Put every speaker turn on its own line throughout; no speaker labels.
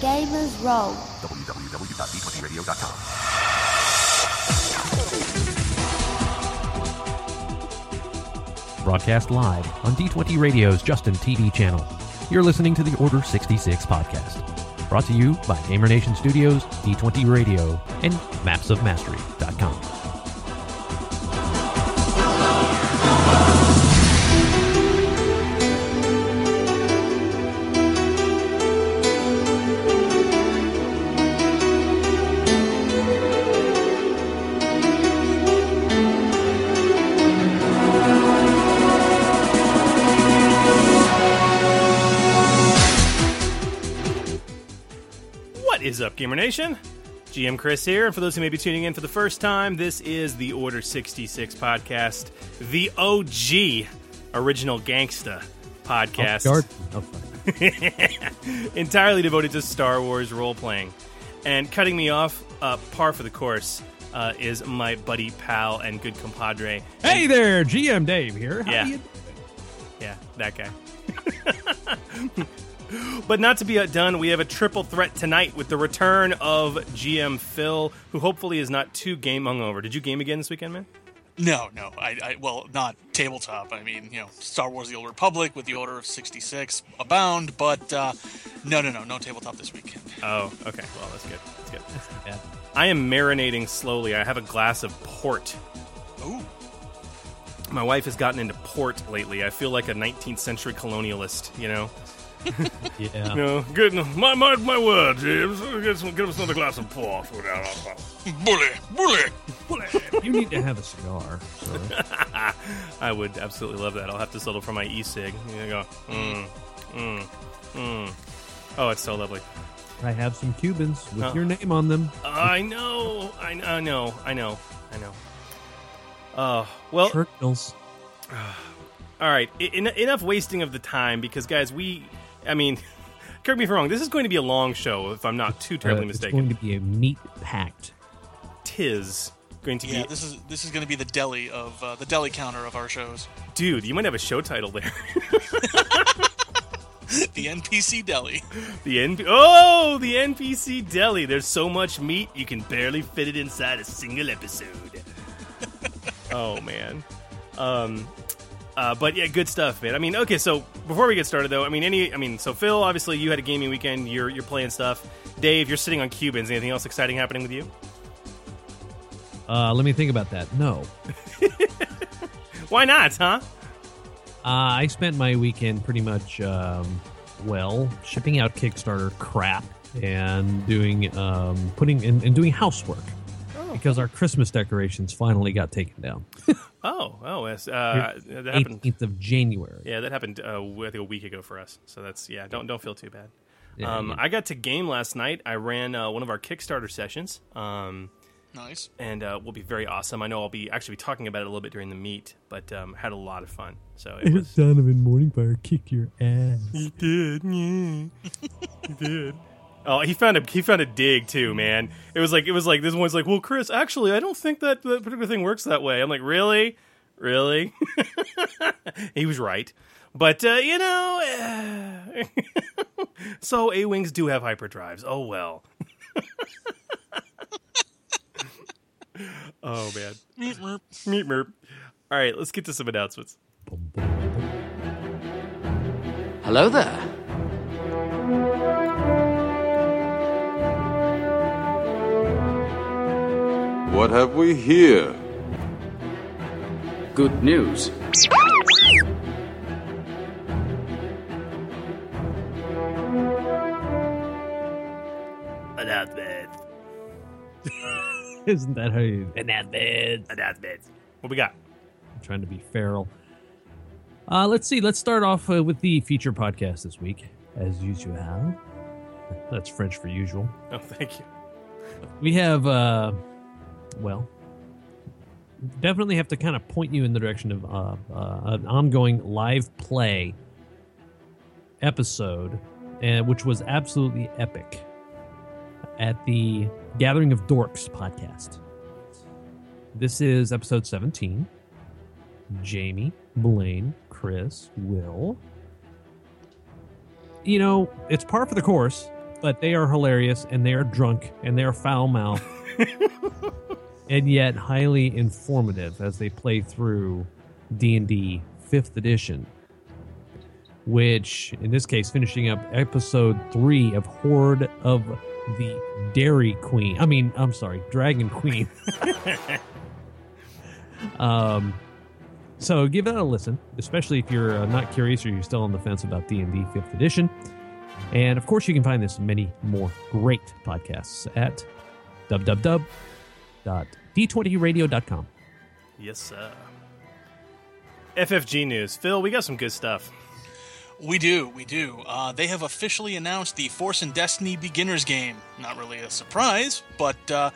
gamer's roll.
www.d20radio.com.
Broadcast live on D20 Radio's Justin TV channel. You're listening to the Order 66 podcast. Brought to you by Gamer Nation Studios, D20 Radio, and Maps of
What is Gamer Nation? GM Chris here, and for those who may be tuning in for the first time, this is the Order 66 podcast, the OG original gangsta podcast,
oh,
entirely devoted to Star Wars role playing. And cutting me off, uh, par for the course, uh, is my buddy, pal, and good compadre.
Hey there, GM Dave here. How
Yeah.
you
Yeah, that guy. but not to be outdone, we have a triple threat tonight with the return of GM Phil, who hopefully is not too game hungover. Did you game again this weekend, man?
No, no. I, I well, not tabletop. I mean, you know, Star Wars: The Old Republic with the Order of sixty six abound, but uh, no, no, no, no tabletop this weekend.
Oh, okay. Well, that's good. That's good.
bad.
I am marinating slowly. I have a glass of port.
Ooh,
My wife has gotten into port lately. I feel like a 19th century colonialist, you know?
Yeah.
No, good. My, my, my word, James. Get, some, get us another glass of port.
bully, bully. Bully.
you need to have a cigar. So.
I would absolutely love that. I'll have to settle for my e-cig. You go, mm, mm, mm. Oh, it's so lovely.
I have some Cubans with
Oh.
your name on them.
I know, I know, I know, I know, I know. Oh, well,
Churchill's.
all right. I, en- enough wasting of the time because, guys, we, I mean, correct me if I'm wrong. This is going to be a long show if I'm not too terribly
Uh, it's
mistaken.
going to be a meat packed.
Tis going to
Yeah,
be,
this is this is going to be the deli of uh, the deli counter of our shows,
dude. You might have a show title there.
the NPC deli.
The NP- oh, the NPC deli. There's so much meat you can barely fit it inside a single episode. oh man. Um uh, but yeah, good stuff, man. I mean, okay, so before we get started though, I mean any I mean, so Phil, obviously you had a gaming weekend, you're you're playing stuff. Dave, you're sitting on Cubans. Anything else exciting happening with you?
Uh, let me think about that. No.
Why not, huh?
Uh, I spent my weekend pretty much, um, well, shipping out Kickstarter crap and doing, um, putting and, and doing housework because our Christmas decorations finally got taken down.
Oh, oh, yes. Uh, that happened.
18th of January.
Yeah, that happened uh, I think a week ago for us. So that's yeah. Don't don't feel too bad.
Yeah,
um,
yeah.
I got to game last night. I ran uh, one of our Kickstarter sessions, um,
Nice.
and uh, will be very awesome. I know I'll be actually be talking about it a little bit during the meet, but um, had a lot of fun. So it was.
Donovan Morningfire kick your ass.
he did, yeah, he did. Oh, he found a he found a dig too, man. It was like it was like this one's like, well, Chris, actually, I don't think that that particular thing works that way. I'm like, really, really? he was right, but uh, you know, eh. so A wings do have hyperdrives. Oh well. oh man,
Meep, merp.
meep merp. All right, let's get to some announcements.
Hello there.
What have we here?
Good news.
Announcements.
Isn't that how you. Announcements.
Announcements. What we got?
I'm trying to be feral. Uh, let's see. Let's start off uh, with the feature podcast this week, as usual. That's French for usual.
Oh, thank you.
We have, uh, well, definitely have to kind of point you in the direction of uh, uh, an ongoing live play episode, uh, which was absolutely epic at the Gathering of Dorks podcast. This is episode 17. Jamie, Blaine, Chris, Will. You know, it's par for the course. but they are hilarious and they are drunk and they are foul mouthed and yet highly informative as they play through D&D 5th edition which in this case finishing up episode 3 of Hoard of the Dairy Queen. I mean, I'm sorry, Dragon Queen. um so give that a listen, especially if you're uh, not curious or you're still on the fence about D&D 5th edition. And of course, you can find this and many more great podcasts at www.d20radio.com.
Yes, sir. FFG news. Phil, we got some good stuff.
We do, we do. Uh, they have officially announced the Force and Destiny Beginners game. Not really a surprise, but uh,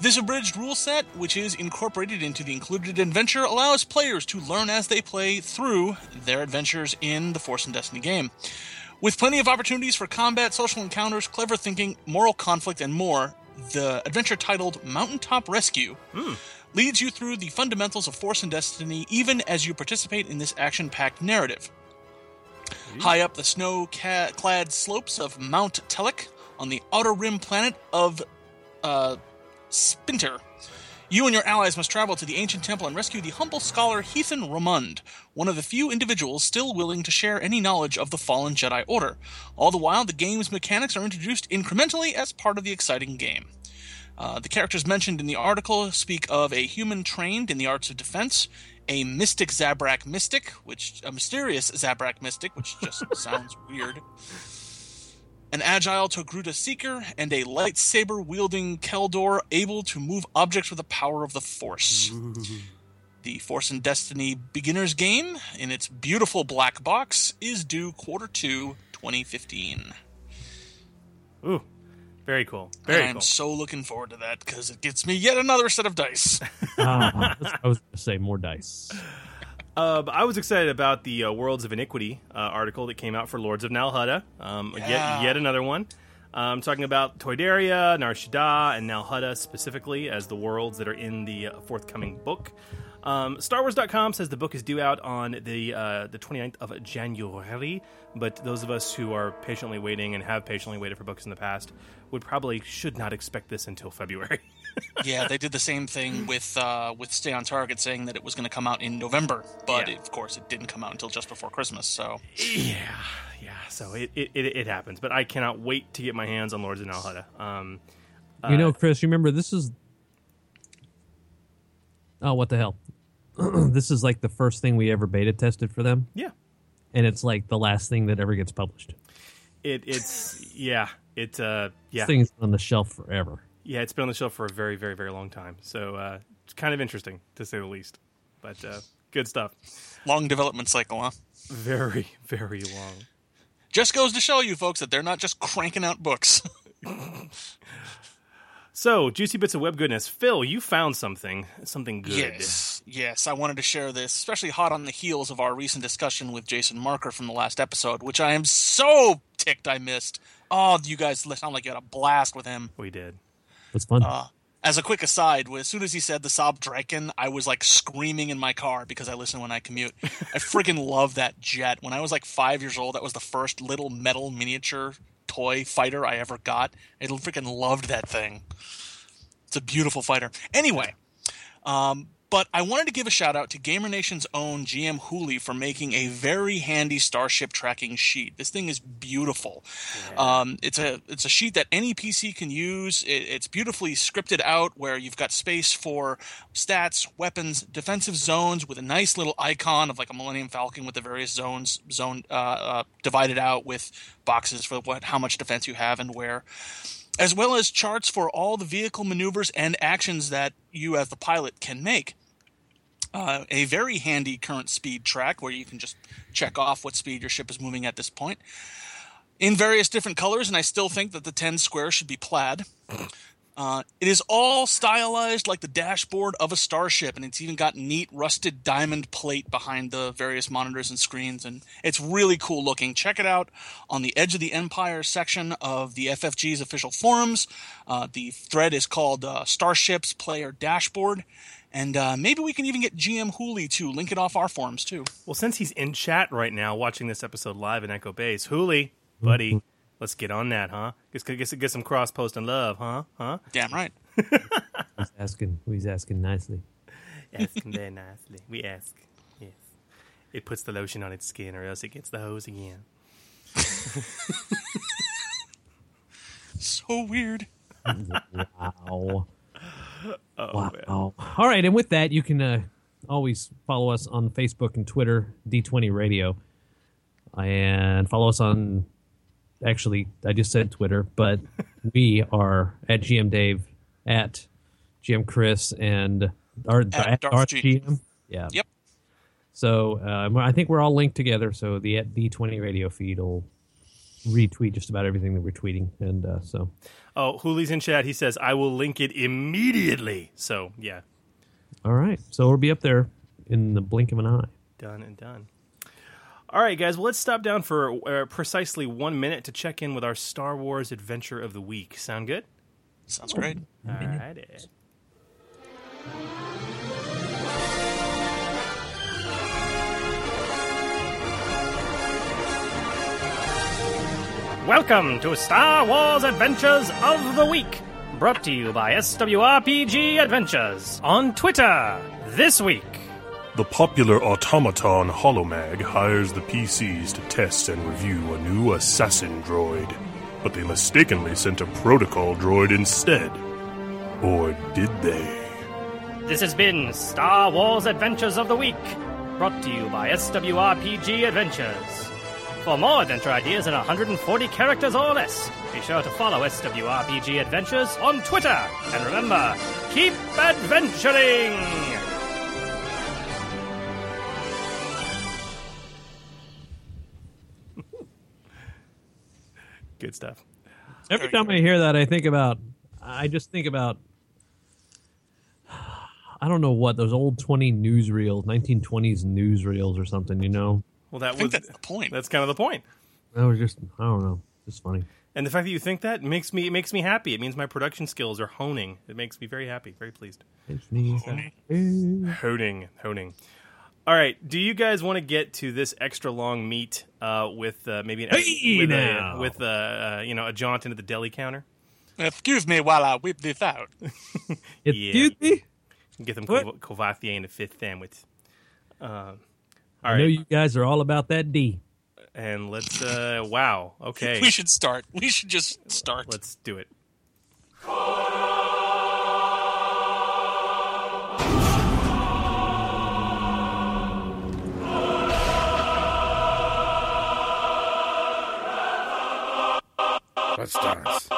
this abridged rule set, which is incorporated into the included adventure, allows players to learn as they play through their adventures in the Force and Destiny game. With plenty of opportunities for combat, social encounters, clever thinking, moral conflict, and more, the adventure titled Mountaintop Rescue leads you through the fundamentals of Force and Destiny even as you participate in this action packed narrative. High up the snow clad slopes of Mount Telek on the outer rim planet of uh, Spintir, you and your allies must travel to the ancient temple and rescue the humble scholar Heathen Ramund, one of the few individuals still willing to share any knowledge of the fallen Jedi Order. All the while, the game's mechanics are introduced incrementally as part of the exciting game. Uh, the characters mentioned in the article speak of a human trained in the arts of defense, a mystic Zabrak mystic, which a mysterious Zabrak mystic, which just sounds weird, an agile Togruta seeker, and a lightsaber wielding Kel Dor able to move objects with the power of the Force. The Force and Destiny beginner's game, in its beautiful black box, is due quarter two 2015.
Ooh, very cool. Very
I'm
cool.
so looking forward to that because it gets me yet another set of dice.
Ah, I was going to say more dice.
Uh, I was excited about the uh, Worlds of Iniquity uh, article that came out for Lords of Nalhutta. Um,
Yeah.
Yet, yet another one. Um, talking about Toydaria, Nar Shaddaa, and Nalhutta specifically as the worlds that are in the uh, forthcoming book. Um, StarWars.com says the book is due out on the uh, the 29th of January, but those of us who are patiently waiting and have patiently waited for books in the past would probably should not expect this until February.
yeah, they did the same thing with uh, with Stay on Target, saying that it was going to come out in November, but
Yeah.
it, of course it didn't come out until just before Christmas. So
Yeah, yeah. So it, it, it, it happens, but I cannot wait to get my hands on Lords of Nalhutta. Um,
you know, Chris, you remember this is. Oh, what the hell? this is like the first thing we ever beta tested for them,
yeah,
and it's like the last thing that ever gets published.
it, it's yeah, it uh, yeah,
This thing's on the shelf forever.
Yeah. It's been on the shelf for a very, very, very long time. So uh, it's kind of interesting to say the least, but uh, good stuff.
long development cycle, huh?
Very, very long.
Just goes to show you folks that they're not just cranking out books.
So juicy bits of web goodness, Phil. You found something, something good.
Yes, yes. I wanted to share this, especially hot on the heels of our recent discussion with Jason Marker from the last episode, which I am so ticked I missed. Oh, you guys sound like you had a blast with him.
We did.
It's fun.
Uh, as a quick aside, as soon as he said the Saab Draken, I was like screaming in my car because I listen when I commute. I freaking love that jet. When I was like five years old, that was the first little metal miniature toy fighter I ever got. I freaking loved that thing. It's a beautiful fighter. Anyway, um, but I wanted to give a shout out to Gamer Nation's own GM Hooley for making a very handy starship tracking sheet. This thing is beautiful. Um, it's a it's a sheet that any PC can use. It, it's beautifully scripted out where you've got space for stats, weapons, defensive zones with a nice little icon of like a Millennium Falcon with the various zones zone uh, uh, divided out with boxes for what how much defense you have and where as well as charts for all the vehicle maneuvers and actions that you as the pilot can make. Uh, a very handy current speed track where you can just check off what speed your ship is moving at this point in various different colors, and I still think that the 10 square should be plaid. Uh, it is all stylized like the dashboard of a starship, and it's even got neat rusted diamond plate behind the various monitors and screens, and it's really cool looking. Check it out on the Edge of the Empire section of the FFG's official forums. Uh, the thread is called uh, Starships Player Dashboard, and uh, maybe we can even get GM Hooley to link it off our forums too.
Well, since he's in chat right now watching this episode live in Echo Base, Hooley, buddy, Let's get on that, huh? Get, get, get some cross posting love, huh? Huh?
Damn right.
He's asking. He's asking nicely.
Asking very nicely. We ask. Yes. It puts the lotion on its skin, or else it gets the hose again.
So weird.
Wow.
Oh,
wow.
man.
All right, and with that, you can uh, always follow us on Facebook and Twitter, D20 Radio, and follow us on. Actually, I just said Twitter, but we are at GM Dave, at GM Chris, and our
At Darth
Darth
G.
GM. Yeah.
Yep.
So uh, I think we're all linked together. So the at D20 Radio feed will retweet just about everything that we're tweeting, and uh, so
Oh, Hooley's in chat. He says, I will link it immediately. So, yeah,
all right. So it'll be up there in the blink of an eye.
done and done. All right, guys, well, let's stop down for uh, precisely one minute to check in with our Star Wars Adventure of the Week. Sound good?
Sounds great.
All righty. Welcome to Star Wars Adventures of the Week, brought to you by SWRPG Adventures on Twitter this week.
The popular automaton Holomag hires the PCs to test and review a new assassin droid, but they mistakenly sent a protocol droid instead. Or did they?
This has been Star Wars Adventures of the Week, brought to you by SWRPG Adventures. For more adventure ideas in 140 characters or less, be sure to follow SWRPG Adventures on Twitter. And remember, keep adventuring! Good stuff.
Every time I hear that, I think about. I just think about. I don't know what those old twenty newsreels, nineteen twenties newsreels or something. You know,
Well,
I
that
think
was
that's the point.
that's kind of the point.
that was just. I don't know. It's funny.
And the fact that you think that makes me it makes me happy. It means my production skills are honing. It makes me very happy, very pleased.
It's me.
Honing, honing. All right. Do you guys want to get to this extra long meet uh, with uh, maybe an
Hey,
with, a, with uh, uh, you know a jaunt into the deli counter?
Excuse me while I whip this out.
It's
Yeah.
Tuesday.
Get them
What?
Kov- Kovathier and a fifth sandwich. All
I know you guys are all about that D.
and let's. Uh, wow. Okay.
We should start. We should just start.
Let's do it.
Let's dance.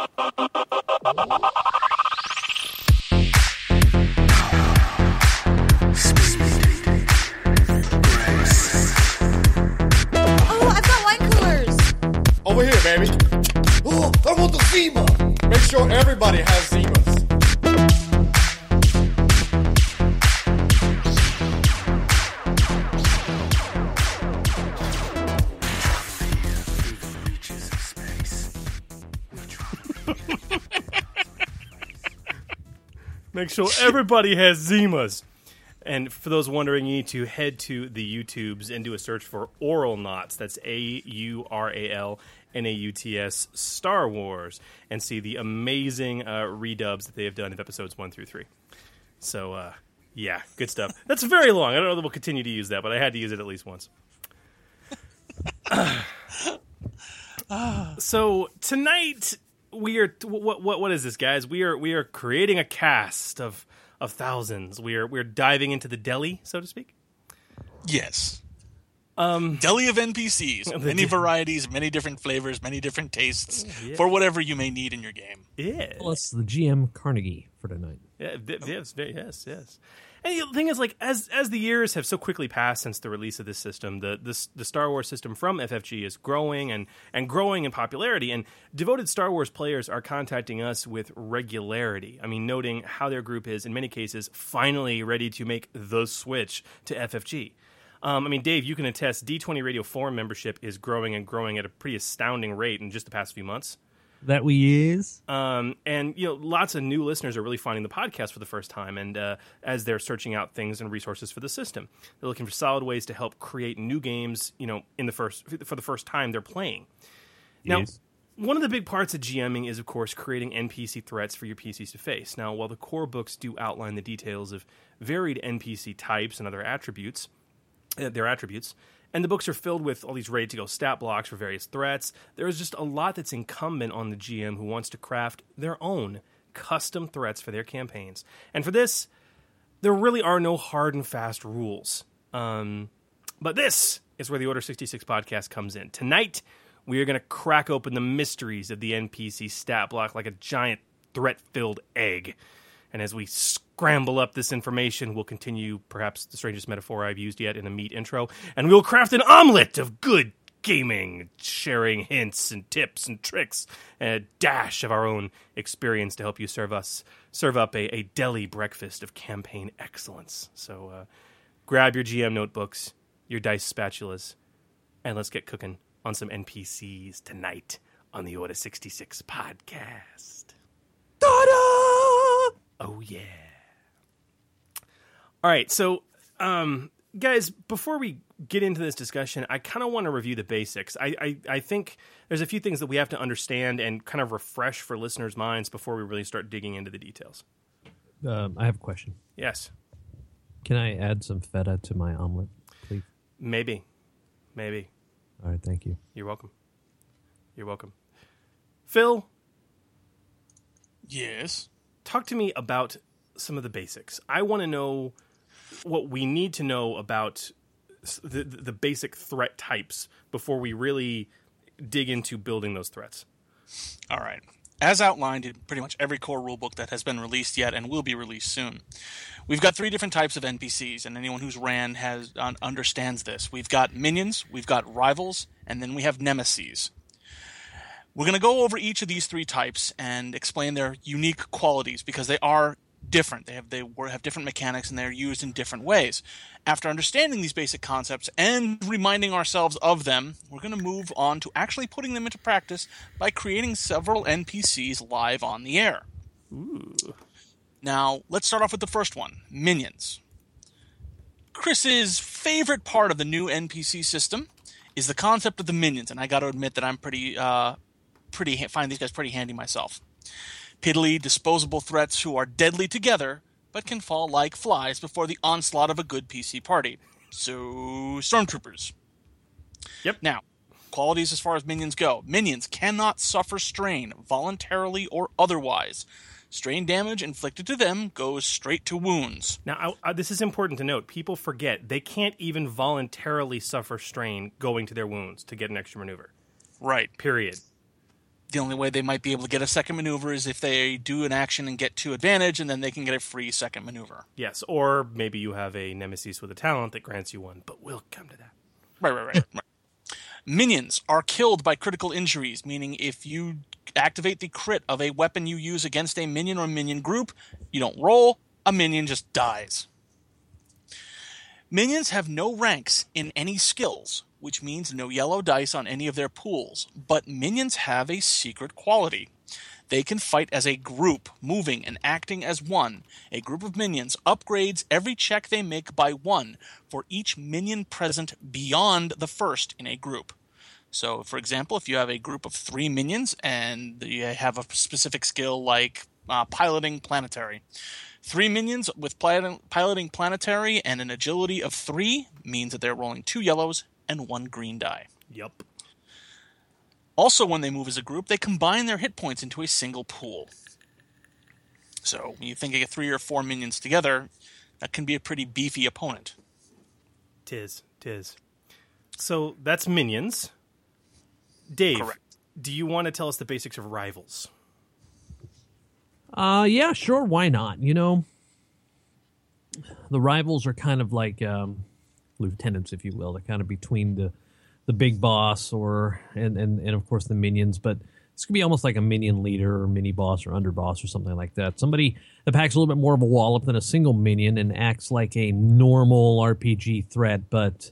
Baby. Oh, I want the Zima. Make sure everybody has Zimas.
Make sure everybody has Zimas. And for those wondering, you need to head to the YouTubes and do a search for Auralnauts. That's A U R A L N A U T S Star Wars and see the amazing uh, redubs that they have done of episodes one through three. So, uh, yeah, good stuff. That's very long. I don't know that we'll continue to use that, but I had to use it at least once. so tonight we are what what what is this guys we are we are creating a cast of of thousands we are we're diving into the deli so to speak
Yes. Um, Deli of NPCs, many
de-
varieties, many different flavors, many different tastes
Yeah.
for whatever you may need in your game.
yeah
Plus the GM Carnegie for tonight.
Yeah, th- yes, yes, yes. And the thing is, like, as as the years have so quickly passed since the release of this system, the this, the Star Wars system from FFG is growing and and growing in popularity. And devoted Star Wars players are contacting us with regularity. I mean, noting how their group is in many cases finally ready to make the switch to FFG. Um, I mean, Dave, you can attest D20 Radio Forum membership is growing and growing at a pretty astounding rate in just the past few months.
That we is.
Um, and you know, lots of new listeners are really finding the podcast for the first time, and uh, as they're searching out things and resources for the system, they're looking for solid ways to help create new games. You know, in the first for the first time they're playing. Now,
Yes.
one of the big parts of GMing is, of course, creating NPC threats for your PCs to face. Now, while the core books do outline the details of varied NPC types and other attributes, their attributes, and the books are filled with all these ready to go stat blocks for various threats, there is just a lot that's incumbent on the GM who wants to craft their own custom threats for their campaigns. And for this, there really are no hard and fast rules. Um, but this is where the Order 66 podcast comes in. Tonight, we are going to crack open the mysteries of the NPC stat block like a giant threat filled egg. And as we scramble up this information, we'll continue, perhaps the strangest metaphor I've used yet in a meat intro, and we'll craft an omelet of good gaming, sharing hints and tips and tricks, and a dash of our own experience to help you serve us serve up a, a deli breakfast of campaign excellence. So uh, grab your GM notebooks, your dice spatulas, and let's get cooking on some NPCs tonight on the Order 66 podcast. Ta-da! Oh, yeah. All right, so, um, guys, before we get into this discussion, I kind of want to review the basics. I, I, I think there's a few things that we have to understand and kind of refresh for listeners' minds before we really start digging into the details.
Um, I have a question.
Yes,
Can I add some feta to my omelet, please?
maybe. Maybe.
All right, thank you.
You're welcome. You're welcome. Phil,
Yes.
Talk to me about some of the basics. I want to know what we need to know about the, the basic threat types before we really dig into building those threats.
All right. As outlined in pretty much every core rulebook that has been released yet and will be released soon, we've got three different types of NPCs, and anyone who's ran has un- understands this. We've got minions, we've got rivals, and then we have nemesis. We're going to go over each of these three types and explain their unique qualities because they are different. They have they were, have different mechanics and they're used in different ways. After understanding these basic concepts and reminding ourselves of them, we're going to move on to actually putting them into practice by creating several NPCs live on the air. Ooh. Now, let's start off with the first one minions. Chris's favorite part of the new NPC system is the concept of the minions, and I got to admit that I'm pretty, uh, pretty find these guys pretty handy myself. Piddly, disposable threats who are deadly together, but can fall like flies before the onslaught of a good PC party. So, stormtroopers.
Yep.
Now, qualities as far as minions go. Minions cannot suffer strain, voluntarily or otherwise. Strain damage inflicted to them goes straight to wounds.
Now, I, I, this is important to note. People forget they can't even voluntarily suffer strain going to their wounds to get an extra maneuver.
Right.
Period.
The only way they might be able to get a second maneuver is if they do an action and get two advantage, and then they can get a free second maneuver.
Yes, or maybe you have a nemesis with a talent that grants you one, but we'll come to that.
Right, right, right. right. Minions are killed by critical injuries, meaning if you activate the crit of a weapon you use against a minion or minion group, you don't roll, a minion just dies. Minions have no ranks in any skills, which means no yellow dice on any of their pools, but minions have a secret quality. They can fight as a group, moving and acting as one. A group of minions upgrades every check they make by one for each minion present beyond the first in a group. So, for example, if you have a group of three minions and you have a specific skill like uh, piloting planetary, three minions with piloting planetary and an agility of three means that they're rolling two yellows and one green die.
Yep.
Also, when they move as a group, they combine their hit points into a single pool. So, when you think of three or four minions together, that can be a pretty beefy opponent.
Tis, tis. So that's minions. Dave,
Correct.
do you want to tell us the basics of rivals?
Uh, yeah, sure. Why not? You know, the rivals are kind of like um, lieutenants, if you will. They're kind of between the the big boss or and and and of course the minions. But this could be almost like a minion leader or mini boss or underboss or something like that. Somebody that packs a little bit more of a wallop than a single minion and acts like a normal RPG threat, but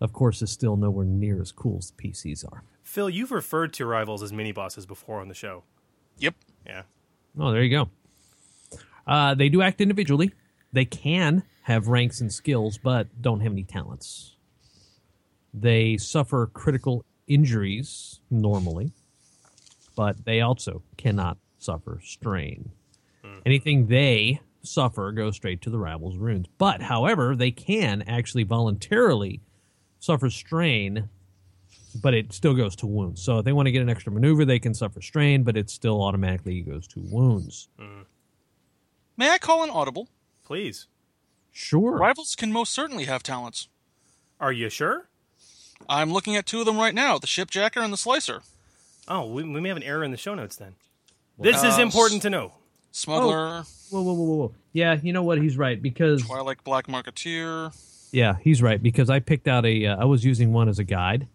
of course is still nowhere near as cool as the PCs are.
Phil, you've referred to rivals as mini bosses before on the show.
Yep.
Yeah.
Oh, there you go. Uh, they do act individually. They can have ranks and skills, but don't have any talents. They suffer critical injuries normally. but they also cannot suffer strain. Hmm. Anything they suffer goes straight to the rival's runes. But, however, they can actually voluntarily suffer strain, but it still goes to wounds. So if they want to get an extra maneuver, they can suffer strain, but it still automatically goes to wounds. Hmm.
May I call an audible?
Please.
Sure.
Rivals can most certainly have talents.
Are you sure?
I'm looking at two of them right now: the shipjacker and the slicer.
Oh, we, we may have an error in the show notes then. This is
Uh,
important to know.
Smuggler,
Whoa, whoa, whoa, whoa, whoa. Yeah, you know what? He's right because
Twi'lek Black Marketeer.
yeah, he's right because I picked out a. Uh, I was using one as a guide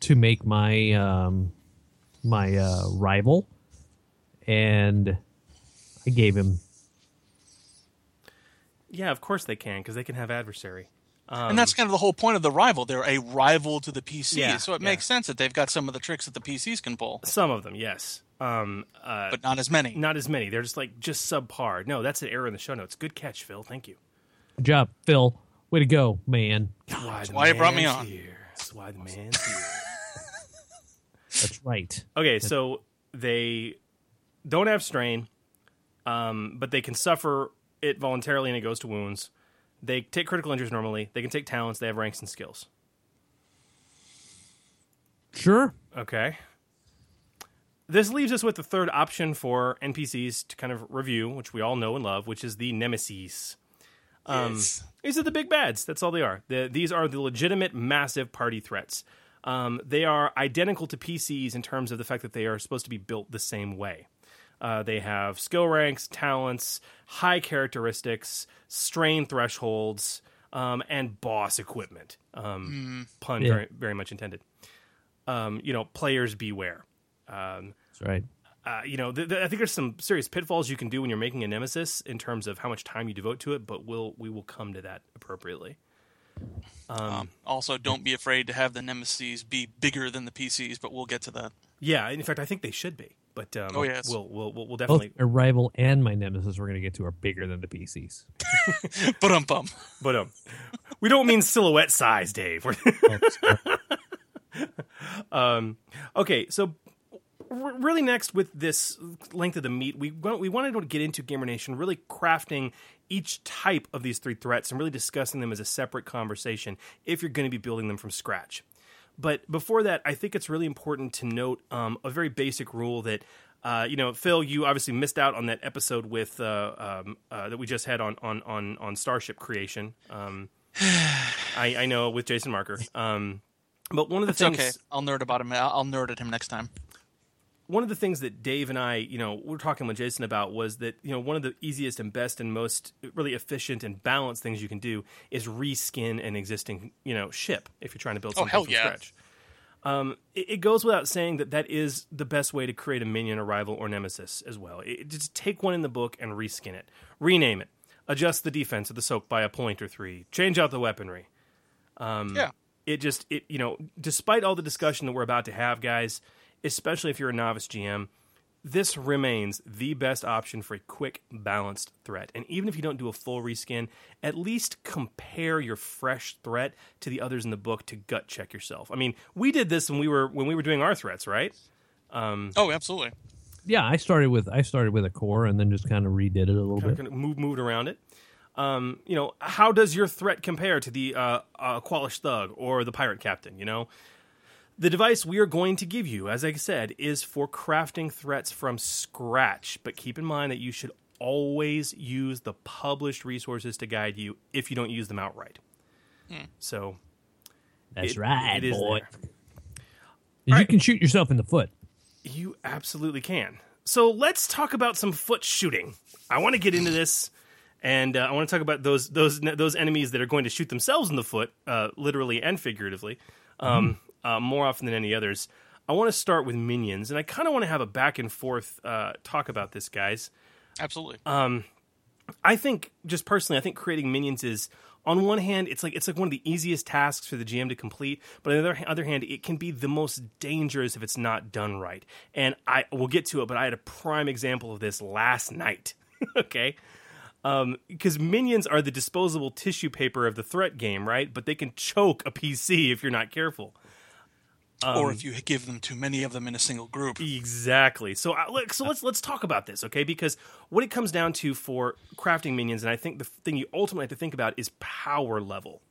to make my um, my uh, rival, and I gave him.
Yeah, of course they can because they can have adversary.
and that's kind of the whole point of the rival. They're a rival to the PC,
Yeah,
so it
yeah.
makes sense that they've got some of the tricks that the PCs can pull,
Some of them, yes, um, uh,
but not as many.
not as many. They're just like just subpar. No, that's an error in the show notes. Good catch, Phil. Thank you.
Good job, Phil. Way to go, man.
Why
why you brought me on.
Here. That's why the man's here.
That's right.
Okay, so they don't have strain, um, but they can suffer it voluntarily and it goes to wounds. They take critical injuries normally. They can take talents. They have ranks and skills.
Sure.
Okay. This leaves us with the third option for NPCs to kind of review, which we all know and love, which is the Nemesis. Um,
Yes.
These are the big bads. That's all they are. The, these are the legitimate, massive party threats. Um, they are identical to PCs in terms of the fact that they are supposed to be built the same way. Uh, they have skill ranks, talents, high characteristics, strain thresholds, um, and boss equipment. Um, Pun
Yeah.
very, very much intended. Um, you know, players beware. Um,
That's right.
uh, you know, th- th- I think there's some serious pitfalls you can do when you're making a nemesis in terms of how much time you devote to it, but we'll we will come to that appropriately.
Um, also, don't be afraid to have the nemesis be bigger than the PCs, but we'll get to that.
Yeah, in fact, I think they should be, but um,
Oh, yes.
we'll, we'll we'll we'll
Both
definitely.
my rival and my nemesis we're going to get to are bigger than the PCs.
But um bum.
But um, we don't mean silhouette size, Dave. We're-
sorry.
um, okay, so r- really next with this length of the meat, we wa- we wanted to get into Gamer Nation, really crafting each type of these three threats and really discussing them as a separate conversation if you're going to be building them from scratch. But before that, I think it's really important to note um, a very basic rule that. Uh, you know, Phil, you obviously missed out on that episode with uh, um, uh, that we just had on on on, on Starship creation. Um, I, I know with Jason Marker. Um, but one of the
It's
things,
okay. I'll nerd about him. I'll I'll nerd at him next time.
One of the things that Dave and I, you know, we're talking with Jason about was that you know one of the easiest and best and most really efficient and balanced things you can do is reskin an existing you know ship if you're trying to build
Oh,
something
hell
from
yeah.
scratch. Um, it, it goes without saying that that is the best way to create a minion, a rival, or nemesis as well. It, just take one in the book and reskin it, rename it, adjust the defense of the soak by a point or three, change out the weaponry.
yeah.
it just it you know despite all the discussion that we're about to have guys especially if you're a novice gm this remains the best option for a quick balanced threat and even if you don't do a full reskin at least compare your fresh threat to the others in the book to gut check yourself i mean we did this when we were when we were doing our threats right
Oh, absolutely.
Yeah, I started with I started with a core and then just kind of redid it a little bit.
kind of move moved around it. Um, you know, how does your threat compare to the uh, uh, Qualish Thug or the Pirate Captain? You know, the device we are going to give you, as I said, is for crafting threats from scratch. But keep in mind that you should always use the published resources to guide you if you don't use them outright. So
That's
it-
right,
it is
boy.
there.
You
right.
can shoot yourself in the foot.
You absolutely can. So let's talk about some foot shooting. I want to get into this, and uh, I want to talk about those those those enemies that are going to shoot themselves in the foot, uh, literally and figuratively, um, uh, more often than any others. I want to start with minions, and I kind of want to have a back and forth uh, talk about this, guys.
Absolutely.
I think just personally, I think creating minions is on one hand, it's like it's like one of the easiest tasks for the GM to complete, but on the other, other hand, it can be the most dangerous if it's not done right. And I will get to it, but I had a prime example of this last night. okay. Um, because minions are the disposable tissue paper of the threat game, right? But they can choke a PC if you're not careful.
Or if you give them too many of them in a single group.
Exactly. So look, so let's let's talk about this, okay? Because what it comes down to for crafting minions, and I think the thing you ultimately have to think about is power level.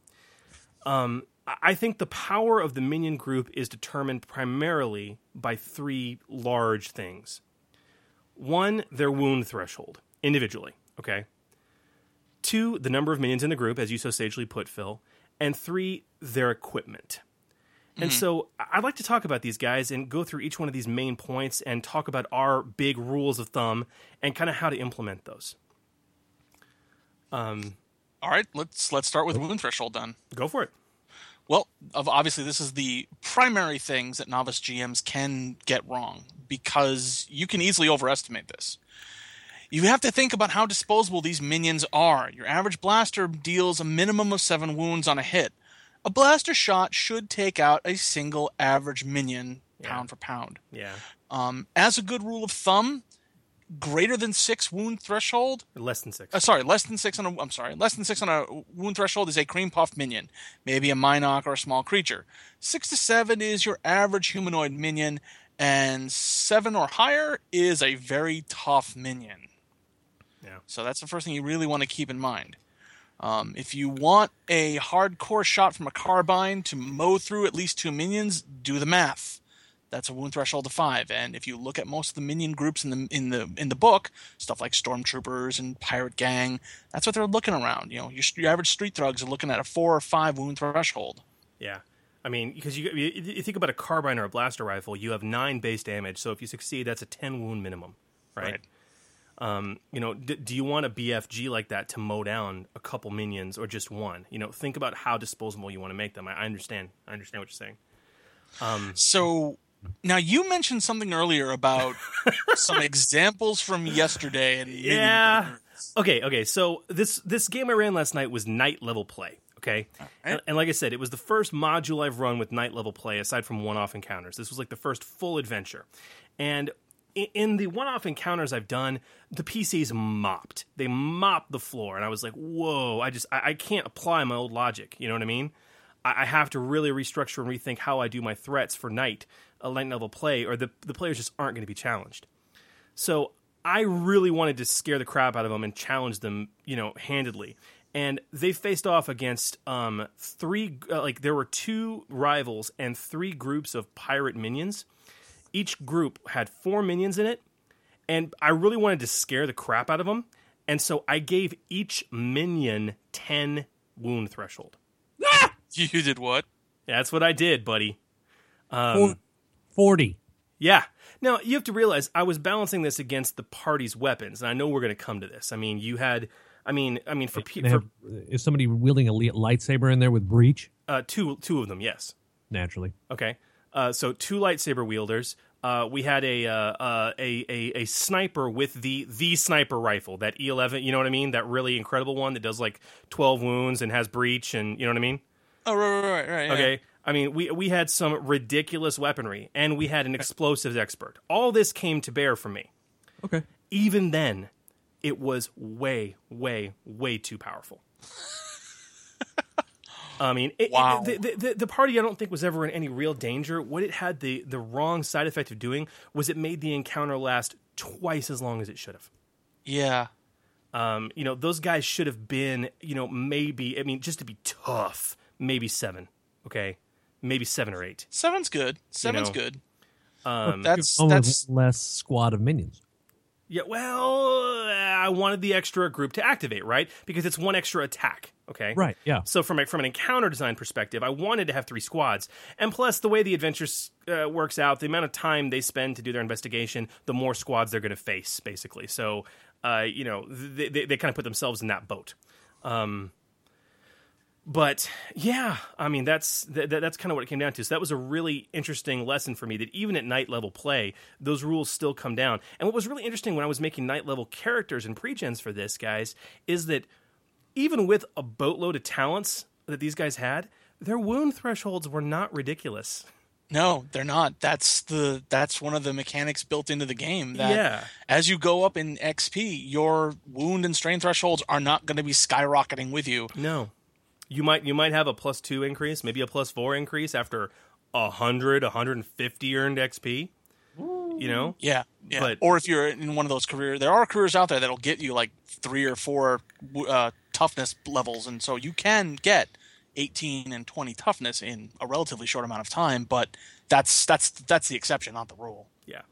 Um, I think the power of the minion group is determined primarily by three large things. One, their wound threshold individually, okay. Two, the number of minions in the group, as you so sagely put, Phil, and three, their equipment. And mm-hmm. so I- I'd like to talk about these guys and go through each one of these main points and talk about our big rules of thumb and kind of how to implement those.
Um, All right, let's let's start with wound threshold then.
Go for it.
Well, obviously, this is the primary things that novice GMs can get wrong because you can easily overestimate this. You have to think about how disposable these minions are. Your average blaster deals a minimum of seven wounds on a hit. A blaster shot should take out a single average minion pound for pound.
Yeah.
Um, as a good rule of thumb, greater than six wound threshold
Less than six.
uh, sorry, less than six on a. I'm sorry, less than six on a wound threshold is a cream puff minion, maybe a Mynock or a small creature. Six to seven is your average humanoid minion, and seven or higher is a very tough minion.
Yeah.
So that's the first thing you really want to keep in mind. Um, if you want a hardcore shot from a carbine to mow through at least two minions, do the math. That's a wound threshold of five. And if you look at most of the minion groups in the in the in the book, stuff like stormtroopers and pirate gang, that's what they're looking around. You know, your, your average street thugs are looking at a four or five wound threshold.
Yeah. I mean, because you, you you think about a carbine or a blaster rifle, you have nine base damage. So if you succeed, that's a ten wound minimum, right?
Right.
Um, you know, d- do you want a BFG like that to mow down a couple minions or just one? You know, think about how disposable you want to make them. I, I understand. I understand what you're saying.
So now you mentioned something earlier about some examples from yesterday and
Yeah. Okay, okay. So this this game I ran last night was knight level play. Okay, and, and like I said, it was the first module I've run with knight level play aside from one off encounters. This was like the first full adventure, and in the one off encounters I've done, the PCs mopped. They mopped the floor, and I was like, "Whoa!" I just I, I can't apply my old logic. You know what I mean? I, I have to really restructure and rethink how I do my threats for knight, a light level play, or the the players just aren't going to be challenged. So I really wanted to scare the crap out of them and challenge them, you know, handedly. And they faced off against um, three, uh, like there were two rivals and three groups of pirate minions. Each group had four minions in it, and I really wanted to scare the crap out of them. And so I gave each minion ten wound threshold. Ah!
You did what?
That's what I did, buddy.
Four- Forty.
Yeah. Now you have to realize I was balancing this against the party's weapons, and I know we're going to come to this. I mean, you had, I mean, I mean, for, pe-
They
for
is somebody wielding a lightsaber in there with breach?
uh, two two of them, yes.
Naturally.
Okay. Uh, so two lightsaber wielders. Uh, we had a, uh, uh, a a a sniper with the the sniper rifle, that E eleven. You know what I mean? That really incredible one that does like twelve wounds and has breach, and you know what I mean?
Oh, right, right, right, right. yeah.
Okay. I mean, we we had some ridiculous weaponry, and we had an explosives expert. All this came to bear for me.
Okay.
even then, it was way, way, way too powerful. I mean, it, it-
Wow.
the, the, the, the party I don't think was ever in any real danger. What it had the, the wrong side effect of doing was it made the encounter last twice as long as it should have.
Yeah.
Um, you know, those guys should have been, you know, maybe, I mean, just to be tough, maybe seven, okay? Maybe seven or eight.
Seven's good. Seven's
know,
good.
Um,
That's
Almost
that's
less squad of minions.
Yeah, well, I wanted the extra group to activate, right? Because it's one extra attack. Okay,
Right, yeah.
So from a, from an encounter design perspective, I wanted to have three squads, and plus the way the adventure uh, works out, the amount of time they spend to do their investigation, the more squads they're going to face, basically. So, uh, you know, they, they, they kind of put themselves in that boat. Um, but yeah, I mean that's th- th- that's kind of what it came down to. So that was a really interesting lesson for me that even at knight level play, those rules still come down. And what was really interesting when I was making knight level characters and pre-gens for this, guys, is that even with a boatload of talents that these guys had, their wound thresholds were not ridiculous.
no, they're not. That's the that's one of the mechanics built into the game. That
Yeah.
as you go up in XP, your wound and strain thresholds are not going to be skyrocketing with you.
No, you might you might have a plus two increase, maybe a plus four increase after 100, 150 earned XP. You know?
Yeah, yeah.
But-
or if you're in one of those career, there are careers out there that'll get you like three or four uh, toughness levels, and so you can get 18 and 20 toughness in a relatively short amount of time. But that's that's that's the exception, not the rule.
Yeah.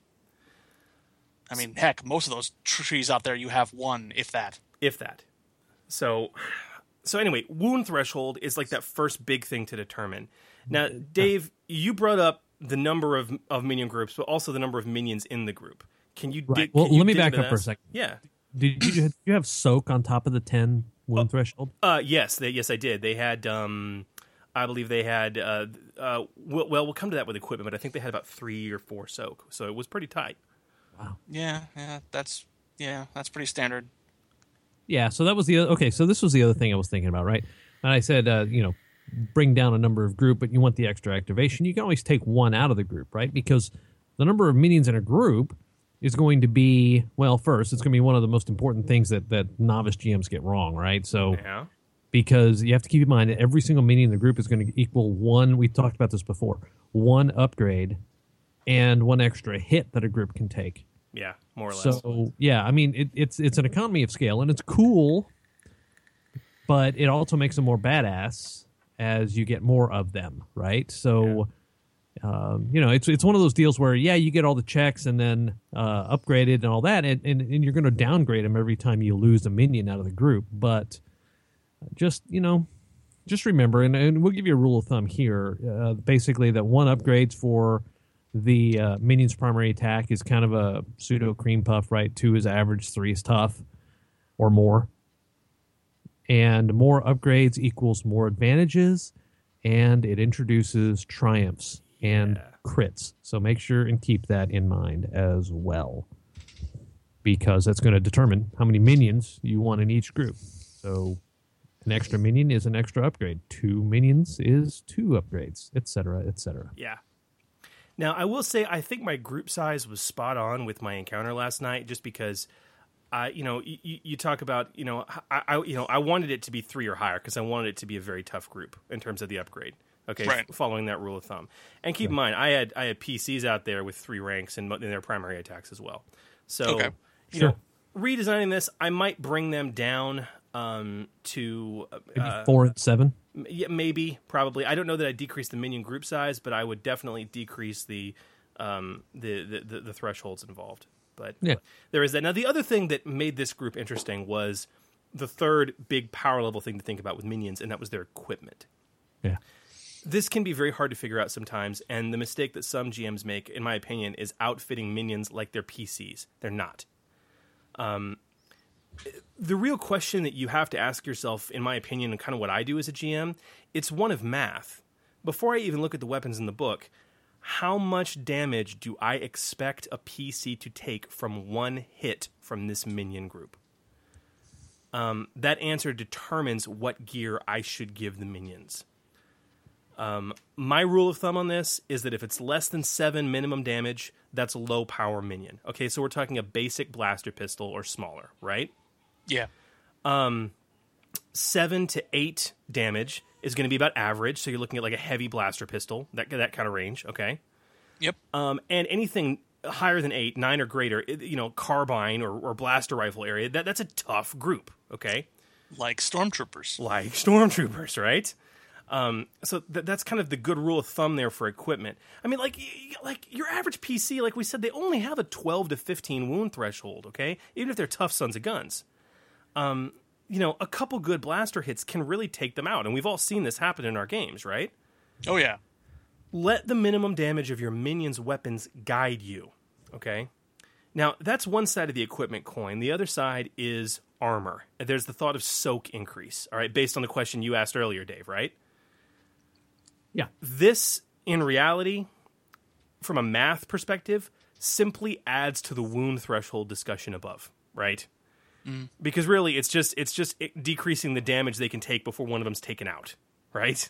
I mean, heck, most of those trees out there, you have one, if that.
if that. So, so anyway, wound threshold is like that first big thing to determine. Now, Dave, you brought up the number of of minion groups, but also the number of minions in the group. Can you?
Right.
Dig,
Well,
can you
let me back
into
up for a second.
Yeah.
Did you did you have soak on top of the ten wound threshold?
Uh, yes, they, yes, I did. They had, um, I believe they had. Uh, uh, well, well, we'll come to that with equipment, but I think they had about three or four soak, so it was pretty tight. Wow.
Yeah, yeah, that's yeah, that's pretty standard.
Yeah, so that was the other, okay. So this was the other thing I was thinking about, right? And I said, uh, you know, bring down a number of group, but you want the extra activation. You can always take one out of the group, right? Because the number of minions in a group is going to be well. First, it's going to be one of the most important things that that novice GMs get wrong, right? So
Yeah.
because you have to keep in mind that every single minion in the group is going to equal one. We talked about this before. One upgrade and one extra hit that a group can take.
Yeah, more or less.
So yeah, I mean it, it's it's an economy of scale and it's cool, but it also makes them more badass as you get more of them, right? So, um, you know, it's it's one of those deals where yeah, you get all the checks and then uh, upgraded and all that, and, and, and you're going to downgrade them every time you lose a minion out of the group. But just you know, just remember, and, and we'll give you a rule of thumb here. Uh, basically, that one upgrades for the uh, minion's primary attack is kind of a pseudo cream puff, right? Two is average, three is tough, or more. And more upgrades equals more advantages, and it introduces triumphs and crits. So make sure and keep that in mind as well, because that's going to determine how many minions you want in each group. So an extra minion is an extra upgrade. Two minions is two upgrades, etc., etc.
Yeah. Now, I will say, I think my group size was spot on with my encounter last night, just because, I, you know, you, you talk about, you know, I, I, you know, I wanted it to be three or higher because I wanted it to be a very tough group in terms of the upgrade. Okay,
Right.
f- following that rule of thumb, and keep in mind, I had I had PCs out there with three ranks and in their primary attacks as well. So,
Okay.
you
Sure.
know, redesigning this, I might bring them down um, to uh,
Maybe four and seven.
Yeah, maybe, probably. I don't know that I decrease the minion group size, but I would definitely decrease the um, the, the, the the thresholds involved. But
Yeah.
there is that. Now, the other thing that made this group interesting was the third big power level thing to think about with minions, and that was their equipment.
Yeah.
This can be very hard to figure out sometimes, and the mistake that some GMs make, in my opinion, is outfitting minions like they're PCs. They're not. Um, the real question that you have to ask yourself, in my opinion, and kind of what I do as a GM, it's one of math. Before I even look at the weapons in the book, how much damage do I expect a PC to take from one hit from this minion group? Um, that answer determines what gear I should give the minions. Um, my rule of thumb on this is that if it's less than seven minimum damage, that's a low power minion. Okay, so we're talking a basic blaster pistol or smaller, right?
Yeah.
Um, seven to eight damage is going to be about average. So you're looking at like a heavy blaster pistol, that that kind of range. Okay,
Yep.
um, and anything higher than eight, nine or greater, you know, carbine or, or blaster rifle area, that that's a tough group. Okay,
Like stormtroopers.
like stormtroopers, right? Um, so th- that's kind of the good rule of thumb there for equipment. I mean, like y- like your average PC, like we said, they only have a 12 to 15 wound threshold. Okay, even if they're tough sons of guns. Um, you know, a couple good blaster hits can really take them out, and we've all seen this happen in our games, right?
Oh yeah.
let the minimum damage of your minions' weapons guide you. Okay? Now, that's one side of the equipment coin. The other side is armor. There's the thought of soak increase, all right, based on the question you asked earlier, Dave, right?
Yeah.
This, in reality, from a math perspective, simply adds to the wound threshold discussion above, right? Because really, it's just it's just decreasing the damage they can take before one of them's taken out, right?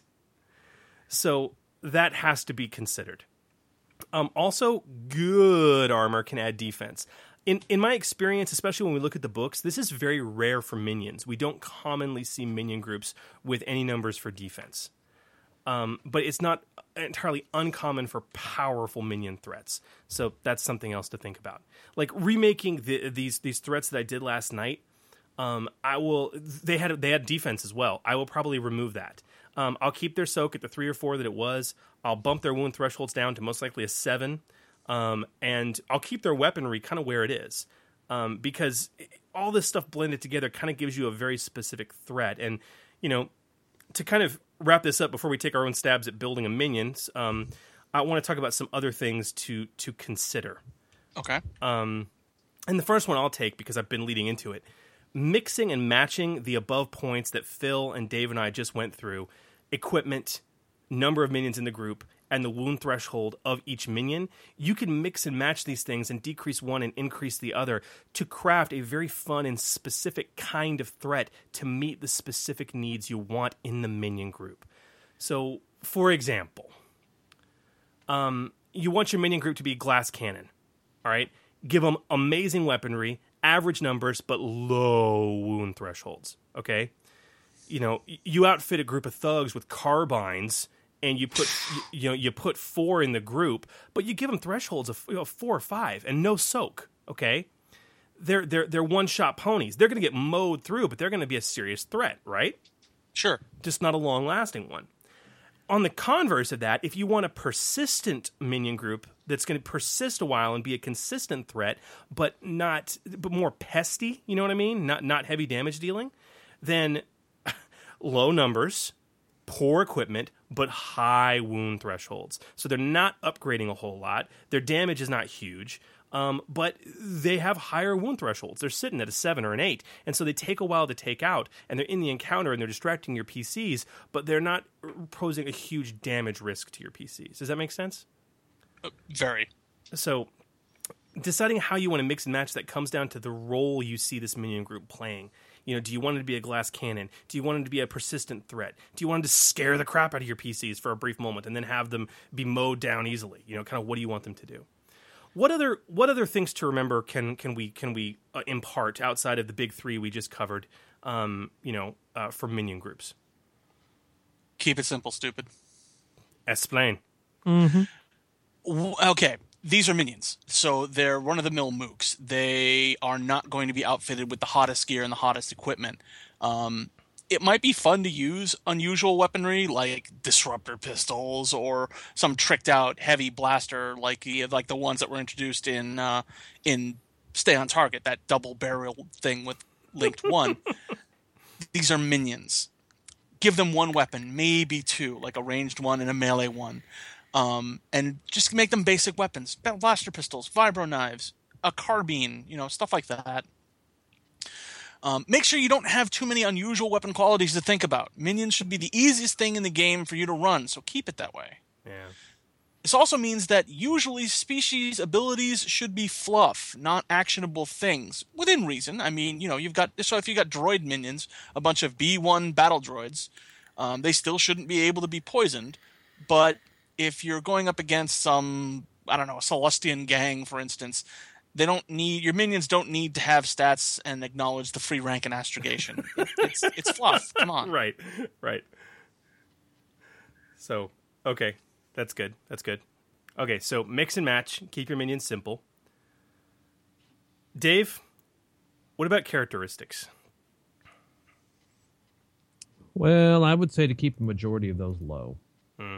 So that has to be considered. Um, also, good armor can add defense. In in my experience, especially when we look at the books, this is very rare for minions. We don't commonly see minion groups with any numbers for defense. Um, but it's not entirely uncommon for powerful minion threats. So that's something else to think about. Like remaking the, these these threats that I did last night. Um, I will. They had they had defense as well. I will probably remove that. Um, I'll keep their soak at the three or four that it was. I'll bump their wound thresholds down to most likely a seven, um, and I'll keep their weaponry kind of where it is, um, because all this stuff blended together kind of gives you a very specific threat. And you know, to kind of wrap this up before we take our own stabs at building a minions, um, I want to talk about some other things to to consider.
Okay.
Um, and the first one I'll take because I've been leading into it. Mixing and matching the above points that Phil and Dave and I just went through equipment, number of minions in the group, and the wound threshold of each minion, you can mix and match these things and decrease one and increase the other to craft a very fun and specific kind of threat to meet the specific needs you want in the minion group. So, for example, um, you want your minion group to be glass cannon. All right, give them amazing weaponry, average numbers, but low wound thresholds. Okay, you know, you outfit a group of thugs with carbines, and you put you, you know you put four in the group, but you give them thresholds of you know, four or five and no soak. Okay, they're they're they're one shot ponies. They're going to get mowed through, but they're going to be a serious threat, right?
Sure.
just not a long lasting one. On the converse of that, if you want a persistent minion group that's going to persist a while and be a consistent threat, but not but more pesty, you know what I mean? Not not heavy damage dealing, then low numbers, poor equipment, but high wound thresholds. So they're not upgrading a whole lot. Their damage is not huge. Um, but they have higher wound thresholds. They're sitting at a seven or an eight, and so they take a while to take out. And they're in the encounter and they're distracting your PCs, but they're not posing a huge damage risk to your PCs. Does that make sense?
Very.
So, deciding how you want to mix and match that comes down to the role you see this minion group playing. You know, do you want it to be a glass cannon? Do you want it to be a persistent threat? Do you want it to scare the crap out of your PCs for a brief moment and then have them be mowed down easily? You know, kind of what do you want them to do? What other what other things to remember can can we can we uh, impart outside of the big three we just covered? Um, you know, uh, for minion groups.
Keep it simple, stupid.
Explain.
W- Okay, these are minions, so they're run of the mill mooks. They are not going to be outfitted with the hottest gear and the hottest equipment. Um, it might be fun to use unusual weaponry like disruptor pistols or some tricked out heavy blaster like the like the ones that were introduced in uh, in Stay on Target, that double barrel thing with linked one. These are minions. Give them one weapon, maybe two, like a ranged one and a melee one um, and just make them basic weapons blaster pistols vibro knives a carbine you know stuff like that um, make sure you don't have too many unusual weapon qualities to think about minions should be the easiest thing in the game for you to run so keep it that way
Yeah.
this also means that usually species abilities should be fluff, not actionable things, within reason. I mean, you know, you've got so if you got droid minions, a bunch of B1 battle droids, um, they still shouldn't be able to be poisoned. But if you're going up against some, I don't know, a Sullustan gang, for instance, they don't need your minions don't need to have stats and acknowledge the free rank and astrogation. it's it's fluff. Come on.
right, right. So, okay, that's good. That's good. Okay, so mix and match. Keep your minions simple. Dave, what about characteristics?
Well, I would say to keep the majority of those low. Hmm.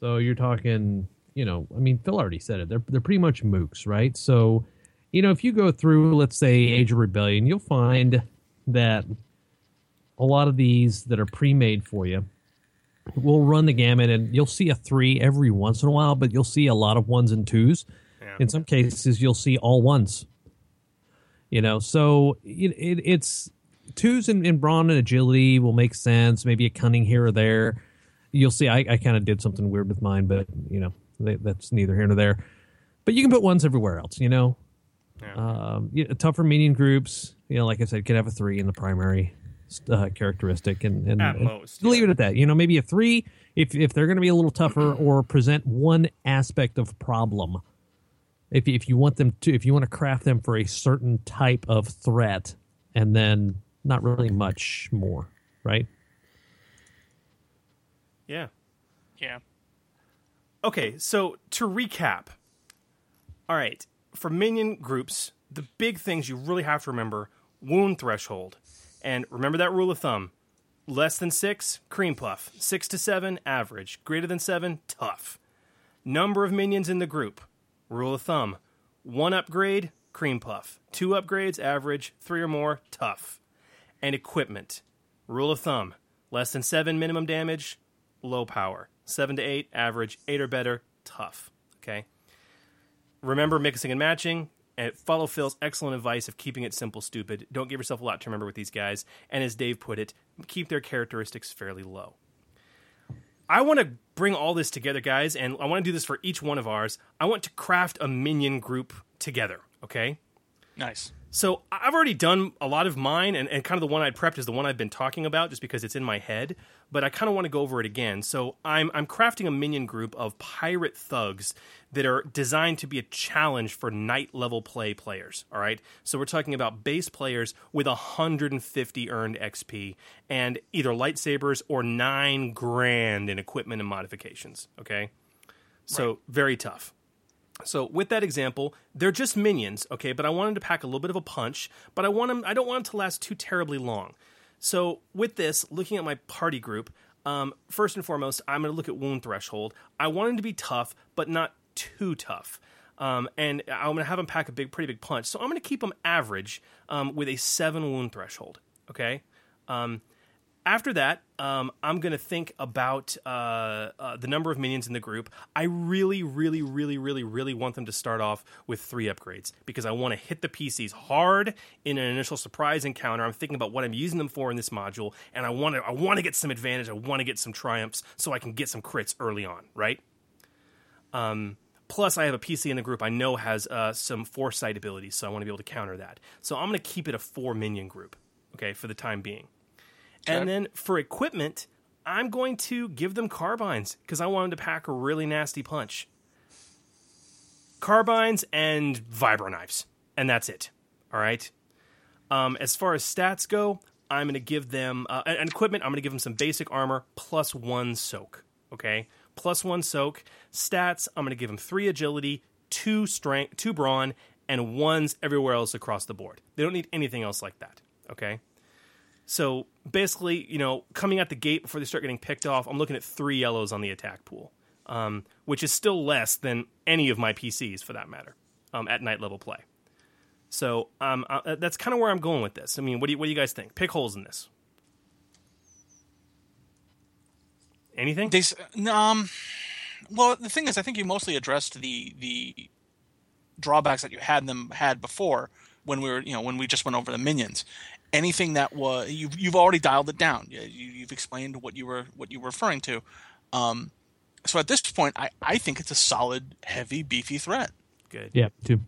So you're talking, you know, I mean, Phil already said it. They're they're pretty much mooks, right? So, you know, if you go through, let's say, Age of Rebellion, you'll find that a lot of these that are pre-made for you will run the gamut, and you'll see a three every once in a while, but you'll see a lot of ones and twos.
Yeah.
In some cases, you'll see all ones. You know, so it, it, it's twos in, in brawn and agility will make sense. Maybe a cunning here or there. You'll see. I, I kind of did something weird with mine, but you know they, that's neither here nor there. But you can put ones everywhere else. You know, um, you tougher minion groups. You know, like I said, could have a three in the primary uh, characteristic, and, and
At
and
most,
leave
yeah.
it at that. You know, maybe a three if if they're going to be a little tougher or present one aspect of problem. If if you want them to, if you want to craft them for a certain type of threat, and then not really much more, right?
Yeah.
Yeah.
Okay, so to recap. All right, for minion groups, the big things you really have to remember wound threshold. And remember that rule of thumb less than six, cream puff. Six to seven, average. Greater than seven, tough. Number of minions in the group. Rule of thumb one upgrade, cream puff. Two upgrades, average. Three or more, tough. And equipment. Rule of thumb less than seven minimum damage, low power. Seven to eight, average. Eight or better, tough. Okay? Remember mixing and matching. And follow Phil's excellent advice of keeping it simple, stupid. Don't give yourself a lot to remember with these guys. And as Dave put it, keep their characteristics fairly low. I want to bring all this together, guys, and I want to do this for each one of ours. I want to craft a minion group together, okay?
Nice.
So I've already done a lot of mine, and, and kind of the one I prepped is the one I've been talking about, just because it's in my head. But I kind of want to go over it again. So I'm I'm crafting a minion group of pirate thugs that are designed to be a challenge for knight level play players. All right. So we're talking about base players with 150 earned XP and either lightsabers or nine grand in equipment and modifications. Okay. So very tough. So with that example, they're just minions, okay, but I want them to pack a little bit of a punch, but I want them I don't want them to last too terribly long. So with this, looking at my party group, um, first and foremost, I'm going to look at wound threshold. I want them to be tough, but not too tough. Um, and I'm going to have them pack a big, pretty big punch. So I'm going to keep them average um, with a seven wound threshold. Okay. After that, um, I'm going to think about uh, uh, the number of minions in the group. I really, really, really, really, really want them to start off with three upgrades because I want to hit the PCs hard in an initial surprise encounter. I'm thinking about what I'm using them for in this module, and I want to I want to get some advantage. I want to get some triumphs so I can get some crits early on, right? Um, plus, I have a PC in the group I know has uh, some foresight abilities, so I want to be able to counter that. So I'm going to keep it a four minion group, okay, for the time being. And then for equipment, I'm going to give them carbines because I want them to pack a really nasty punch. Carbines and vibro knives, and that's it. All right. Um, as far as stats go, I'm going to give them uh, and equipment. I'm going to give them some basic armor plus one soak. Okay, plus one soak. Stats. I'm going to give them three agility, two strength, two brawn, and ones everywhere else across the board. They don't need anything else like that. Okay. So basically, you know, coming out the gate before they start getting picked off, I'm looking at three yellows on the attack pool, um, which is still less than any of my PCs for that matter um, at knight level play. So um, uh, that's kind of where I'm going with this. I mean, what do you, what do you guys think? Pick holes in this. Anything?
They, um, well, the thing is, I think you mostly addressed the the drawbacks that you had them had before when we were, you know, when we just went over the minions. Anything that was you've you've already dialed it down. You, you've explained what you were what you were referring to. Um, so at this point, I I think it's a solid, heavy, beefy threat.
Good.
Yeah, too.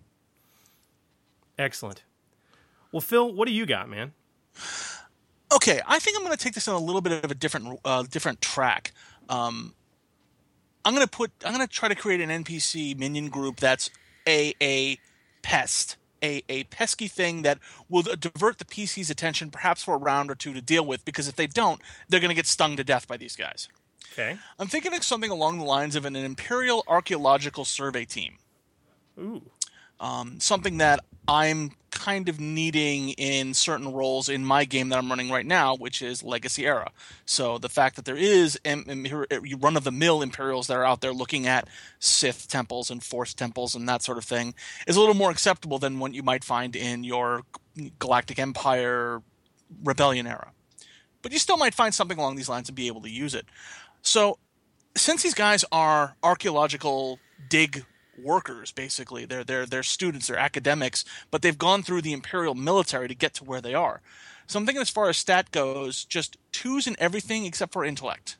Excellent. Well, Phil, what do you got, man?
Okay, I think I'm going to take this on a little bit of a different uh, different track. Um, I'm going to put I'm going to try to create an NPC minion group that's a a pest, a a pesky thing that will divert the PC's attention perhaps for a round or two to deal with because if they don't, they're going to get stung to death by these guys.
Okay.
I'm thinking of something along the lines of an Imperial Archaeological Survey team.
Ooh.
Um, something that I'm kind of needing in certain roles in my game that I'm running right now, which is Legacy Era. So the fact that there is run of the mill Imperials that are out there looking at Sith temples and Force temples and that sort of thing is a little more acceptable than what you might find in your Galactic Empire Rebellion era. But you still might find something along these lines and be able to use it. So since these guys are archaeological dig workers basically. They're they're they're students they're academics but they've gone through the imperial military to get to where they are. So i'm thinking as far as stat goes just twos in everything except for intellect.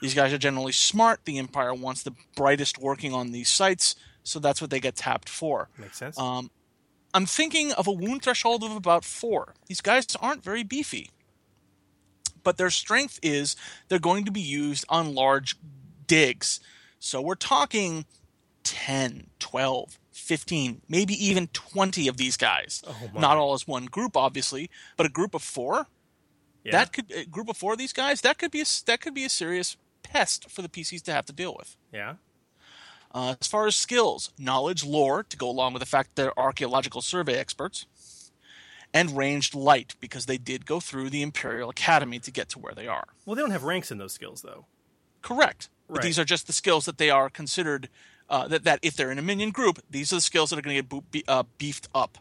These guys are generally smart. The empire wants the brightest working on these sites so that's what they get tapped for.
Makes sense.
um, i'm thinking of a wound threshold of about four. These guys aren't very beefy but their strength is they're going to be used on large digs. So we're talking 10, 12, 15, maybe even 20 of these guys.
Oh
Not all as one group, obviously, but a group of four.
yeah.
That could a group of four of these guys. That could be a that could be a serious pest for the PCs to have to deal with.
Yeah.
Uh, as far as skills, knowledge, lore, to go along with the fact that they're archaeological survey experts, and ranged light, because they did go through the Imperial Academy to get to where they are.
Well, they don't have ranks in those skills, though.
Correct. But these are just the skills that they are considered, uh, that, that if they're in a minion group, these are the skills that are going to get bo- be, uh, beefed up.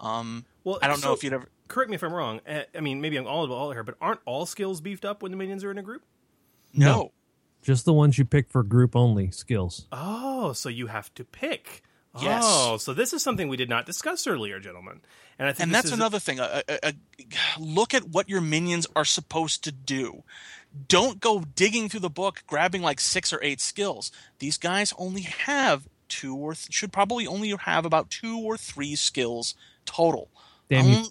Um,
Well,
I don't know if you'd ever.
Correct me if I'm wrong. uh, I mean, maybe I'm all about all here, but aren't all skills beefed up when the minions are in a group?
No.
Just the ones you pick for group only skills.
Oh, so you have to pick.
Yes.
Oh, so this is something we did not discuss earlier, gentlemen. And I think
and that's
is
another thing. Uh, uh, uh, look at what your minions are supposed to do. Don't go digging through the book, grabbing like six or eight skills. These guys only have two or th- should probably only have about two or three skills total. Um,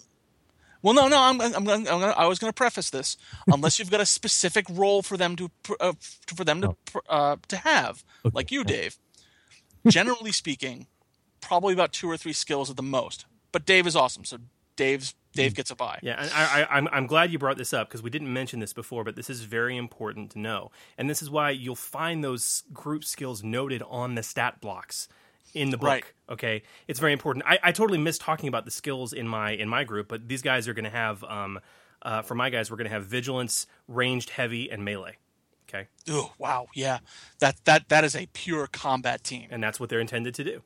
well, no, no. I'm, I'm, I'm, gonna, I'm gonna, I was going to preface this. Unless you've got a specific role for them to uh, for them to
Oh.
uh, to have,
Okay.
like you, Dave. Generally speaking, probably about two or three skills at the most. But Dave is awesome, so Dave's Dave gets a bye.
Yeah, and I, I, I'm, I'm glad you brought this up because we didn't mention this before, but this is very important to know. And this is why you'll find those group skills noted on the stat blocks in the book.
Right.
Okay, it's very important. I, I totally missed talking about the skills in my in my group, but these guys are going to have, um, uh, for my guys, we're going to have vigilance, ranged, heavy, and melee. Okay,
Oh wow, yeah, that that that is a pure combat team.
and that's what they're intended to do.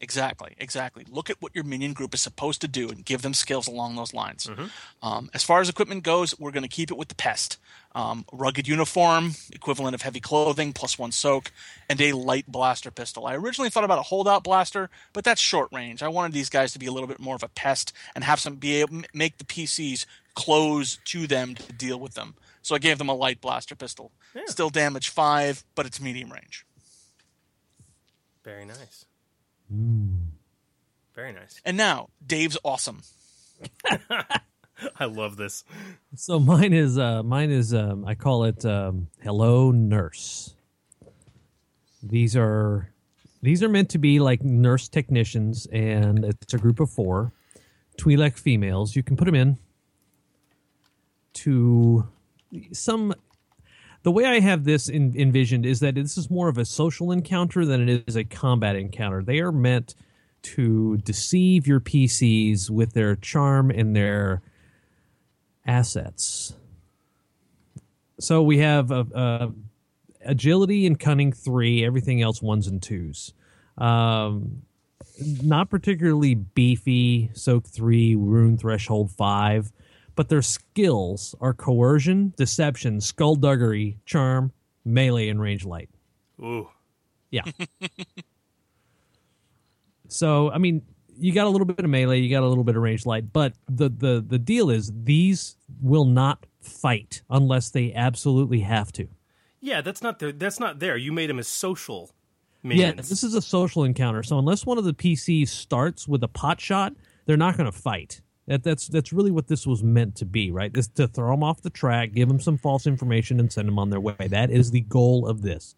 Exactly, exactly. Look at what your minion group is supposed to do and give them skills along those lines.
Mm-hmm.
Um, as far as equipment goes, we're going to keep it with the pest. Um, rugged uniform, equivalent of heavy clothing, plus one soak, and a light blaster pistol. I originally thought about a holdout blaster, but that's short range. I wanted these guys to be a little bit more of a pest and have some be able make the PCs close to them to deal with them. So I gave them a light blaster pistol. Still damage five, but it's medium range.
Very nice. Very nice.
And now, Dave's awesome.
I love this.
So mine is uh, mine is um, I call it um, Hello Nurse. These are these are meant to be like nurse technicians, and it's a group of four Twi'lek females. You can put them in to some. The way I have this in, envisioned is that this is more of a social encounter than it is a combat encounter. They are meant to deceive your PCs with their charm and their assets. So we have uh, uh, agility and cunning three, everything else ones and twos. Um, not particularly beefy, soak three, wound threshold five, but their skills are coercion, deception, skullduggery, charm, melee, and range light.
Ooh.
Yeah. so I mean, you got a little bit of melee, you got a little bit of range light, but the the the deal is these will not fight unless they absolutely have to.
Yeah, that's not there. That's not there. You made them as social
Yeah, this is a social encounter. So unless one of the PCs starts with a pot shot, they're not going to fight. That, that's that's really what this was meant to be, right? This to throw them off the track, give them some false information, and send them on their way. That is the goal of this.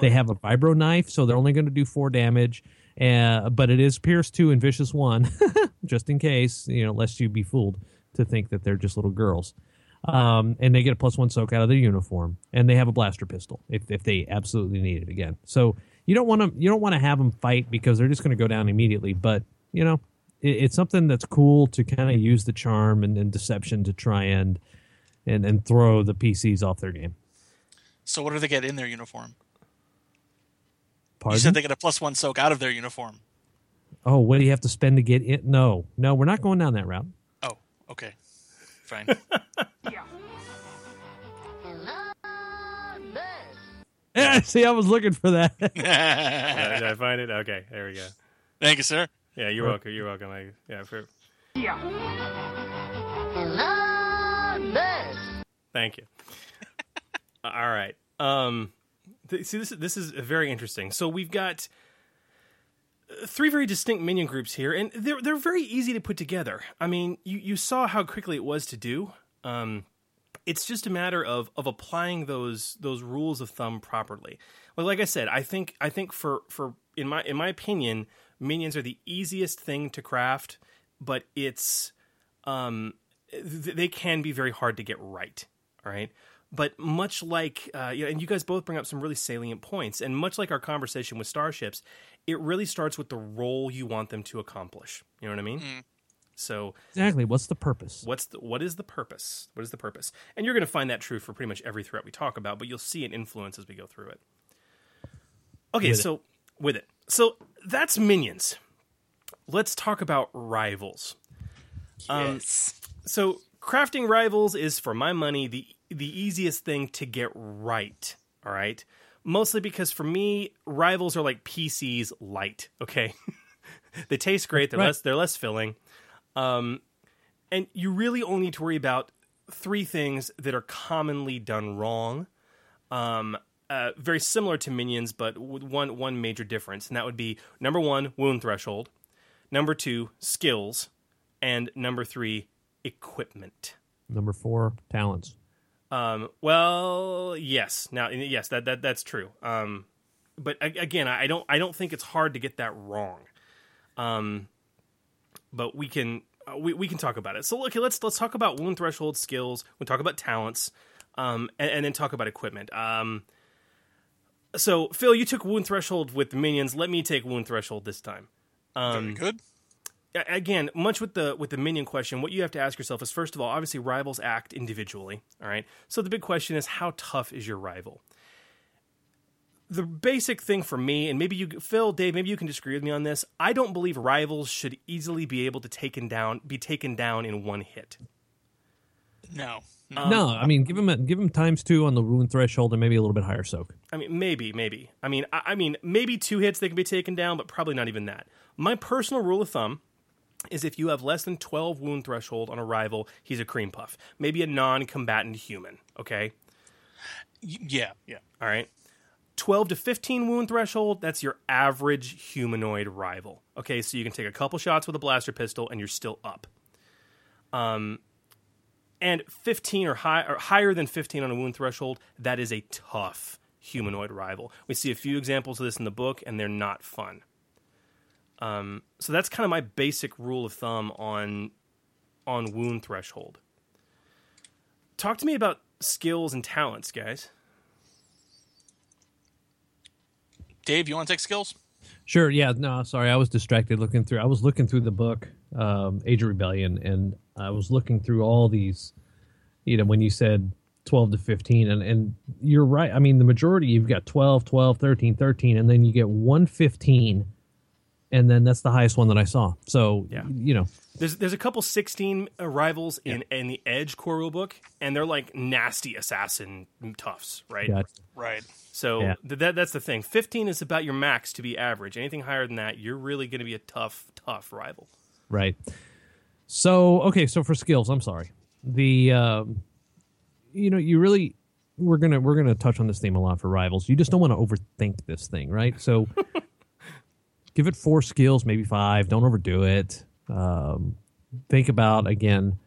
They have a vibro knife, so they're only going to do four damage, uh, but it is pierce two and vicious one, just in case you know, lest you be fooled to think that they're just little girls. Um, and they get a plus one soak out of their uniform, and they have a blaster pistol if, if they absolutely need it again. So you don't want to you don't want to have them fight because they're just going to go down immediately. But you know, it, it's something that's cool to kind of use the charm and, and deception to try and and and throw the PCs off their game.
So what do they get in their uniform?
Pardon?
You said they get a plus one soak out of their uniform.
oh, what do you have to spend to get it? No, no, we're not going down that route.
Oh, okay, fine.
Yeah, see, I was looking for that.
Did I find it? Okay, there we go.
Thank you, sir.
Yeah, you're welcome. You're welcome. I, yeah, for, thank you. All right. Um, th- see, this is this is very interesting. So we've got uh, three very distinct minion groups here, and they're they're very easy to put together. I mean, you you saw how quickly it was to do. Um, it's just a matter of of applying those those rules of thumb properly. Well, like I said, I think I think for for in my in my opinion, minions are the easiest thing to craft, but it's um th- they can be very hard to get right. All right. but much like, uh, you know, and you guys both bring up some really salient points, and much like our conversation with starships, it really starts with the role you want them to accomplish. You know what I mean? So,
Exactly. What's the purpose?
what's the, what is the purpose? What is the purpose? And you're going to find that true for pretty much every threat we talk about, but you'll see an influence as we go through it. Okay,
With it.
so with it, so that's minions. Let's talk about rivals. Um,
yes.
So crafting rivals is, for my money, the the easiest thing to get right. All right, mostly because for me, rivals are like PCs light. Okay, they taste great. They're
Right.
less they're less filling, um, and you really only need to worry about three things that are commonly done wrong. Um, uh, very similar to minions, but with one one major difference, and that would be number one, wound threshold. Number two, skills, and number three, equipment.
Number four, talents.
Um, well, yes. Now, yes, that, that that's true. Um, but again, I don't I don't think it's hard to get that wrong. Um, but we can uh, we, we can talk about it. So okay, let's let's talk about wound threshold skills. We'll talk about talents, um, and, and then talk about equipment. Um, so Phil, you took wound threshold with minions. Let me take wound threshold this time.
Very good.
Again, much with the with the minion question, what you have to ask yourself is first of all, obviously rivals act individually. All right. So the big question is how tough is your rival? The basic thing for me, and maybe you, Phil, Dave, maybe you can disagree with me on this. I don't believe rivals should easily be able to taken down, be taken down in one hit.
No.
Um,
no, I mean, give him a, give him times two on the wound threshold and maybe a little bit higher soak.
I mean, maybe, maybe. I mean, I, I mean, maybe two hits they can be taken down, but probably not even that. My personal rule of thumb is if you have less than 12 wound threshold on a rival, he's a cream puff. Maybe a non-combatant human, okay?
Yeah. Yeah.
All right. 12 to 15 wound threshold, that's your average humanoid rival. Okay, so you can take a couple shots with a blaster pistol and you're still up. Um and 15 or, high, or higher than 15 on a wound threshold, that is a tough humanoid rival. We see a few examples of this in the book and they're not fun. Um so that's kind of my basic rule of thumb on on wound threshold. Talk to me about skills and talents, guys.
Dave, you want to take skills?
Sure. Yeah. No, sorry. I was distracted looking through. I was looking through the book, um, Age of Rebellion, and I was looking through all these. You know, when you said 12 to 15, and and you're right. I mean, the majority you've got 12, 12, 13, 13, and then you get 115, and then that's the highest one that I saw. So
Yeah.
you know,
There's there's a couple 16 rivals in in the Edge core rulebook, and they're like nasty assassin toughs, right?
got
Right.
So
Yeah.
th- that that's the thing. 15 is about your max to be average. Anything higher than that, you're really going to be a tough tough rival.
Right. So okay, so for skills, I'm sorry. The um, you know, you really we're gonna we're gonna touch on this theme a lot for rivals. You just don't want to overthink this thing, right? So give it four skills, maybe five. Don't overdo it. Um, think about again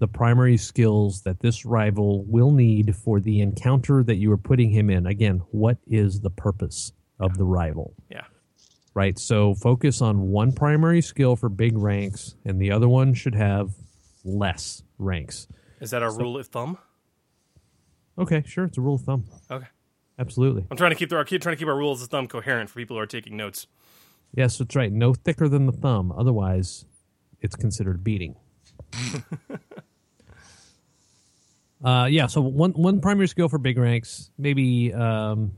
the primary skills that this rival will need for the encounter that you are putting him in. Again, what is the purpose of the rival?
Yeah.
right? So focus on one primary skill for big ranks, and the other one should have less ranks.
Is that our rule of thumb?
Okay, sure, it's a rule of thumb.
Okay.
Absolutely.
I'm trying to keep our keep trying to keep our rules of thumb coherent for people who are taking notes.
Yes, that's right. No thicker than the thumb, otherwise, it's considered beating. uh, yeah. So one one primary skill for big ranks, maybe um,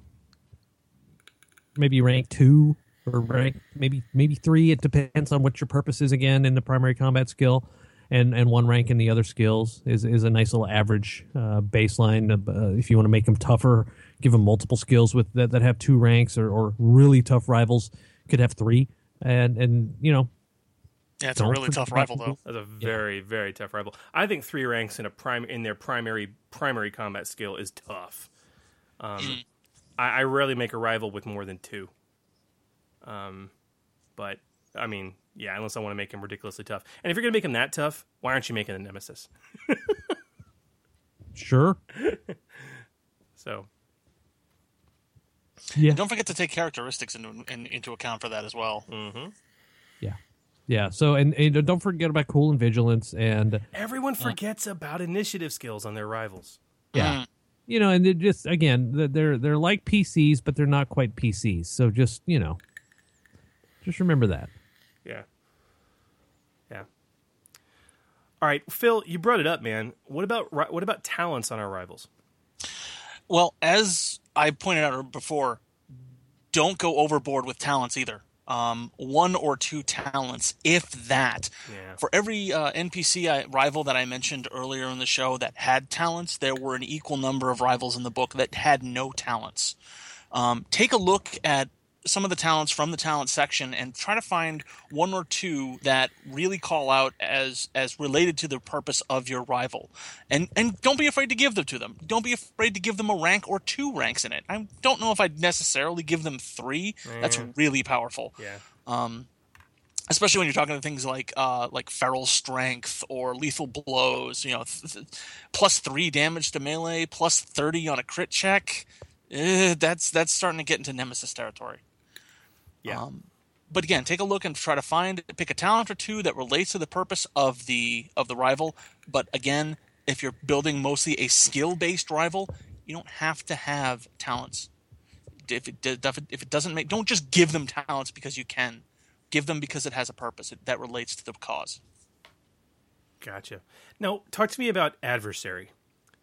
maybe rank two or rank maybe maybe three. It depends on what your purpose is again in the primary combat skill, and and one rank in the other skills is is a nice little average uh, baseline. Uh, if you want to make them tougher, give them multiple skills with that, that have two ranks, or, or really tough rivals could have three, and and you know
Yeah, it's a really tough rival, though.
That's a very very tough rival. I think three ranks in a prime in their primary primary combat skill is tough. Um, I, I rarely make a rival with more than two. Um, but I mean, yeah, unless I want to make him ridiculously tough. And if you're gonna make him that tough, why aren't you making a nemesis?
sure,
So
yeah,
Don't forget to take characteristics into, in, into account for that as well. Mm-hmm.
yeah, yeah. So and, and don't forget about cool and vigilance, and
everyone forgets about initiative skills on their rivals.
yeah, mm. you know, and they're just again, they're- they're they're like PCs, but they're not quite PCs. So just you know, just remember that.
Yeah. Yeah. All right, Phil, you brought it up, man. What about what about talents on our rivals?
Well, as I pointed out before, don't go overboard with talents either. Um, one or two talents, if that.
Yeah.
For every uh, NPC I, rival that I mentioned earlier in the show that had talents, there were an equal number of rivals in the book that had no talents. Um, take a look at some of the talents from the talent section and try to find one or two that really call out as as related to the purpose of your rival and and don't be afraid to give them to them don't be afraid to give them a rank or two ranks in it i don't know if i'd necessarily give them three that's really powerful
Yeah.
um, especially when you're talking to things like uh, like feral strength or lethal blows. You know, th- th- plus three damage to melee, plus thirty on a crit check. Eh, that's that's starting to get into nemesis territory.
Yeah.
Um, but again, take a look and try to find pick a talent or two that relates to the purpose of the of the rival. But again, if you're building mostly a skill based rival, you don't have to have talents. If it do- if it doesn't make, don't just give them talents because you can. Give them because it has a purpose it, that relates to the cause.
Gotcha. Now, talk to me about adversary.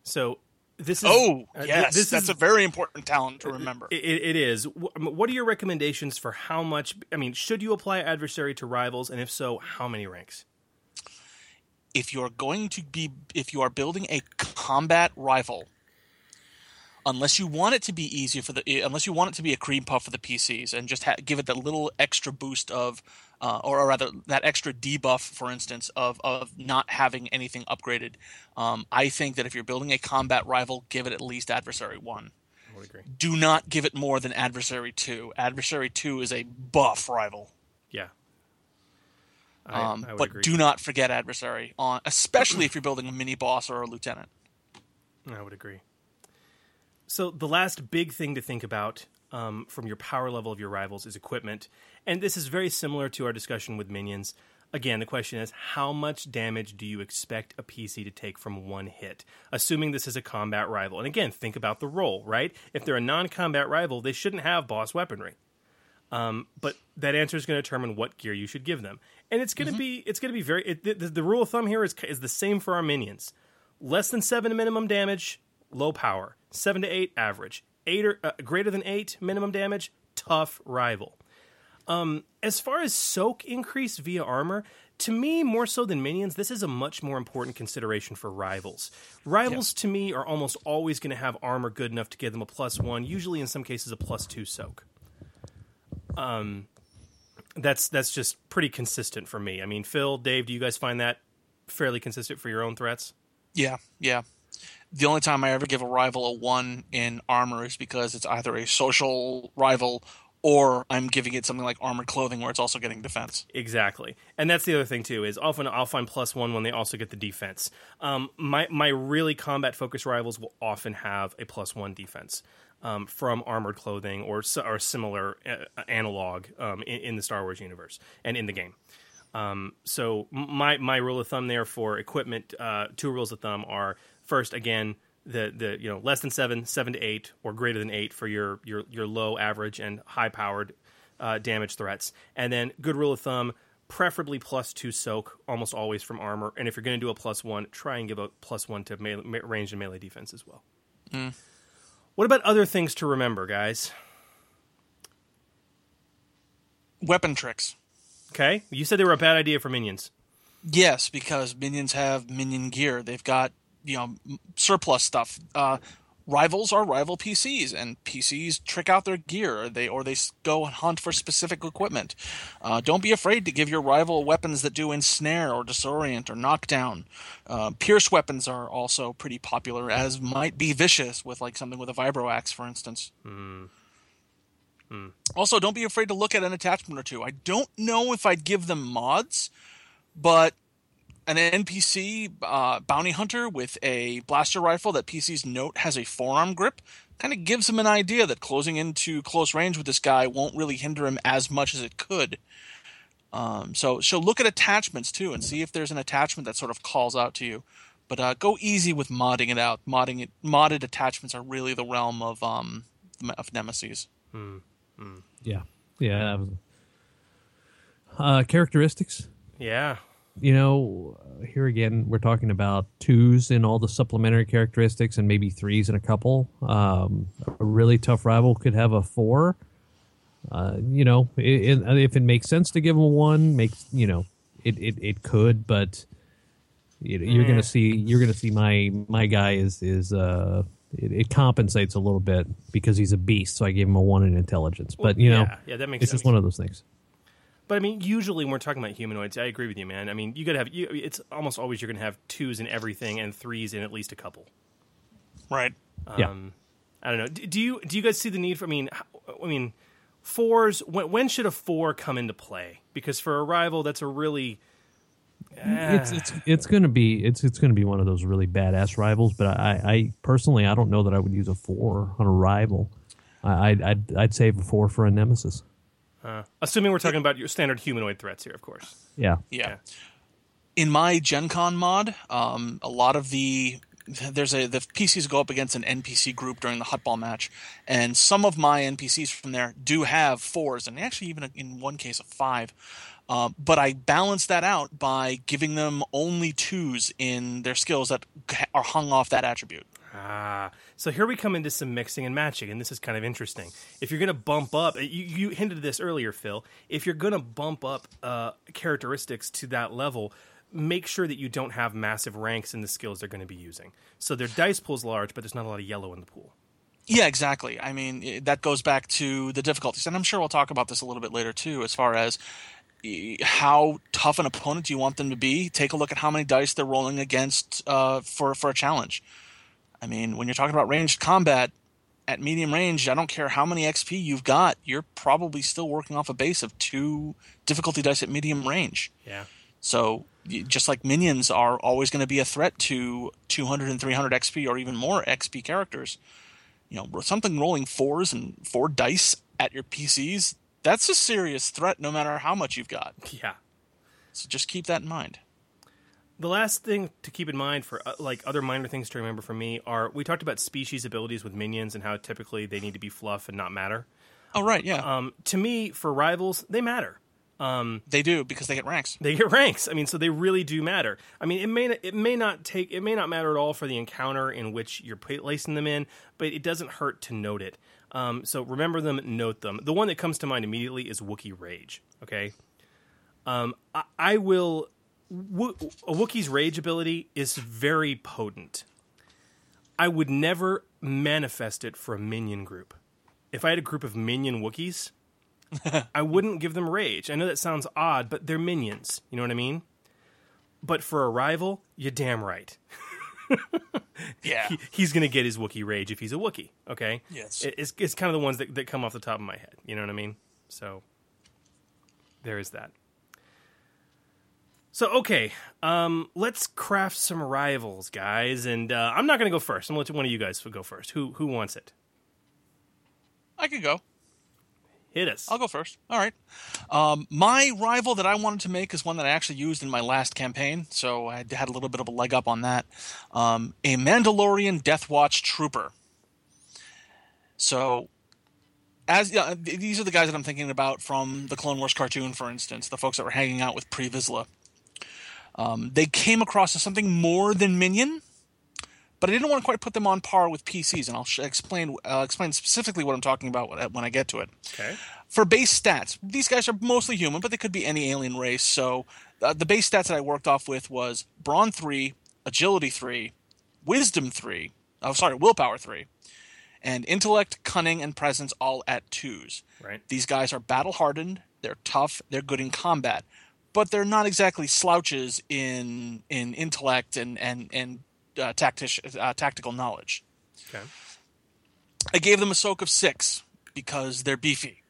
So, this is
Oh,
uh,
yes,
this
that's
is,
a very important talent to remember.
It, it is. What are your recommendations for how much? I mean, should you apply adversary to rivals, and if so, how many ranks?
if you're going to be if you are building a combat rival unless you want it to be easier for the unless you want it to be a cream puff for the PCs and just ha- give it that little extra boost of uh, or rather that extra debuff for instance of of not having anything upgraded um, I think that if you're building a combat rival give it at least adversary 1
I would agree.
do not give it more than adversary 2 adversary 2 is a buff rival
Yeah. I,
um,
I
but
agree.
do not forget adversary on especially if you're building a mini boss or a lieutenant
I would agree. So the last big thing to think about um, from your power level of your rivals is equipment, and this is very similar to our discussion with minions. Again, the question is how much damage do you expect a PC to take from one hit, assuming this is a combat rival? And again, think about the role, right? If they're a non-combat rival, they shouldn't have boss weaponry. Um, but that answer is going to determine what gear you should give them, and it's going to be it's going to be very. It, the, the rule of thumb here is is the same for our minions less than seven minimum damage, low power. Seven to eight average. Eight or uh, greater than eight minimum damage, tough rival. Um, as far as soak increase via armor, to me more so than minions, this is a much more important consideration for rivals. Rivals to me are almost always going to have armor good enough to give them a plus one, usually in some cases a plus two soak. Um, that's that's just pretty consistent for me. I mean, Phil, Dave, do you guys find that fairly consistent for your own threats?
Yeah, yeah. The only time I ever give a rival a one in armor is because it's either a social rival or I'm giving it something like armored clothing where it's also getting defense.
Exactly, and that's the other thing too. Is often I'll find plus one when they also get the defense. Um, my my really combat focused rivals will often have a plus one defense um, from armored clothing or or similar uh, analog um, in, in the Star Wars universe and in the game. Um, so my my rule of thumb there for equipment, uh, two rules of thumb are first again the the you know less than seven, seven to eight, or greater than eight for your your your low, average, and high powered uh, damage threats, and then good rule of thumb. Preferably plus two soak, almost always from armor. And if you're going to do a plus one, try and give a plus one to melee, me- range and melee defense as well. What about other things to remember, guys?
Weapon tricks.
Okay, you said they were a bad idea for minions.
Yes, because minions have minion gear. They've got you know surplus stuff. Uh, rivals are rival PCs, and PCs trick out their gear. Or They or they go and hunt for specific equipment. Uh, don't be afraid to give your rival weapons that do ensnare or disorient or knockdown. Uh, pierce weapons are also pretty popular, as might be vicious with like something with a vibro axe, for instance. Also, don't be afraid to look at an attachment or two. I don't know if I'd give them mods, but an NPC uh, bounty hunter with a blaster rifle that PC's note has a forearm grip kind of gives him an idea that closing into close range with this guy won't really hinder him as much as it could. Um, so, so look at attachments too and see if there's an attachment that sort of calls out to you. But uh, go easy with modding it out. Modding it, modded attachments are really the realm of um of Nemesis.
Yeah, yeah. Uh, characteristics.
Yeah.
You know, here again, we're talking about twos in all the supplementary characteristics, and maybe threes in a couple. Um, a really tough rival could have a four. Uh, you know, i i if it makes sense to give them a one, makes you know, it it, it could, but you know, you're gonna see you're gonna see my my guy is is uh it, it compensates a little bit because he's a beast, so I gave him a one in intelligence. But you know,
yeah, yeah, that makes
it's
sense.
just one of those things.
But I mean, usually when we're talking about humanoids, I agree with you, man. I mean, you gotta have. You, it's almost always you're gonna have twos in everything and threes in at least a couple.
Right.
Yeah.
Um, I don't know. Do, do you do you guys see the need for? I mean, how- I mean, fours. When, when should a four come into play? Because for a rival, that's a really.
it's it's it's gonna be it's it's gonna be one of those really badass rivals. But I, I personally I don't know that I would use a four on a rival. I, I'd, I'd I'd save a four for a nemesis.
Uh, assuming we're talking about your standard humanoid threats here, of course.
Yeah,
Yeah.
Yeah.
In my Gen Con mod, um, a lot of the there's a the PCs go up against an NPC group during the Huttball match, and some of my NPCs from there do have fours, and actually even in one case a five. Uh, but I balance that out by giving them only twos in their skills that are hung off that attribute.
Ah, so here we come into some mixing and matching, and this is kind of interesting. If you're going to bump up, you, you hinted at this earlier, Phil. If you're going to bump up uh, characteristics to that level, make sure that you don't have massive ranks in the skills they're going to be using. So their dice pool's large, but there's not a lot of yellow in the pool.
Yeah, exactly. I mean, that goes back to the difficulties, and I'm sure we'll talk about this a little bit later too, as far as how tough an opponent do you want them to be. Take a look at how many dice they're rolling against uh, for for a challenge. I mean, when you're talking about ranged combat at medium range, I don't care how many XP you've got, you're probably still working off a base of two difficulty dice at medium range.
Yeah.
So just like minions are always going to be a threat to 200 and 300 XP or even more XP characters, you know, something rolling fours and four dice at your PCs, that's a serious threat no matter how much you've got.
Yeah.
So just keep that in mind.
The last thing to keep in mind for uh, like other minor things to remember for me are we talked about species abilities with minions and how typically they need to be fluff and not matter.
Oh, right, yeah.
Um, to me, for rivals, they matter.
they do because they get ranks.
They get ranks. I mean, so they really do matter. I mean, it may it may not take it may not matter at all for the encounter in which you're pla- placing them in, but it doesn't hurt to note it. Um, so remember them, note them. The one that comes to mind immediately is Wookiee Rage. Okay, um, I, I will. Wo- a Wookiee's rage ability is very potent. I would never manifest it for a minion group. If I had a group of minion Wookiees, I wouldn't give them rage. I know that sounds odd, but they're minions. You know what I mean? But for a rival, you're damn right.
Yeah.
He- he's going to get his Wookiee rage if he's a Wookiee. Okay.
Yes.
It- It's, it's kind of the ones that, that come off the top of my head. You know what I mean? So there is that. So okay, um, let's craft some rivals, guys. And uh, I'm not going to go first. I'm going to let one of you guys go first. Who who wants it?
I could go.
Hit us.
I'll go first. All right. Um, my rival that I wanted to make is one that I actually used in my last campaign, so I had a little bit of a leg up on that. Um, a Mandalorian Death Watch trooper. So, as th- these are the guys that I'm thinking about from the Clone Wars cartoon, for instance, the folks that were hanging out with Pre Vizsla. Um, they came across as something more than minion, but I didn't want to quite put them on par with PCs, and I'll sh- explain uh, explain specifically what I'm talking about when I- get to it
okay.
for base stats, these guys are mostly human, but they could be any alien race. So uh, the base stats that I worked off with was Brawn three, Agility three, Wisdom three. Oh, sorry, Willpower three, and Intellect, Cunning, and Presence all at twos.
Right.
These guys are battle hardened. They're tough. They're good in combat, but they're not exactly slouches in in intellect and and and uh, tactish, uh, tactical knowledge.
Okay.
I gave them a soak of six because they're beefy.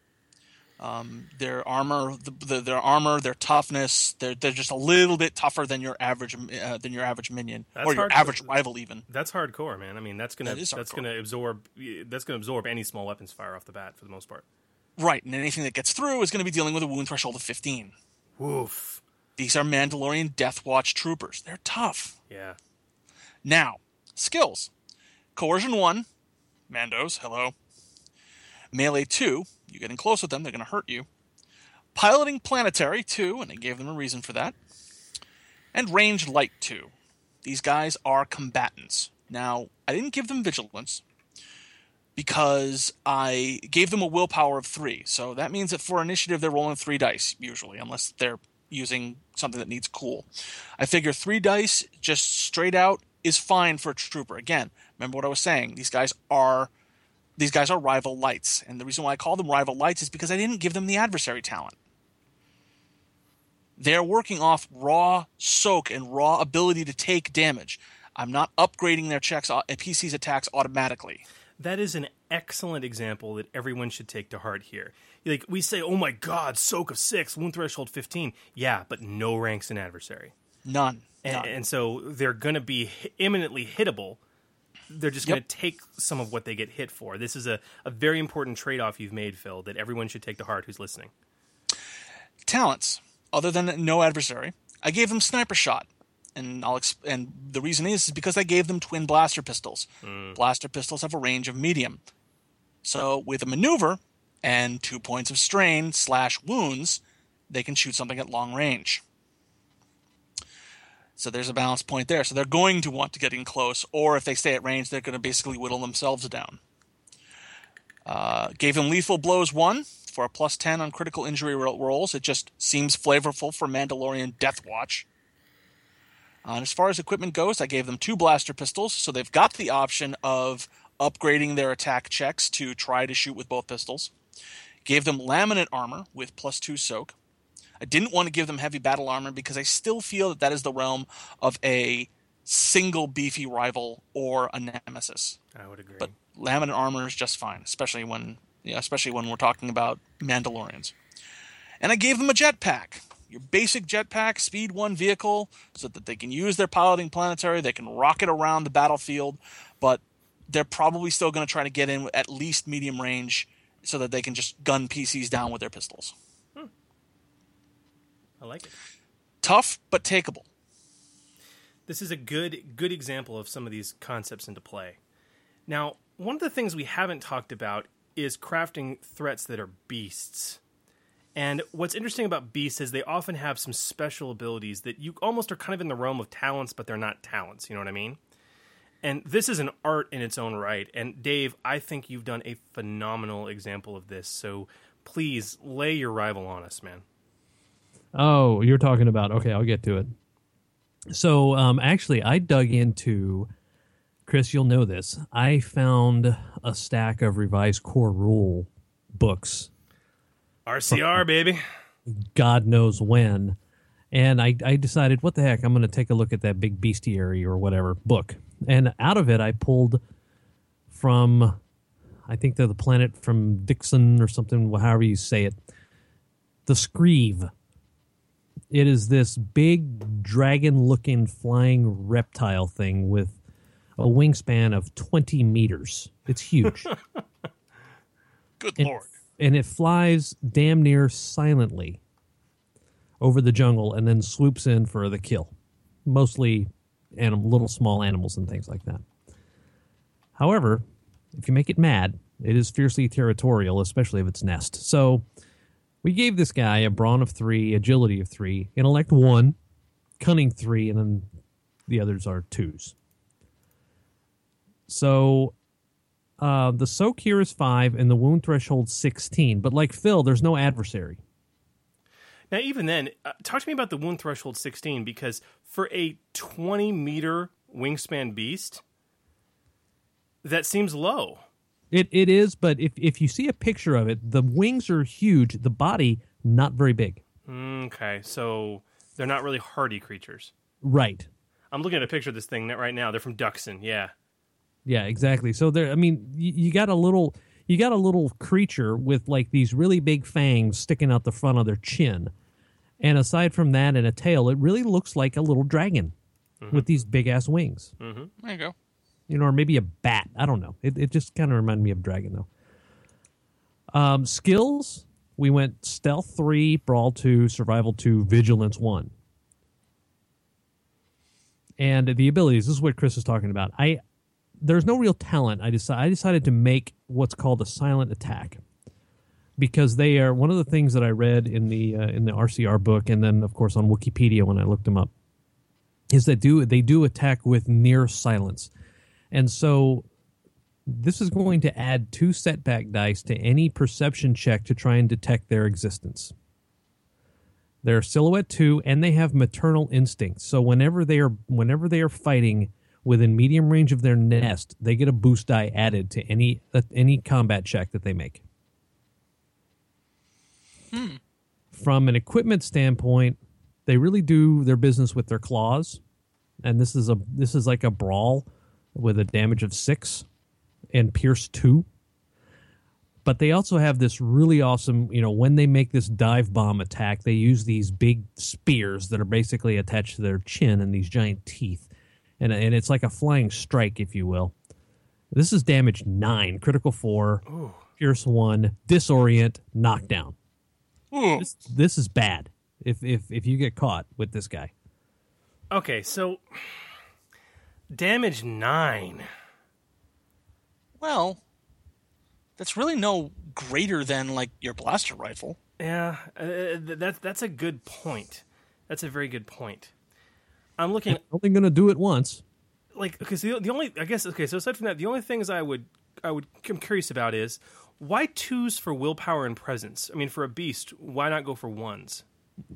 Um, their armor, the, the, their armor, their toughness, they're they're just a little bit tougher than your average uh, than your average minion
That's
or your average rival even.
That's hardcore, man. I mean, that's gonna
That
that's gonna absorb that's gonna absorb any small weapons fire off the bat for the most part.
Right, and anything that gets through is going to be dealing with a wound threshold of fifteen.
Woof.
These are Mandalorian Death Watch troopers. They're tough.
Yeah.
Now, skills. Coercion 1, Mandos, hello. Melee 2, you getting close with them, they're going to hurt you. Piloting Planetary 2, and they gave them a reason for that. And Range Light 2. These guys are combatants. Now, I didn't give them Vigilance because I gave them a willpower of 3. So that means that for initiative, they're rolling 3 dice, usually, unless they're using something that needs cool. I figure 3 dice, just straight out, is fine for a trooper. Again, remember what I was saying. These guys are these guys are rival lights, and the reason why I call them rival lights is because I didn't give them the adversary talent. They're working off raw soak and raw ability to take damage. I'm not upgrading their checks, uh, PC's attacks automatically.
That is an excellent example that everyone should take to heart here. Like we say, "Oh my God, soak of six, wound threshold fifteen." Yeah, but no ranks in adversary,
None.
and,
None.
and so they're going to be imminently hittable. They're just going
Yep.
to take some of what they get hit for. This is a, a very important trade off you've made, Phil, that everyone should take to heart who's listening.
talents other than no adversary. I gave them sniper shot, and I'll exp- and the reason is, is because I gave them twin blaster pistols. Blaster pistols have a range of medium, so with a maneuver and two points of strain slash wounds, they can shoot something at long range. So there's a balance point there. So they're going to want to get in close, or if they stay at range, they're going to basically whittle themselves down. Uh, gave them lethal blows one for a plus 10 on critical injury rolls. It just seems flavorful for Mandalorian Death Watch. Uh, and as far as equipment goes, I gave them two blaster pistols, so they've got the option of upgrading their attack checks to try to shoot with both pistols. Gave them laminate armor with plus two soak. I didn't want to give them heavy battle armor because I still feel that that is the realm of a single beefy rival or a nemesis
I would agree.
but laminate armor is just fine, especially when yeah, especially when we're talking about Mandalorians. And I gave them a jetpack, your basic jetpack, speed one vehicle, so that they can use their piloting planetary. They can rocket around the battlefield, but they're probably still going to try to get in at least medium range, so that they can just gun PCs down with their pistols. Hmm.
I like it.
Tough but takeable.
This is a good good example of some of these concepts into play. Now, one of the things we haven't talked about is crafting threats that are beasts. And what's interesting about beasts is they often have some special abilities that you almost are kind of in the realm of talents, but they're not talents. You know what I mean? And this is an art in its own right. And Dave, I think you've done a phenomenal example of this. So please lay your rival on us, man.
Oh, you're talking about okay. I'll get to it. So, um, actually, I dug into Chris. You'll know this. I found a stack of revised core rule books.
RCR, baby.
God knows when, and I, I decided, what the heck? I'm going to take a look at that big bestiary or whatever book, and out of it, I pulled from, I think they're the planet from Dixon or something, however you say it, the Screeve. It is this big dragon-looking flying reptile thing with a wingspan of 20 meters. It's huge.
Good
and,
lord.
And it flies damn near silently over the jungle and then swoops in for the kill. Mostly anim- little small animals and things like that. However, if you make it mad, it is fiercely territorial, especially if it's nest. So we gave this guy a brawn of three, agility of three, intellect one, cunning three, and then the others are twos. So uh, the soak here is five, and the wound threshold sixteen. But like Phil, there's no adversary.
Now, even then, uh, talk to me about the wound threshold 16 because for a 20 meter wingspan beast, that seems low.
It it is, but if if you see a picture of it, the wings are huge. The body not very big.
Okay, so they're not really hardy creatures.
Right.
I'm looking at a picture of this thing right now. They're from Duxon. Yeah.
Yeah, exactly. So there, I mean, you, you got a little, you got a little creature with like these really big fangs sticking out the front of their chin, and aside from that and a tail, it really looks like a little dragon with these big ass wings.
There you go.
You know, or maybe a bat. I don't know. It it just kind of reminded me of dragon though. Um, skills. We went stealth three, brawl two, survival two, vigilance one. and the abilities. This is what Chris is talking about. I there's no real talent. I decided I decided to make what's called a silent attack because they are one of the things that I read in the uh, in the RCR book, and then of course on Wikipedia when I looked them up, is that do they do attack with near silence, and so this is going to add two setback dice to any perception check to try and detect their existence. They're silhouette two, and they have maternal instincts. So whenever they are whenever they are fighting within medium range of their nest, they get a boost die added to any uh, any combat check that they make. From an equipment standpoint, they really do their business with their claws, and this is a this is like a brawl with a damage of six and pierce two. But they also have this really awesome, you know, when they make this dive bomb attack, they use these big spears that are basically attached to their chin and these giant teeth. And, and it's like a flying strike, if you will. This is damage nine, critical four, pierce one, disorient, knockdown.
Ooh.
This, this is bad if, if, if you get caught with this guy.
Okay, so damage nine.
Well, that's really no greater than like your blaster rifle.
Yeah, uh, that's that's a good point. That's a very good point. I'm looking I'm
Only going to do it once.
like because the the only I guess okay. So aside from that, the only things I would I would I'm curious about is why twos for willpower and presence. I mean, for a beast, why not go for ones?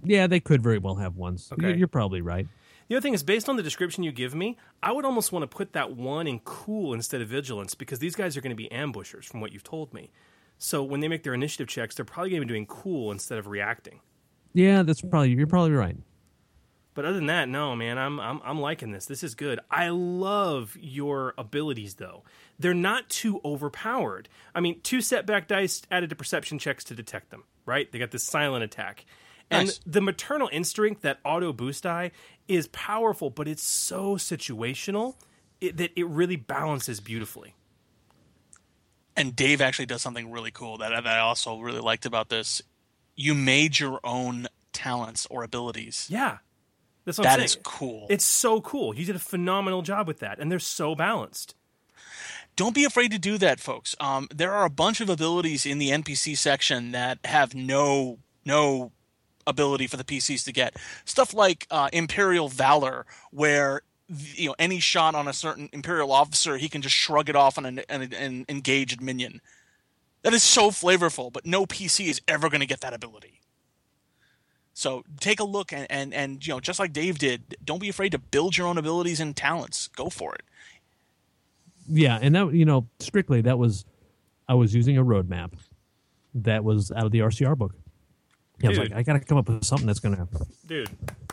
Yeah, they could very well have ones.
Okay.
You're, you're probably right.
The other thing is, based on the description you give me, I would almost want to put that one in cool instead of vigilance because these guys are going to be ambushers, from what you've told me. So when they make their initiative checks, they're probably going to be doing cool instead of reacting.
Yeah, that's probably you're probably right.
But other than that, no, man, I'm I'm I'm liking this. This is good. I love your abilities though. They're not too overpowered. I mean, two setback dice added to perception checks to detect them, right? They got this silent attack. And
Nice.
the maternal instinct, that auto boost die, is powerful, but it's so situational it, that it really balances beautifully.
And Dave actually does something really cool that, that I also really liked about this. You made your own talents or abilities.
Yeah, that's what
That
I'm saying.
is cool.
It's so cool. You did a phenomenal job with that, and they're so balanced.
Don't be afraid to do that, folks. Um, there are a bunch of abilities in the NPC section that have no no ability for the PCs to get. Stuff like uh, Imperial Valor, where you know any shot on a certain Imperial officer, he can just shrug it off on an, an, an engaged minion. That is so flavorful, but no PC is ever going to get that ability. So take a look and, and and you know just like Dave did, don't be afraid to build your own abilities and talents. Go for it.
Yeah, and that you know strictly that was I was using a roadmap that was out of the RCR book. Yeah, I was like, I got to come up with something that's gonna
Dude,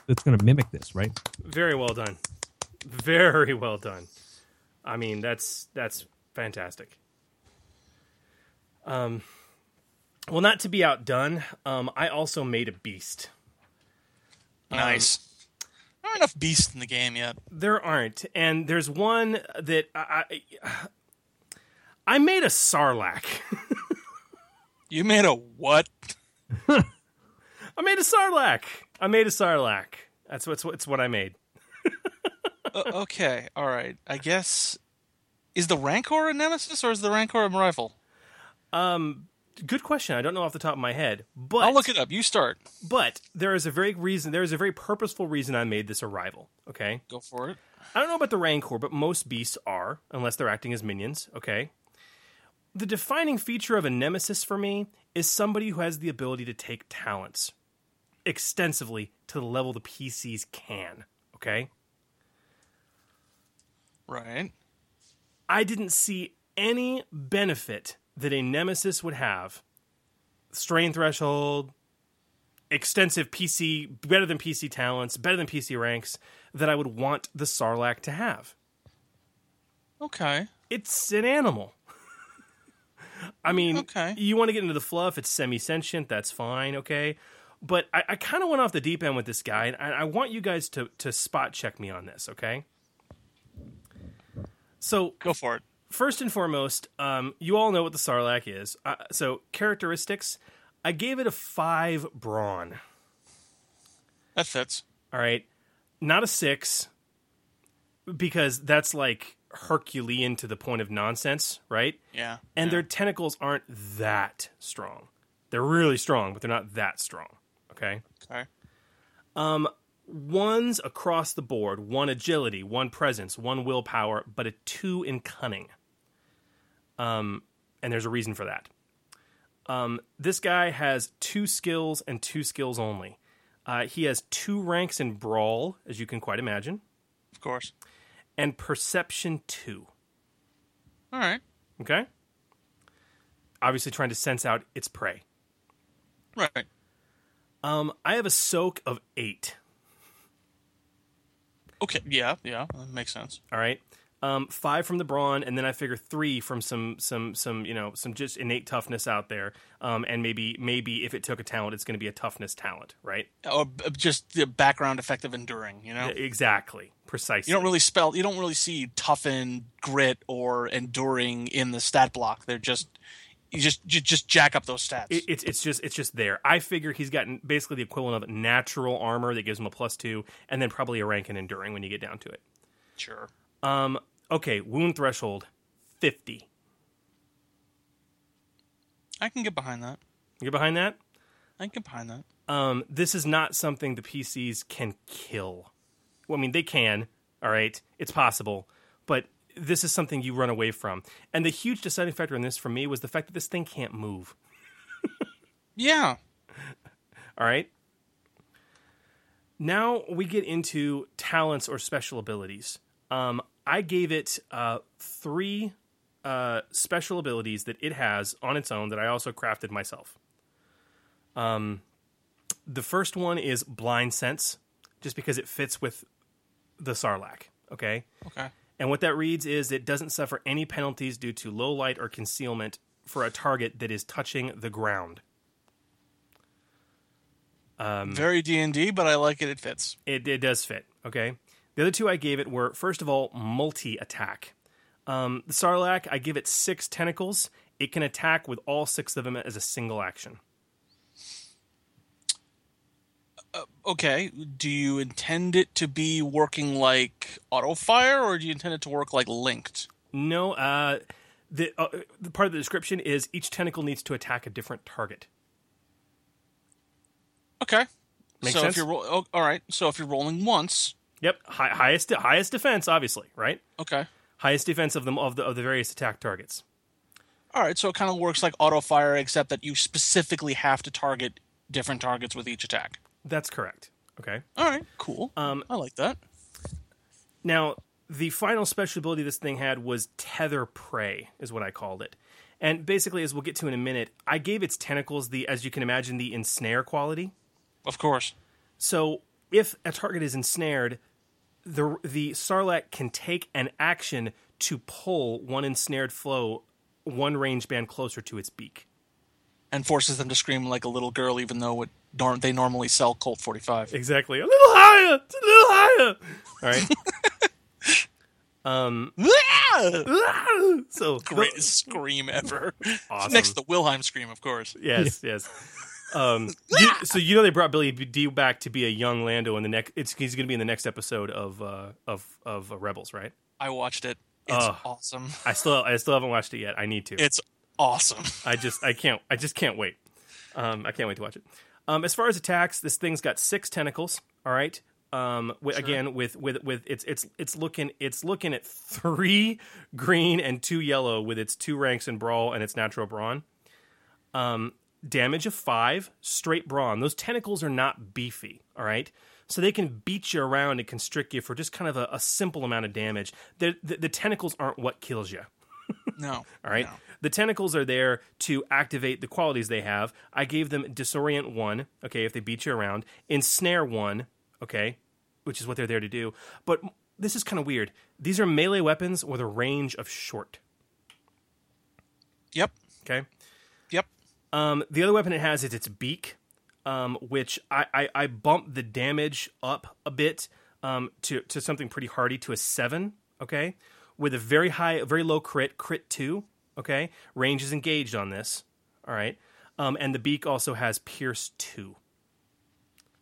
that's gonna mimic this, right?
very well done. Very well done. I mean, that's that's fantastic. Um, well, not to be outdone, um, I also made a beast.
Nice. Not enough beasts in the game yet.
There aren't, and there's one that I I, I made a sarlacc.
You made a what?
I made a sarlacc. I made a sarlacc. That's what's what's what I made.
Uh, okay, all right. I guess is the Rancor a nemesis or is the Rancor a rifle?
Good question. I don't know off the top of my head, but
I'll look it up. You start.
But there is a very reason. There is a very purposeful reason I made this arrival. Okay.
Go for it.
I don't know about the Rancor, but most beasts are, unless they're acting as minions. Okay. The defining feature of a nemesis for me is somebody who has the ability to take talents extensively to the level the PCs can. Okay.
Right.
I didn't see any benefit that a nemesis would have. Strain threshold, extensive PC, better than PC talents, better than PC ranks, that I would want the Sarlacc to have.
Okay.
It's an animal. I mean,
Okay.
you want to get into the fluff, it's semi sentient, that's fine, okay? But I, I kind of went off the deep end with this guy, and I, I want you guys to, to spot check me on this, okay? So,
Go for it.
First and foremost, um, you all know what the Sarlacc is. Uh, so, characteristics, I gave it a five brawn.
That fits.
All right, not a six, because that's like Herculean to the point of nonsense, right?
Yeah.
And
yeah.
their tentacles aren't that strong. They're really strong, but they're not that strong. Okay.
okay.
Um, One's across the board one agility, one presence, one willpower, but a two in cunning. Um, and there's a reason for that. Um, this guy has two skills and two skills only. Uh, he has two ranks in brawl, as you can quite imagine,
Of course.
and perception two.
All right.
Okay. Obviously, trying to sense out its prey.
Right.
Um, I have a soak of eight.
Okay. Yeah. Yeah. That makes sense.
All right. Um, five from the brawn, and then I figure three from some some some you know some just innate toughness out there. Um, and maybe maybe if it took a talent, it's going to be a toughness talent, right?
Or just the background effect of enduring. You know.
Exactly, precisely.
You don't really spell. You don't really see toughen, grit, or enduring in the stat block. They're just you just you just jack up those stats.
It, it's it's just it's just there. I figure he's gotten basically the equivalent of natural armor that gives him a plus two, and then probably a rank in enduring when you get down to it.
sure.
Um, okay, wound threshold fifty.
I can get behind that.
You get behind that?
I can get behind that.
um, this is not something the PCs can kill. Well, I mean, they can. All right, it's possible, but this is something you run away from. And the huge deciding factor in this for me was the fact that this thing can't move.
Yeah.
All right. Now we get into talents or special abilities. Um, I gave it uh, three uh, special abilities that it has on its own that I also crafted myself. Um, the first one is blind sense, just because it fits with the Sarlacc. Okay.
Okay.
And what that reads is it doesn't suffer any penalties due to low light or concealment for a target that is touching the ground. Um,
Very D and D, but I like it. It fits.
It, it does fit. Okay. The other two I gave it were first of all multi attack. Um, the Sarlacc, I give it six tentacles. It can attack with all six of them as a single action.
Okay. Do you intend it to be working like auto fire, or do you intend it to work like linked?
No, uh, the, uh, the part of the description is each tentacle needs to attack a different target.
Okay.
Makes
so
sense?
if you're ro- oh, all right, so if you're rolling once,
Yep, Hi- highest highest defense, obviously, right?
okay.
Highest defense of them of the of the various attack targets.
All right, so it kind of works like auto fire, except that you specifically have to target different targets with each attack.
That's correct. Okay.
All right, cool. Um, I like that.
Now, the final special ability this thing had was tether prey, is what I called it. And basically, as we'll get to in a minute, I gave its tentacles the, as you can imagine, the ensnare quality.
Of course.
So if a target is ensnared, the the Sarlacc can take an action to pull one ensnared flow one range band closer to its beak.
And forces them to scream like a little girl, even though it, nor- they normally sell Colt 45.
Exactly. A little higher. It's a little higher. All right. Um, so
Greatest scream ever.
Awesome.
Next to the Wilhelm scream, of course.
Yes, yes. Um, you- so you know they brought Billy Dee back to be a young Lando in the next. It's he's going to be in the next episode of uh, of of uh, Rebels, right?
I watched it. It's
Ugh.
awesome.
I still I still haven't watched it yet. I need to.
It's awesome.
I just I can't I just can't wait. Um, I can't wait to watch it. Um, as far as attacks, this thing's got six tentacles. All right. Um, wi- again with with with it's it's it's looking it's looking at three green and two yellow with its two ranks in brawl and its natural brawn. Um, damage of five, straight brawn. Those tentacles are not beefy. All right. So they can beat you around and constrict you for just kind of a, a simple amount of damage. The, the, the tentacles aren't what kills you.
No.
All right.
No.
The tentacles are there to activate the qualities they have. I gave them disorient one, okay, if they beat you around, ensnare one, okay, which is what they're there to do. But this is kind of weird. These are melee weapons with a range of short,
Yep.
okay? Um, the other weapon it has is its beak, um, which I, I, I bumped the damage up a bit um, to, to something pretty hardy to a seven, okay? With a very high, very low crit, crit two, okay? Range is engaged on this, all right? Um, and the beak also has pierce two,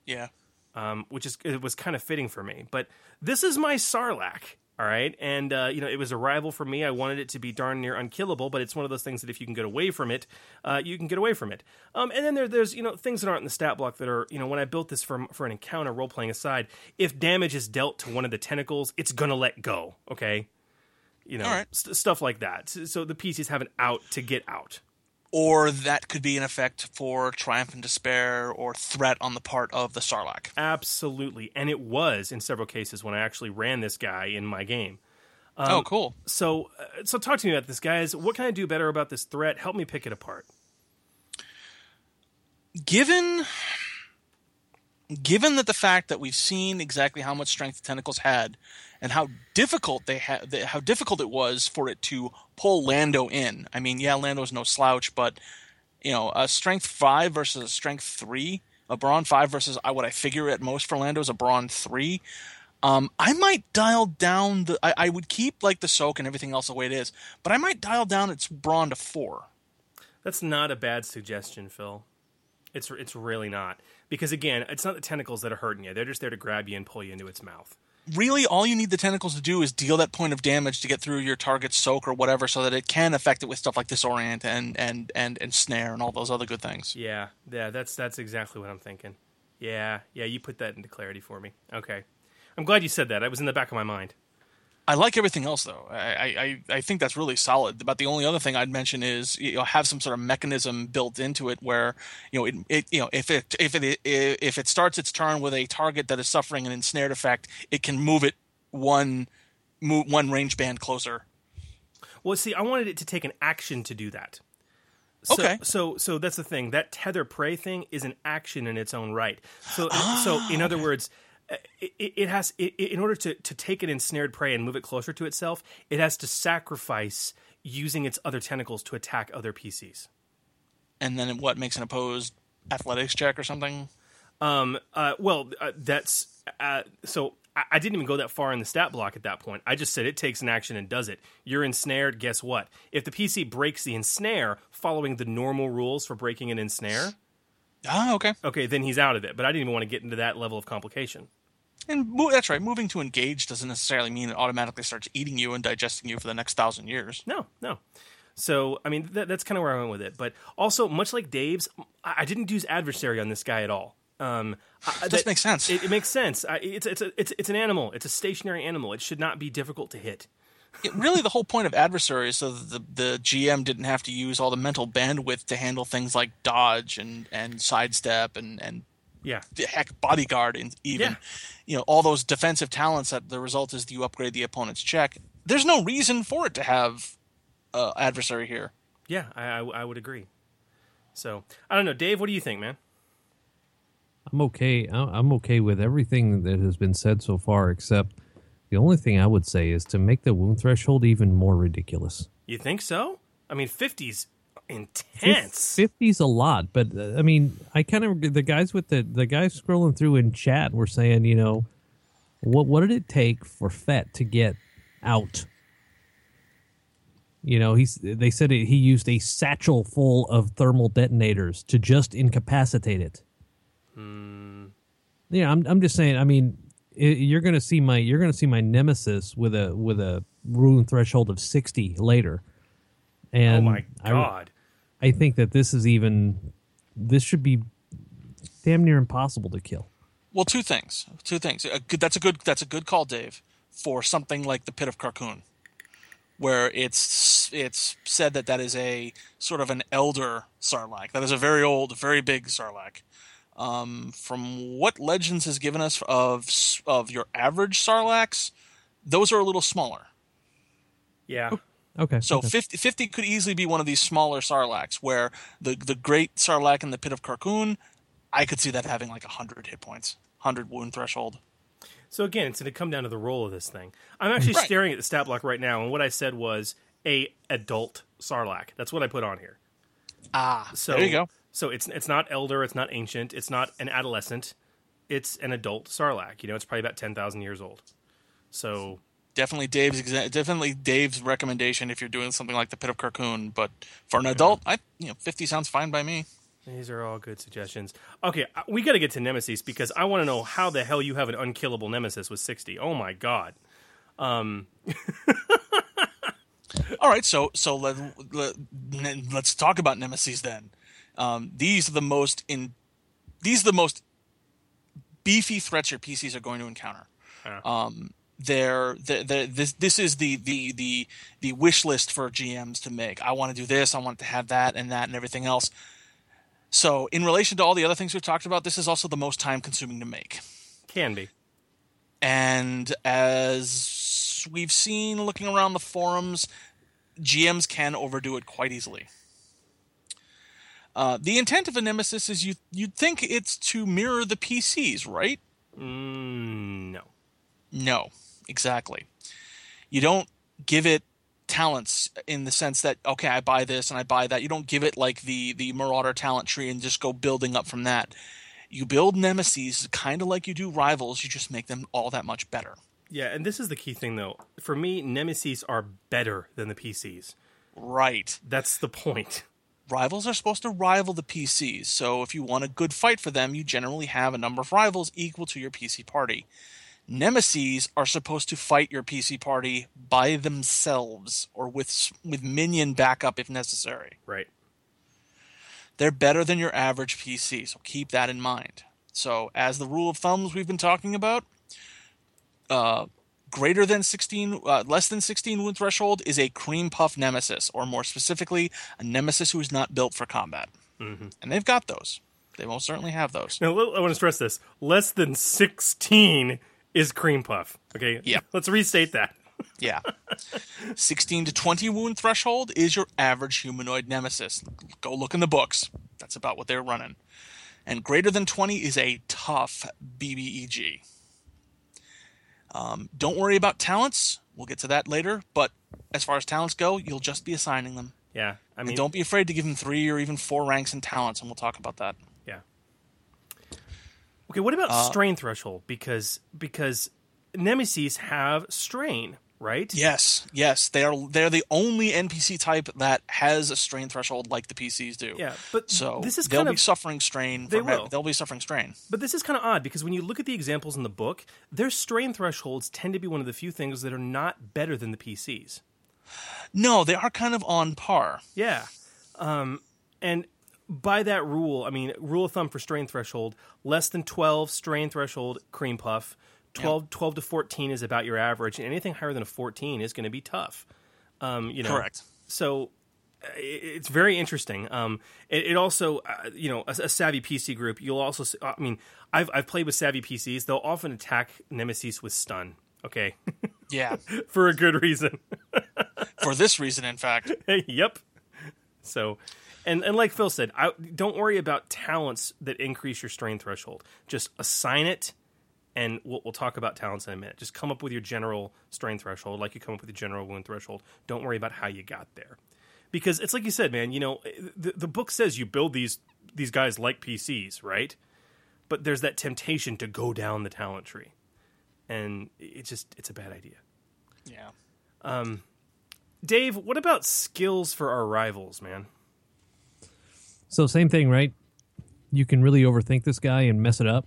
Yeah.
um, which is it was kind of fitting for me. But this is my Sarlacc, All right, and uh, you know it was a rival for me. I wanted it to be darn near unkillable, but it's one of those things that if you can get away from it, uh, you can get away from it. Um, and then there, there's you know things that aren't in the stat block that are you know when I built this for for an encounter role playing aside, if damage is dealt to one of the tentacles, it's gonna let go. Okay, you know
right.
st- stuff like that. So, so the PCs have an out to get out.
Or that could be an effect for Triumph and Despair or threat on the part of the Sarlacc.
Absolutely, and it was in several cases when I actually ran this guy in my game.
oh, cool.
So, uh, so talk to me about this, guys. What can I do better about this threat? Help me pick it apart.
given given that the fact that we've seen exactly how much strength the tentacles had and how difficult they had how difficult it was for it to pull Lando in. I mean, yeah, Lando's no slouch, but you know, a strength 5 versus a strength 3, a brawn 5 versus I what I figure at most for Lando is a brawn 3. Um, I might dial down the. I, I would keep like the soak and everything else the way it is, but I might dial down its brawn to four.
That's not a bad suggestion, Phil. It's it's really not because again, it's not the tentacles that are hurting you. They're just there to grab you and pull you into its mouth.
Really all you need the tentacles to do is deal that point of damage to get through your target's soak or whatever so that it can affect it with stuff like disorient and and and, and snare and all those other good things
Yeah, yeah, that's that's exactly what I'm thinking. Yeah, yeah, you put that into clarity for me. Okay, I'm glad you said that. It was in the back of my mind.
I like everything else though I, I i think that's really solid but the only other thing i'd mention is you know have some sort of mechanism built into it where you know it, it you know if it if it if it starts its turn with a target that is suffering an ensnared effect it can move it one move one range band closer
Well, see, I wanted it to take an action to do that. So,
Okay.
So, so that's the thing. That tether prey thing is an action in its own right. So, so in other words, uh, it, it has it, in order to to take an ensnared prey and move it closer to itself, it has to sacrifice using its other tentacles to attack other PCs.
and then what makes an opposed athletics check or something
Um, uh, well, uh, that's uh, so. I, I didn't even go that far in the stat block at that point. I just said it takes an action and does it. You're ensnared. Guess what? If the PC breaks the ensnare following the normal rules for breaking an ensnare,
ah okay
okay, then he's out of it. But I didn't even want to get into that level of complication.
And mo- that's right. Moving to engage doesn't necessarily mean it automatically starts eating you and digesting you for the next thousand years.
No, no. So I mean, that, that's kind of where I went with it. But also, much like Dave's, I, I didn't use adversary on this guy at all. Um, I,
Does make sense.
It, it makes sense. I, it's it's a, it's it's an animal. It's a stationary animal. It should not be difficult to hit.
It, really, the whole point of adversary is so that the, the GM didn't have to use all the mental bandwidth to handle things like dodge and, and sidestep and, and
Yeah.
heck bodyguard and even
Yeah.
you know all those defensive talents that the result is you upgrade the opponent's check. There's no reason for it to have uh, adversary here.
Yeah, I, I, I would agree. So I don't know, Dave. What do you think, man?
I'm okay. I'm okay with everything that has been said so far, except the only thing I would say is to make the wound threshold even more ridiculous.
You think so? I mean, 50's intense.
Fifty's a lot, but uh, I mean, I kind of the guys with the the guys scrolling through in chat were saying, you know, what what did it take for Fett to get out? You know, he's they said it, he used a satchel full of thermal detonators to just incapacitate it. Yeah, I'm I'm just saying. I mean, i you're gonna see my you're gonna see my nemesis with a with a wound threshold of sixty later.
Oh
And
my
I-
god.
I think that this is even this should be damn near impossible to kill.
Well, two things. Two things. A good, that's a good. That's a good call, Dave, for something like the Pit of Carkoon, where it's it's said that that is a sort of an elder Sarlacc. That is a very old, very big Sarlacc. Um, from what Legends has given us of of your average Sarlaccs, those are a little smaller.
Yeah.
Okay.
So
okay.
50, 50 could easily be one of these smaller Sarlaccs, where the the great Sarlacc in the Pit of Carkoon, I could see that having like hundred hit points, hundred wound threshold.
So again, it's going to come down to the role of this thing. I'm actually
Right.
staring at the stat block right now, and what I said was a adult Sarlacc. That's what I put on here.
Ah,
So
there you go.
So it's it's not elder, it's not ancient, it's not an adolescent. It's an adult Sarlacc. You know, it's probably about ten thousand years old. So
Definitely Dave's definitely Dave's recommendation if you're doing something like the Pit of Carkoon. But for an adult, I you know fifty sounds fine by me.
these are all good suggestions. Okay, uh, we got to get to Nemesis because I want to know how the hell you have an unkillable Nemesis with sixty. Oh my god. Um,
All right, so so let, let let's talk about nemesis then. Um, these are the most in these are the most beefy threats your PCs are going to encounter. Um, they're, they're, they're- this this is the, the the the wish list for GMs to make. I want to do this. I want to have that and that and everything else. So, in relation to all the other things we've talked about, this is also the most time consuming to make.
can be.
And as we've seen looking around the forums, GMs can overdo it quite easily. Uh, the intent of a nemesis is you you'd think it's to mirror the PCs, right?
Mm, no.
No, exactly. You don't give it talents in the sense that okay, I buy this and I buy that. You don't give it like the the Marauder talent tree and just go building up from that. You build nemesis kind of like you do rivals. You just make them all that much better.
Yeah, and this is the key thing, though. For me, Nemesis are better than the PCs.
Right.
That's the point.
Rivals are supposed to rival the PCs. So if you want a good fight for them, you generally have a number of rivals equal to your PC party. Nemesis are supposed to fight your PC party by themselves or with with minion backup if necessary.
Right.
They're better than your average PC, so keep that in mind. So as the rule of thumbs we've been talking about, uh, greater than 16 uh, less than 16 wound threshold is a cream puff nemesis or more specifically a nemesis who is not built for combat. And they've got those. They most certainly have those.
Now, I want to stress this: less than sixteen is cream puff. Okay.
Yeah.
Let's restate that.
yeah. 16 to 20 wound threshold is your average humanoid nemesis. Go look in the books. That's about what they're running. And greater than 20 is a tough bbeg um, don't worry about talents we'll get to that later but as far as talents go you'll just be assigning them
Yeah. I
And
mean,
don't be afraid to give them three or even four ranks in talents, and we'll talk about that.
Yeah. Okay. What about
Uh,
strain threshold? Because because Nemesis have strain, right?
Yes, yes, they are. They're the only NPC type that has a strain threshold like the PCs do.
Yeah, but
So
this is
they'll
kind
be
of
suffering strain.
They will.
They'll be suffering strain.
But this is kind of odd because when you look at the examples in the book, their strain thresholds tend to be one of the few things that are not better than the PCs.
No, they are kind of on par.
Yeah. Um, and by that rule, I mean, rule of thumb for strain threshold, less than 12 strain threshold cream puff, 12, 12 to 14 is about your average, and anything higher than a 14 is going to be tough. Um, you know,
Correct.
So uh, it's very interesting. Um, it, it also, uh, you know, a, a savvy PC group. You'll also, I mean, I've I've played with savvy PCs. They'll often attack Nemesis with stun. Okay,
Yeah,
for a good reason.
for this reason, in fact.
yep. So, and and like Phil said, I, don't worry about talents that increase your strain threshold. Just assign it, and we'll, we'll talk about talents in a minute. Just come up with your general strain threshold, like you come up with your general wound threshold. Don't worry about how you got there, because it's like you said, man. You know, the, the book says you build these these guys like PCs, right? But there's that temptation to go down the talent tree, and it's just it's a bad idea.
Yeah.
Um, Dave, what about skills for our rivals, man?
So same thing, right? You can really overthink this guy and mess it up.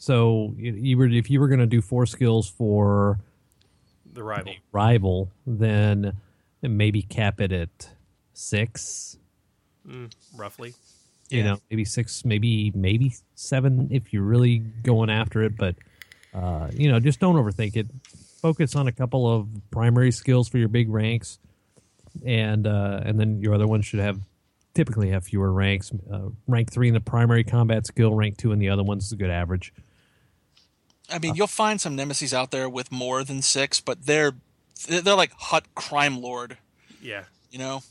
So you you were if you were going to do four skills for
The rival.
rival, then maybe cap it at six.
roughly.
You
Yeah.
know, maybe six, maybe maybe seven if you're really going after it. But uh, you know, just don't overthink it. Focus on a couple of primary skills for your big ranks, and uh, and then your other ones should have typically have fewer ranks. Uh, rank three in the primary combat skill, rank two in the other ones is a good average.
I mean, you'll find some nemesis out there with more than six, but they're they're like Hutt crime lord.
Yeah.
You know.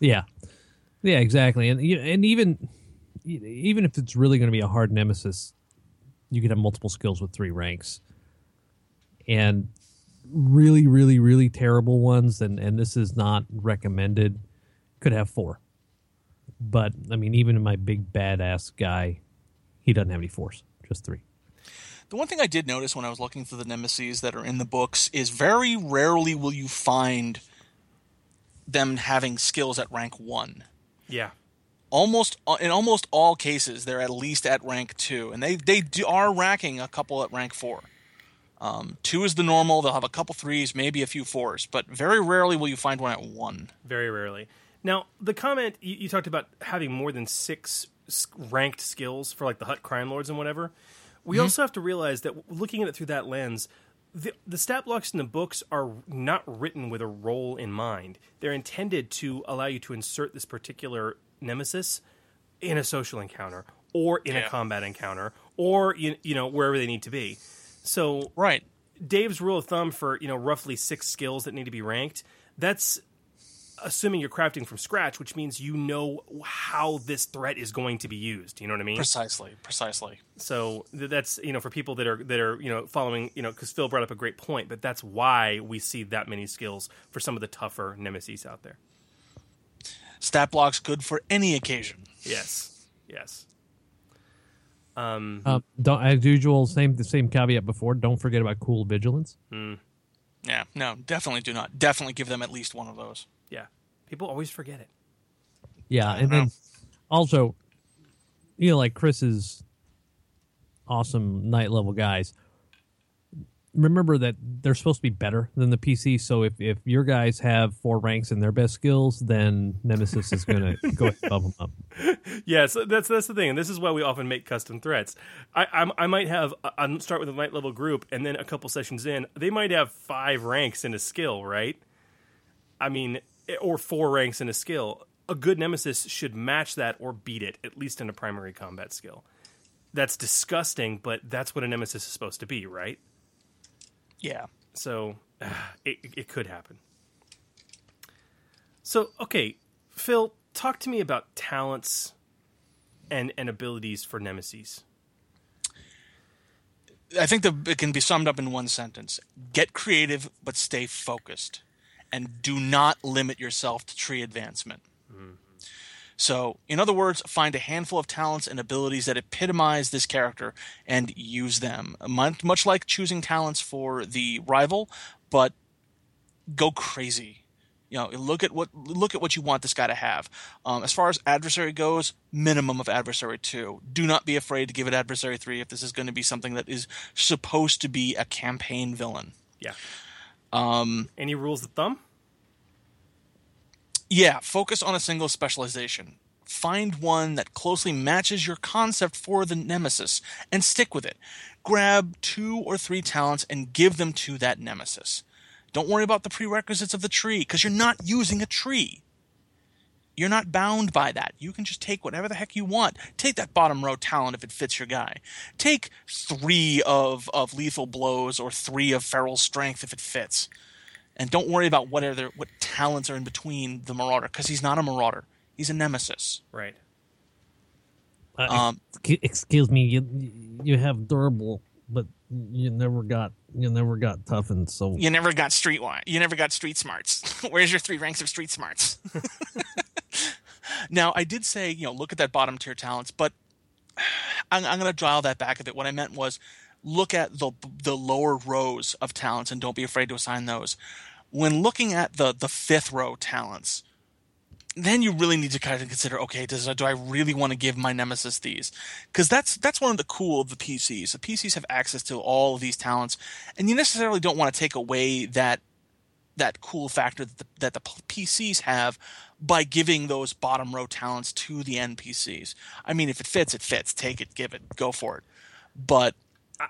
Yeah, yeah, exactly. And and even even if it's really going to be a hard nemesis, you could have multiple skills with three ranks, and really, really, really terrible ones. And and this is not recommended. Could have four, but I mean, even my big badass guy, he doesn't have any force, just three.
The one thing I did notice when I was looking through the nemesis that are in the books is very rarely will you find them having skills at rank one.
Yeah.
Almost in almost all cases, they're at least at rank two, and they they do, are racking a couple at rank four. Um, two is the normal. They'll have a couple threes, maybe a few fours, but very rarely will you find one at one.
Very rarely. Now, the comment you, you talked about having more than six ranked skills for like the Hutt crime lords and whatever. We mm-hmm. also have to realize that looking at it through that lens, the, the stat blocks in the books are not written with a role in mind. They're intended to allow you to insert this particular nemesis in a social encounter or in a combat encounter or you, you know wherever they need to be. So
Right.
Dave's rule of thumb for you know roughly six skills that need to be ranked. That's assuming you're crafting from scratch, which means you know how this threat is going to be used. You know what I mean?
Precisely. Precisely.
So that's you know for people that are that are you know following you know because Phil brought up a great point, but that's why we see that many skills for some of the tougher nemesis out there.
Stat blocks good for any occasion.
Yes, yes.
Um, don't, as usual, same the same caveat before. Don't forget about cool vigilance.
Yeah. No, definitely do not. Definitely give them at least one of those.
Yeah, people always forget it.
Yeah, and then also, you know, like Chris's awesome knight level guys. Remember that they're supposed to be better than the PC. So if, if your guys have four ranks in their best skills, then Nemesis is going to go ahead and bump them up.
Yeah, so that's that's the thing, and this is why we often make custom threats. I I'm, I might have I start with a light level group, and then a couple sessions in, they might have five ranks in a skill, right? I mean, eh, or four ranks in a skill. A good nemesis should match that or beat it, at least in a primary combat skill. That's disgusting, but that's what a nemesis is supposed to be, right?
Yeah.
So it, it could happen. So, okay, Phil, talk to me about talents and, and abilities for nemesis.
I think the, it can be summed up in one sentence: get creative, but stay focused, and do not limit yourself to tree advancement. So, in other words, find a handful of talents and abilities that epitomize this character and use them. Much, much like choosing talents for the rival, but go crazy. You know, look at what look at what you want this guy to have. Um, as far as adversary goes, minimum of adversary two. Do not be afraid to give it adversary three if this is going to be something that is supposed to be a campaign villain.
Yeah. Um, Any rules of thumb?
Yeah, focus on a single specialization. Find one that closely matches your concept for the nemesis and stick with it. Grab two or three talents and give them to that nemesis. Don't worry about the prerequisites of the tree because you're not using a tree. You're not bound by that. You can just take whatever the heck you want. Take that bottom row talent if it fits your guy. Take three of, of lethal blows or three of feral strength if it fits and don't worry about what other what talents are in between the marauder because he's not a marauder. He's a nemesis.
Right.
Uh,
Um,
excuse me, you you have durable, but you never got you never got toughened. So
you never got street you never got street smarts. Where's your three ranks of street smarts? Now i did say you know look at that bottom tier talents but i'm, I'm going to dial that back a bit. What i meant was look at the the lower rows of talents and don't be afraid to assign those when looking at the the fifth row talents then you really need to kind of consider okay does do i really want to give my nemesis these? Because that's that's one of the cool of the pcs the pcs have access to all of these talents and you necessarily don't want to take away that that cool factor that the, that the pcs have by giving those bottom row talents to the npcs i mean if it fits it fits. Take it give it go for it. But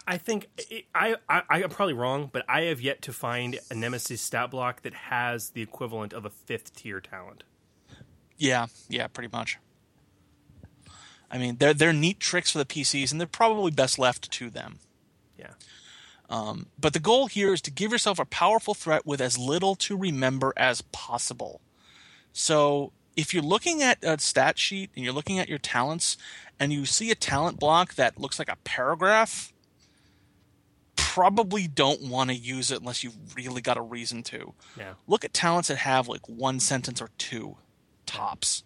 I- think I, I I'm probably wrong, but I have yet to find a nemesis stat block that has the equivalent of a fifth tier talent.
Yeah, yeah, pretty much. I mean, they're they're neat tricks for the PCs, and they're probably best left to them.
Yeah.
Um, but the goal here is to give yourself a powerful threat with as little to remember as possible. So if you're looking at a stat sheet and you're looking at your talents, and you see a talent block that looks like a paragraph, probably don't want to use it unless you've really got a reason to.
Yeah.
Look at talents that have like one sentence or two tops.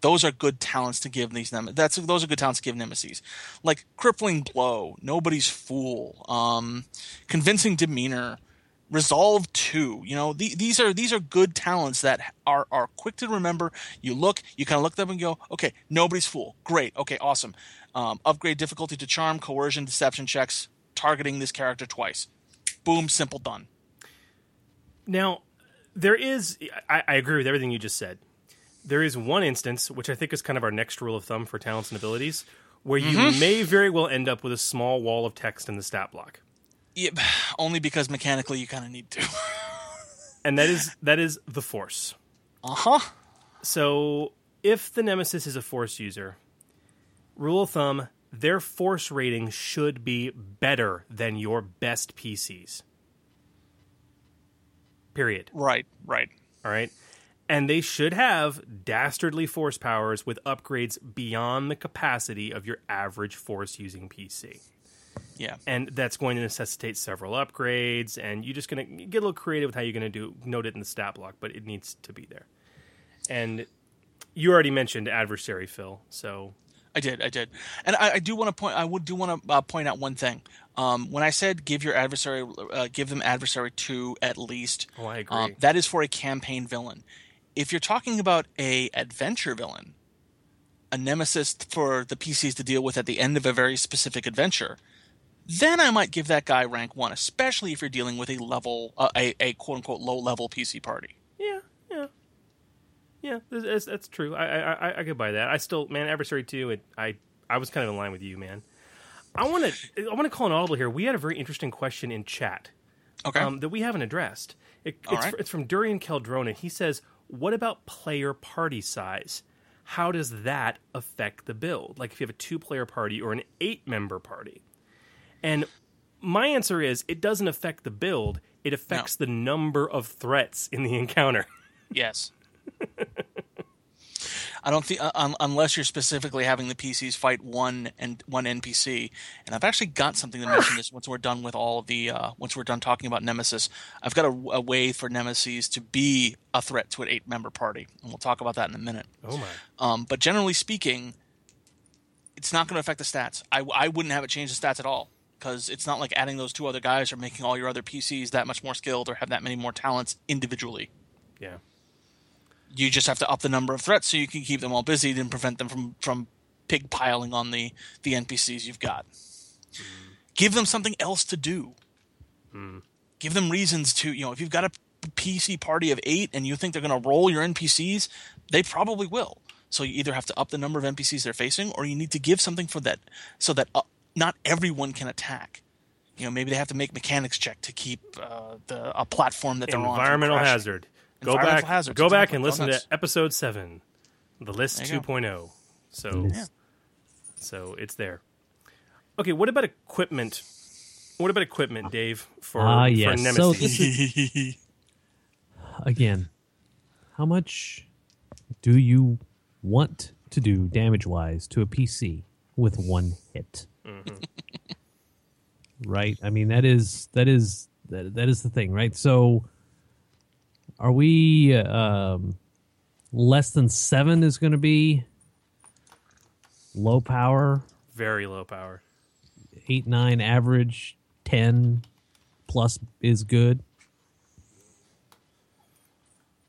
Those are good talents to give these nem- that's those are good talents to give nemesis. Like crippling blow, nobody's fool, um, convincing demeanor, resolve two. You know, the, these are these are good talents that are are quick to remember. You look, you kind of look them and go, okay, nobody's fool, great, okay, awesome. Um, upgrade difficulty to charm, coercion, deception checks, targeting this character twice. boom, simple, done.
Now, there is. I, I agree with everything you just said. There is one instance, which I think is kind of our next rule of thumb for talents and abilities, where you may very well end up with a small wall of text in the stat block,
Yeah, only because mechanically you kind of need to.
and that is that is the force.
uh huh.
So, if the nemesis is a force user, rule of thumb, their force rating should be better than your best PCs. Period.
Right, right.
All right. And they should have dastardly force powers with upgrades beyond the capacity of your average force using PC.
Yeah.
And that's going to necessitate several upgrades, and you're just going to get a little creative with how you're going to do note it in the stat block, but it needs to be there. And you already mentioned adversary, Phil. So
I did, I did, and I, I do want to point. I would do want to uh, point out one thing. Um, when I said give your adversary, uh, give them adversary two at least.
Oh, I agree.
Um, that is for a campaign villain. If you're talking about a adventure villain, a nemesis for the PCs to deal with at the end of a very specific adventure, then I might give that guy rank one, especially if you're dealing with a level, uh, a, a quote unquote low level PC party.
Yeah. That's, that's, true. I, I I could buy that. I still, man, adversary two. It, I I was kind of in line with you, man. I want to I want to call an audible here. We had a very interesting question in chat.
Okay.
um, that we haven't addressed. It, it's,
right.
it's from Durian Keldrona. He says, "What about player party size? How does that affect the build? Like if you have a two-player party or an eight-member party?" And my answer is, it doesn't affect the build. It affects the number of threats in the encounter.
Yes. I don't think uh, un- unless you're specifically having the PCs fight one and one NPC. And I've actually got something to mention this once we're done with all of the uh, once we're done talking about Nemesis. I've got a, a way for Nemesis to be a threat to an eight member party, and we'll talk about that in a minute.
Oh my!
Um, but generally speaking, it's not going to affect the stats. I, I wouldn't have it change the stats at all because it's not like adding those two other guys or making all your other PCs that much more skilled or have that many more talents individually
Yeah,
you just have to up the number of threats so you can keep them all busy and prevent them from from pig piling on the the NPCs you've got. Give them something else to do. Give them reasons to you know if you've got a PC party of eight and you think they're going to roll your NPCs, they probably will. So you either have to up the number of NPCs they're facing, or you need to give something for that so that uh, not everyone can attack. You know, maybe they have to make mechanics check to keep uh, the a platform that they're on.
environmental hazard. Go back.
hazards,
Go back and listen
Donuts.
to episode seven, the list
There you go.
2.0. So,
Yeah.
so it's there. Okay, what about equipment? What about equipment, Dave? For
Ah,
for
yes.
Nemesis.
So this is again, how much do you want to do damage wise to a PC with one hit? right. I mean that is that is that, that is the thing, right? So are we um, less than seven is going to be low power,
Very low power.
eight nine average, ten plus is good.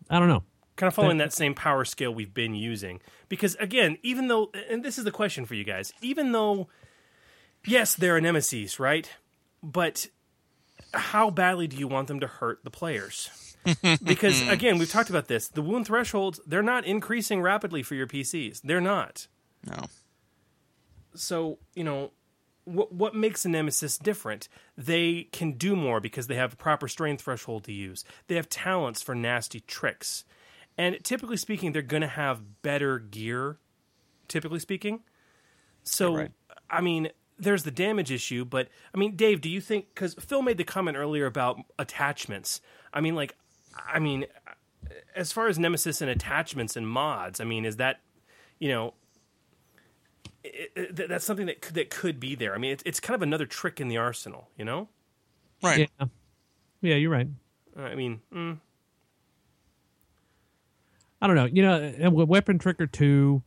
I don't know.
kind of following that same power scale we've been using. Because again, even though, and this is the question for you guys, even though, yes, they're a nemesis, right? But how badly do you want them to hurt the players? Because again, we've talked about this. The wound thresholds, they're not increasing rapidly for your PCs. They're not.
No.
So, you know, what what makes a nemesis different? They can do more because they have a proper strain threshold to use. They have talents for nasty tricks. And typically speaking, they're going to have better gear, typically speaking. So,
right.
I mean, there's the damage issue, but I mean, Dave, do you think cuz Phil made the comment earlier about attachments. I mean, like I mean, as far as nemesis and attachments and mods, I mean, is that you know, it, it, that's something that could, that could be there. I mean, it's, it's kind of another trick in the arsenal, you know.
Right.
Yeah, yeah, you're right.
I mean, mm,
I don't know. You know, a weapon trick or two.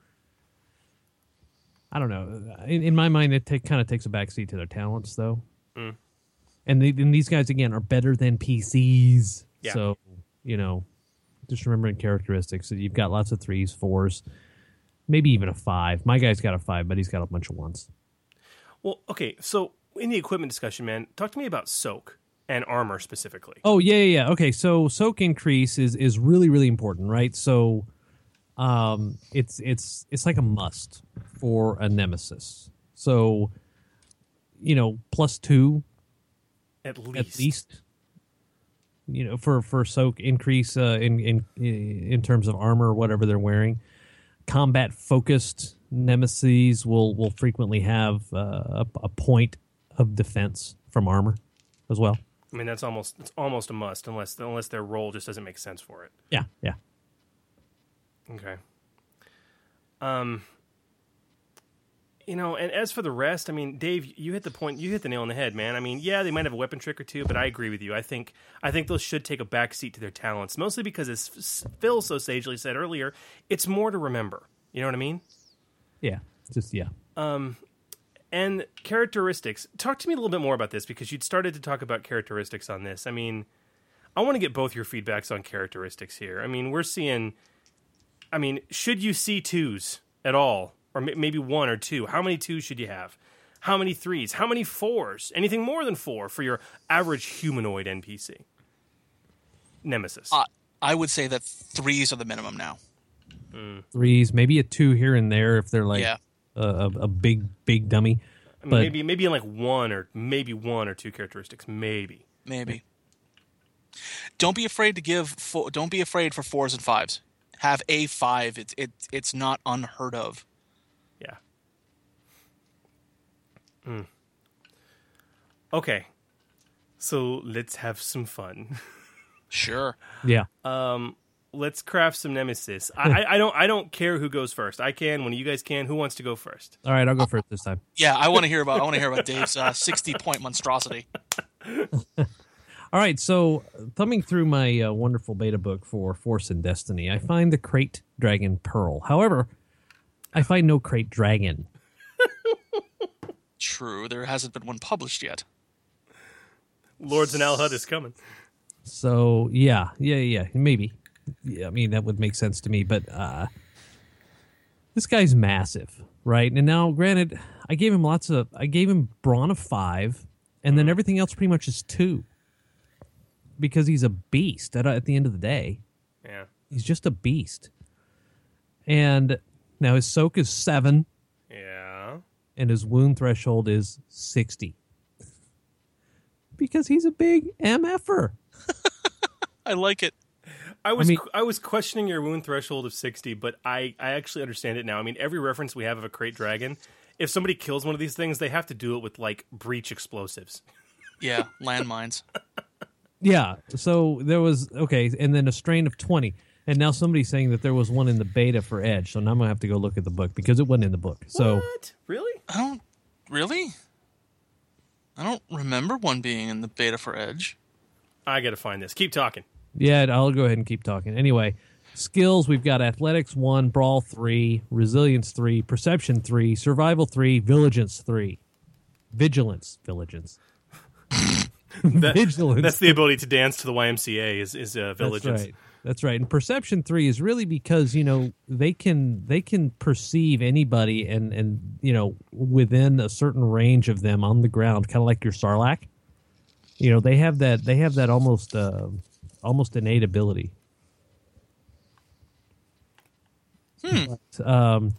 I don't know. In, in my mind, it take, kind of takes a backseat to their talents, though.
Mm.
And, they, and these guys again are better than PCs.
Yeah.
So you know, just remembering characteristics. that You've got lots of threes, fours, maybe even a five. My guy's got a five, but he's got a bunch of ones.
well, okay. So in the equipment discussion, man, talk to me about soak. and armor specifically.
Oh yeah, yeah, yeah. Okay, so soak increase is is really really important, right? So, um, it's it's it's like a must for a nemesis. So, you know, plus two
At least.
at least. You know, for for soak increase uh, in in in terms of armor, or whatever they're wearing. Combat focused nemesis will will frequently have uh, a, a point of defense from armor as well.
I mean, that's almost it's almost a must unless unless their role just doesn't make sense for it.
Yeah, yeah.
Okay. Um. You know, and as for the rest, I mean, Dave, you hit the point. You hit the nail on the head, man. I mean, yeah, they might have a weapon trick or two, but I agree with you. I think I think those should take a backseat to their talents, mostly because, as Phil so sagely said earlier, it's more to remember. You know what I mean?
Yeah, just yeah.
Um, And characteristics. Talk to me a little bit more about this because you'd started to talk about characteristics on this. I mean, I want to get both your feedbacks on characteristics here. I mean, we're seeing. I mean, should you see twos at all, or m- maybe one or two? How many twos should you have? How many threes? How many fours? Anything more than four for your average humanoid NPC? Nemesis.
Uh, I would say that threes are the minimum now.
Threes, maybe a two here and there if they're like
Yeah.
a, a, a big big dummy.
I mean,
but-
maybe maybe in like one or maybe one or two characteristics. Maybe.
Maybe. Don't be afraid to give. Four, don't be afraid for fours and fives. Have a five. It's it, it's not unheard of.
Yeah. Hmm. Okay. So let's have some fun.
Sure.
Yeah.
Um let's craft some nemesis. I, I, I don't I don't care who goes first. I can when you guys can. Who wants to go first?
All right, I'll go first this time.
Yeah, I want to hear about. I want to hear about Dave's uh, sixty point monstrosity.
All right, so thumbing through my uh, wonderful beta book for Force and Destiny, I find the krayt dragon Pearl. However, I find no krayt dragon.
True, there hasn't been one published yet.
Lords of Nal Hutta is coming.
So yeah, yeah, yeah, maybe. Yeah, I mean that would make sense to me, but uh, this guy's massive, right? And now, granted, I gave him lots of. I gave him brawn of five, and then everything else pretty much is two, because he's a beast. At at the end of the day,
Yeah.
he's just a beast. And now his soak is seven,
Yeah.
And his wound threshold is sixty, because he's a big mf'er.
I like it.
I was I,
mean-
was questioning your wound threshold of 60, but I, I actually understand it now. I mean, every reference we have of a krayt dragon, if somebody kills one of these things, they have to do it with like breach explosives.
Yeah, landmines.
Yeah. So there was okay, and then a strain of twenty, and now somebody's saying that there was one in the beta for Edge. So now I'm gonna have to go look at the book because it wasn't in the book. So
what? Really?
I don't really. I don't remember one being in the beta for Edge.
I got to find this. Keep talking.
yeah, I'll go ahead and keep talking. Anyway, skills we've got athletics one, brawl three, resilience three, perception three, survival three, vigilance three, vigilance, vigilance,
That-
vigilance.
That's the ability to dance to the YMCA is is uh,
That's right. That's right. And perception three is really because you know they can they can perceive anybody and and you know within a certain range of them on the ground, kind of like your Sarlacc. You know they have that they have that almost uh, almost innate ability. But, um,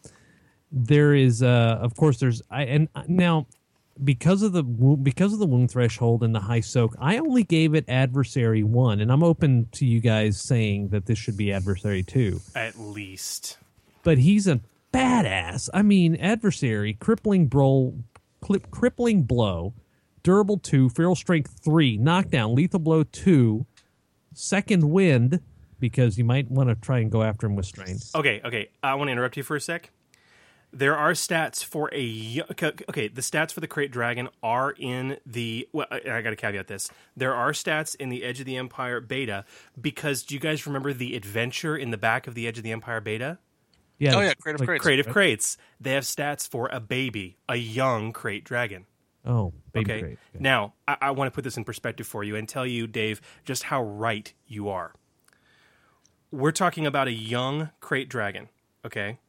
there is uh, of course there's I and now because of the because of the wound threshold and the high soak, I only gave it adversary one, and I'm open to you guys saying that this should be adversary two.
At least.
But he's a badass. I mean, adversary, crippling blow, clip, crippling blow, durable two, feral strength three, knockdown, lethal blow two, second wind because you might want to try and go after him with strain.
Okay, okay. I want to interrupt you for a sec. There are stats for a okay. okay, The stats for the krayt dragon are in the. Well, I, I got to caveat this. There are stats in the Edge of the Empire beta because do you guys remember the adventure in the back of the Edge of the Empire beta?
Yeah.
Oh, yeah, creative of Crates.
Crate of crates. They have stats for a baby, a young krayt dragon.
Oh, baby
Okay.
crate. Okay.
Now, I, I want to put this in perspective for you and tell you, Dave, just how right you are. We're talking about a young krayt dragon, okay?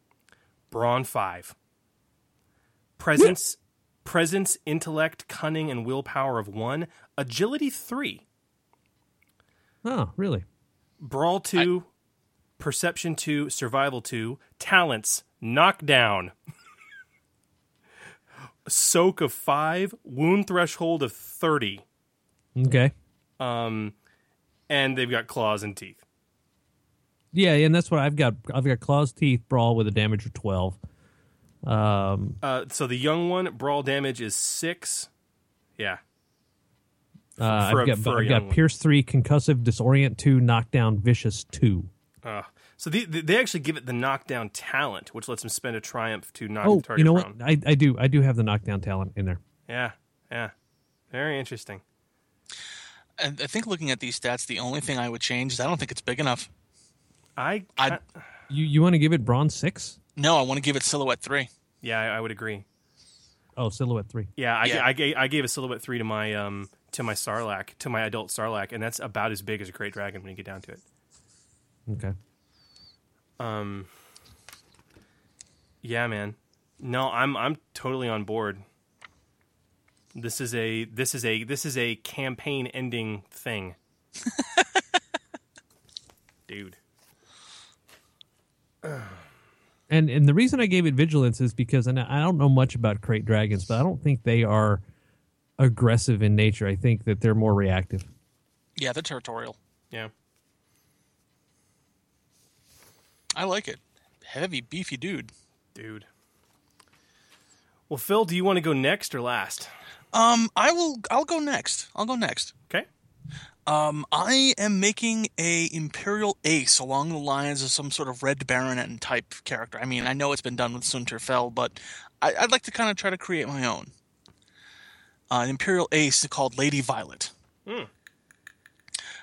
Brawn 5. Presence presence, intellect, cunning, and willpower of one, agility three,
Oh, really?
brawl two, perception two, survival two, talents, knockdown, soak of five, wound threshold of thirty,
Okay.
um, and they've got claws and teeth.
Yeah, and that's what I've got. I've got claws, teeth, brawl with a damage of twelve. Um,
Uh, so the young one, brawl damage is six. Yeah.
uh,
for a-
I've got,
for a
I've got pierce three, concussive, disorient two, knockdown, vicious two.
Uh, so the, the, they actually give it the knockdown talent, which lets them spend a triumph to knock
Oh,
the target
you know what?
prone.
I, I do. I do have the knockdown talent in there.
Yeah, yeah. Very interesting.
And I think looking at these stats, the only thing I would change is I don't think it's big enough.
I,
I'd-
You you want to give it bronze six?
No, I want to give it silhouette three.
yeah, I, I would agree.
Oh, silhouette three.
Yeah, I,
Yeah.
I, gave, I gave a silhouette three to my um to my Sarlacc to my adult Sarlacc, and that's about as big as a Krayt Dragon when you get down to it.
Okay.
Um, yeah, man. No, I'm I'm totally on board. This is a this is a this is a campaign ending thing. Dude.
And and the reason I gave it vigilance is because and I don't know much about krayt dragons, but I don't think they are aggressive in nature. I think that they're more reactive.
Yeah, they're territorial.
Yeah.
I like it. Heavy, beefy dude.
Dude. Well, Phil, do you want to go next or last?
Um, I will. I'll go next. I'll go next.
Okay.
Um, I am making a Imperial Ace along the lines of some sort of Red Baronet type character. I mean, I know it's been done with Soontir Fel, but I, I'd like to kind of try to create my own. Uh, an Imperial Ace called Lady Violet.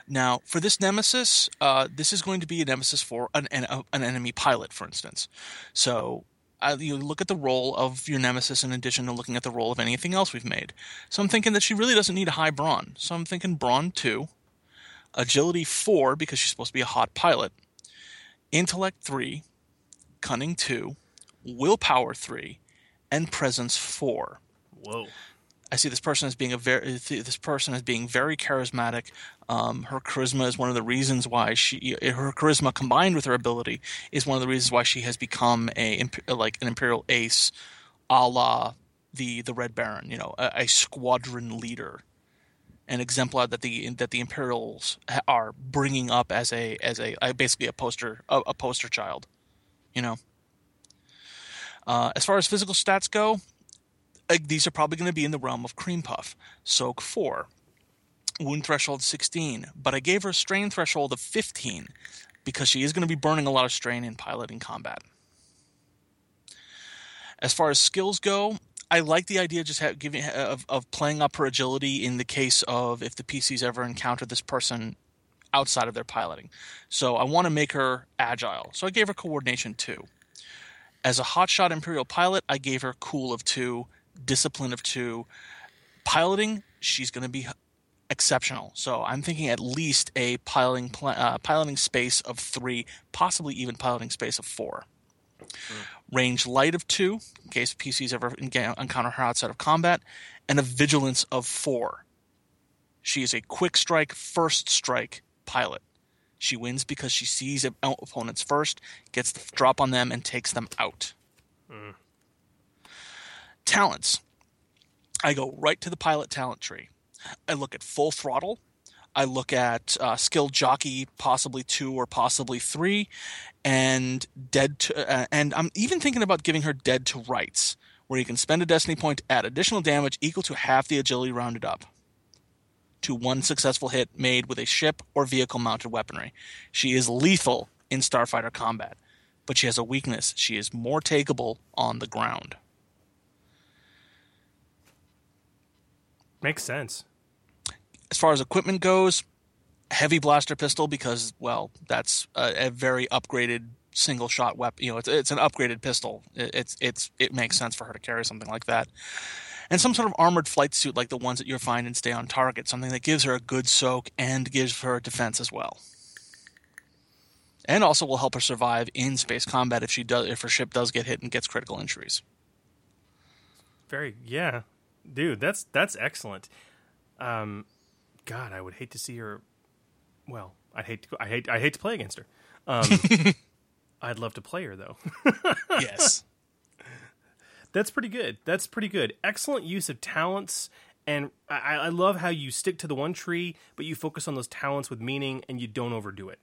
Now, for this nemesis, uh, this is going to be a nemesis for an, an, an enemy pilot, for instance. So uh, you look at the role of your nemesis in addition to looking at the role of anything else we've made. So I'm thinking that she really doesn't need a high brawn. So I'm thinking brawn 2, agility 4 because she's supposed to be a hot pilot, intellect 3, cunning 2, willpower 3, and presence 4.
Whoa.
I see this person as being a very this person as being very charismatic. Um, her charisma is one of the reasons why she her charisma combined with her ability is one of the reasons why she has become a like an imperial ace, a la the the Red Baron. You know, a, a squadron leader, an exemplar that the that the Imperials are bringing up as a as a, a basically a poster a, a poster child. You know. Uh, as far as physical stats go, Uh, these are probably going to be in the realm of cream puff. Soak 4. Wound threshold 16. But I gave her a strain threshold of 15 because she is going to be burning a lot of strain in piloting combat. As far as skills go, I like the idea of just have, giving of, of playing up her agility in the case of if the PCs ever encounter this person outside of their piloting. So I want to make her agile. So I gave her coordination 2. As a hotshot Imperial pilot, I gave her cool of 2, discipline of 2. Piloting, she's going to be exceptional. So I'm thinking at least a piloting uh, piloting space of 3, possibly even piloting space of 4. Range light of 2, in case PCs ever encounter her outside of combat, and a vigilance of 4. She is a quick strike, first strike pilot. She wins because she sees opponents first, gets the drop on them, and takes them out. Talents. I go right to the pilot talent tree. I look at full throttle. I look at uh, skilled jockey, possibly two or possibly three, and dead. To, uh, and I'm even thinking about giving her dead to rights, where you can spend a destiny point add additional damage equal to half the agility rounded up to one successful hit made with a ship or vehicle mounted weaponry. She is lethal in starfighter combat, but she has a weakness. She is more takeable on the ground.
Makes sense.
As far as equipment goes, heavy blaster pistol because well, that's a, a very upgraded single shot weapon. You know, it's it's an upgraded pistol. It, it's it's it makes sense for her to carry something like that. And some sort of armored flight suit like the ones that you'll find in Stay on Target, something that gives her a good soak and gives her defense as well. And also will help her survive in space combat if she does if her ship does get hit and gets critical injuries.
Very yeah. Dude, that's that's excellent. Um, God, I would hate to see her. Well, I'd hate to. I hate. I hate to play against her. Um, I'd love to play her though.
yes.
That's pretty good. That's pretty good. Excellent use of talents, and I, I love how you stick to the one tree, but you focus on those talents with meaning, and you don't overdo it.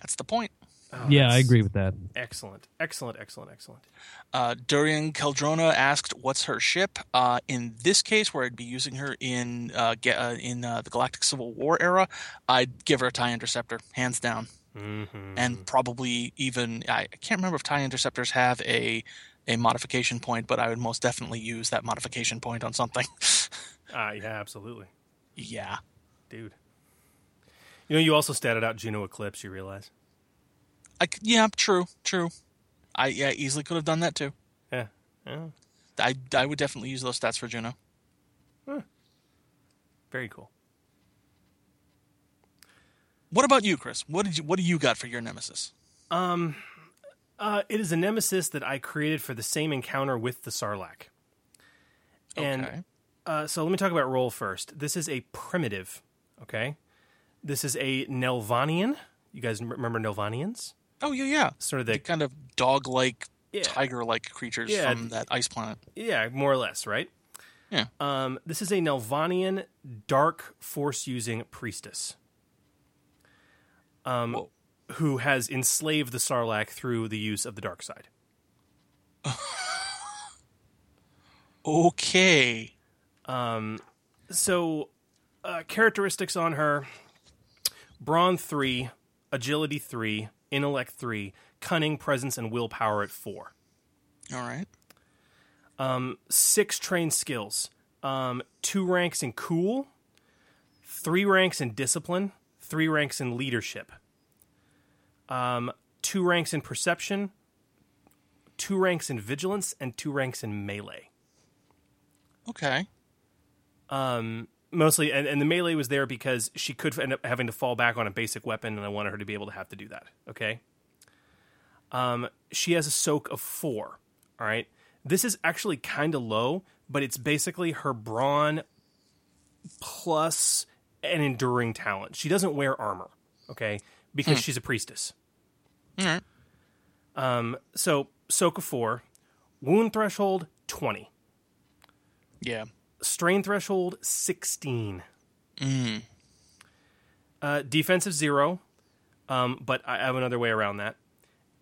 That's the point.
Oh,
yeah, I agree with that.
Excellent, excellent, excellent, excellent.
Uh, Durian Keldrona asked, "What's her ship?" Uh, in this case, where I'd be using her in uh, ga- uh, in uh, the Galactic Civil War era, I'd give her a Tie Interceptor, hands down,
Mm-hmm.
and probably even I I can't remember if Tie Interceptors have a a modification point, but I would most definitely use that modification point on something.
Ah, yeah, absolutely,
yeah,
dude. You know, you also statted out Juno Eclipse. You realize?
I yeah, true, true. I yeah easily could have done that too.
Yeah. yeah.
I I would definitely use those stats for Juno.
Very cool.
What about you, Chris? What did you what do you got for your nemesis?
Um Uh, it is a nemesis that I created for the same encounter with the Sarlacc. And
Okay.
uh, so let me talk about role first. This is a primitive, okay? This is a Nelvanian. You guys remember Nelvanians?
Oh yeah, yeah.
Sort of
The
the
kind of dog-like,
Yeah.
tiger-like creatures
Yeah.
from that ice planet.
yeah, more or less, right?
Yeah.
Um, this is a Nelvanian dark force using priestess. Um,
Whoa.
who has enslaved the Sarlacc through the use of the dark side.
Okay.
So, uh, characteristics on her Brawn 3, Agility 3, Intellect 3, Cunning, Presence, and Willpower at 4.
All right.
Um, Six trained skills. Um, two ranks in Cool, three ranks in Discipline, three ranks in Leadership, um, two ranks in Perception, two ranks in Vigilance, and two ranks in Melee.
Okay.
Mostly and, and the melee was there because she could end up having to fall back on a basic weapon and i wanted her to be able to have to do that okay? Um, she has a soak of four all right? This is actually kind of low but it's basically her brawn plus an enduring talent. She doesn't wear armor okay? Because she's a priestess.
Right.
um, so soak of four. Wound threshold 20
Yeah.
Strain threshold 16 uh, defensive zero um, but i have another way around that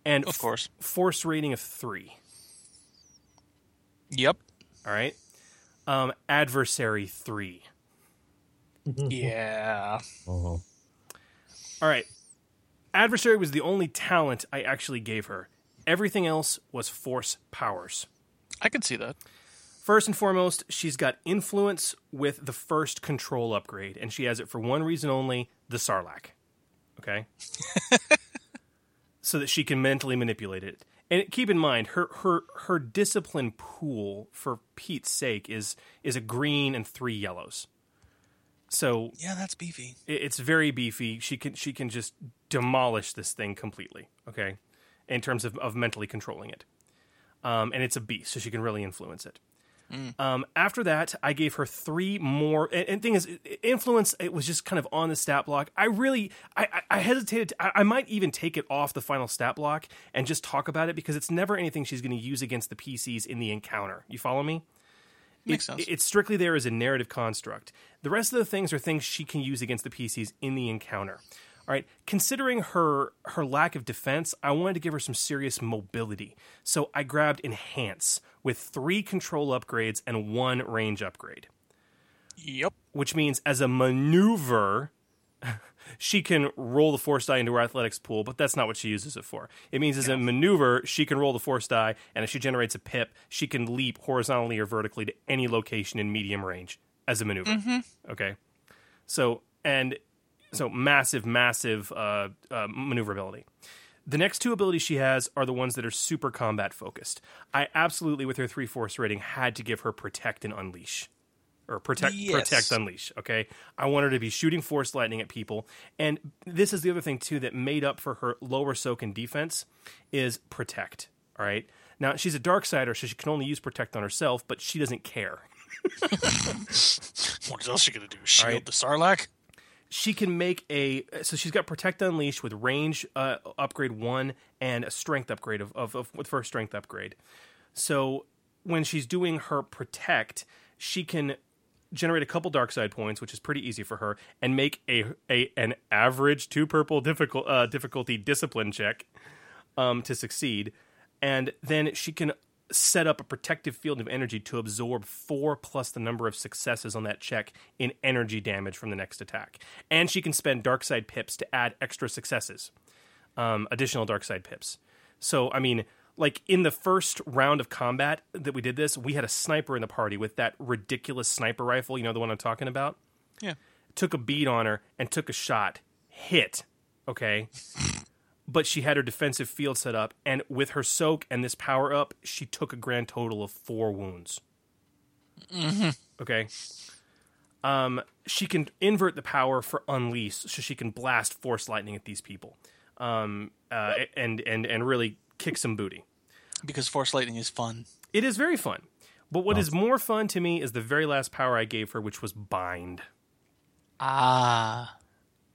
and
Of course.
force rating of three
Yep.
all right um, adversary three
Yeah.
Oh.
all right adversary was the only talent i actually gave her everything else was force powers
I could see that.
First and foremost, she's got influence with the first control upgrade, and she has it for one reason only the Sarlacc. Okay? so that she can mentally manipulate it. And keep in mind, her, her, her discipline pool, for Pete's sake, is, is a green and three yellows. So
Yeah, that's beefy.
it- it's very beefy. She can she can just demolish this thing completely. Okay, in terms of, of mentally controlling it, um, and it's a beast, so she can really influence it. Um, after that, I gave her three more. And, and thing is, influence it was just kind of on the stat block. I really, I, I, I hesitated. I, I might even take it off the final stat block and just talk about it because it's never anything she's going to use against the PCs in the encounter. You follow me?
Makes
It-
sense.
It's strictly there as a narrative construct. The rest of the things are things she can use against the PCs in the encounter. All right, considering her her lack of defense, I wanted to give her some serious mobility. So I grabbed enhance with 3 control upgrades and 1 range upgrade,
Yep.
which means as a maneuver she can roll the force die into her athletics pool, but that's not what she uses it for. It means as a maneuver, she can roll the force die, and if she generates a pip, she can leap horizontally or vertically to any location in medium range as a maneuver. Mm-hmm. Okay, so and so massive, massive uh, uh, maneuverability. The next two abilities she has are the ones that are super combat focused. I absolutely, with her three force rating, had to give her protect and unleash or protect
Yes.
protect unleash okay i want her to be shooting force lightning at people and this is the other thing too that made up for her lower soak in defense is protect all right now she's a dark sider so she can only use protect on herself but she doesn't care
What else you gonna do? Shield
right.
the Sarlacc?
She can make a so she's got protect unleash with range uh, upgrade one and a strength upgrade of, of, of with first strength upgrade. So when she's doing her protect she can generate a couple dark side points which is pretty easy for her and make a, a an average two purple difficult uh, difficulty discipline check um, to succeed. And then she can set up a protective field of energy to absorb four plus the number of successes on that check in energy damage from the next attack. And she can spend dark side pips to add extra successes, um, additional dark side pips. So, I mean, like in the first round of combat that we did this, we had a sniper in the party with that ridiculous sniper rifle. You know the one I'm talking about.
Yeah.
Took a bead on her and took a shot, hit. Okay. but she had her defensive field set up, and with her soak and this power up, she took a grand total of four wounds. Okay. Um, she can invert the power for unleash, so she can blast force lightning at these people, um, uh, and and and really kick some booty.
Because Force Lightning is fun.
It is very fun, but what is more fun to me is the very last power I gave her, which was bind.
Ah.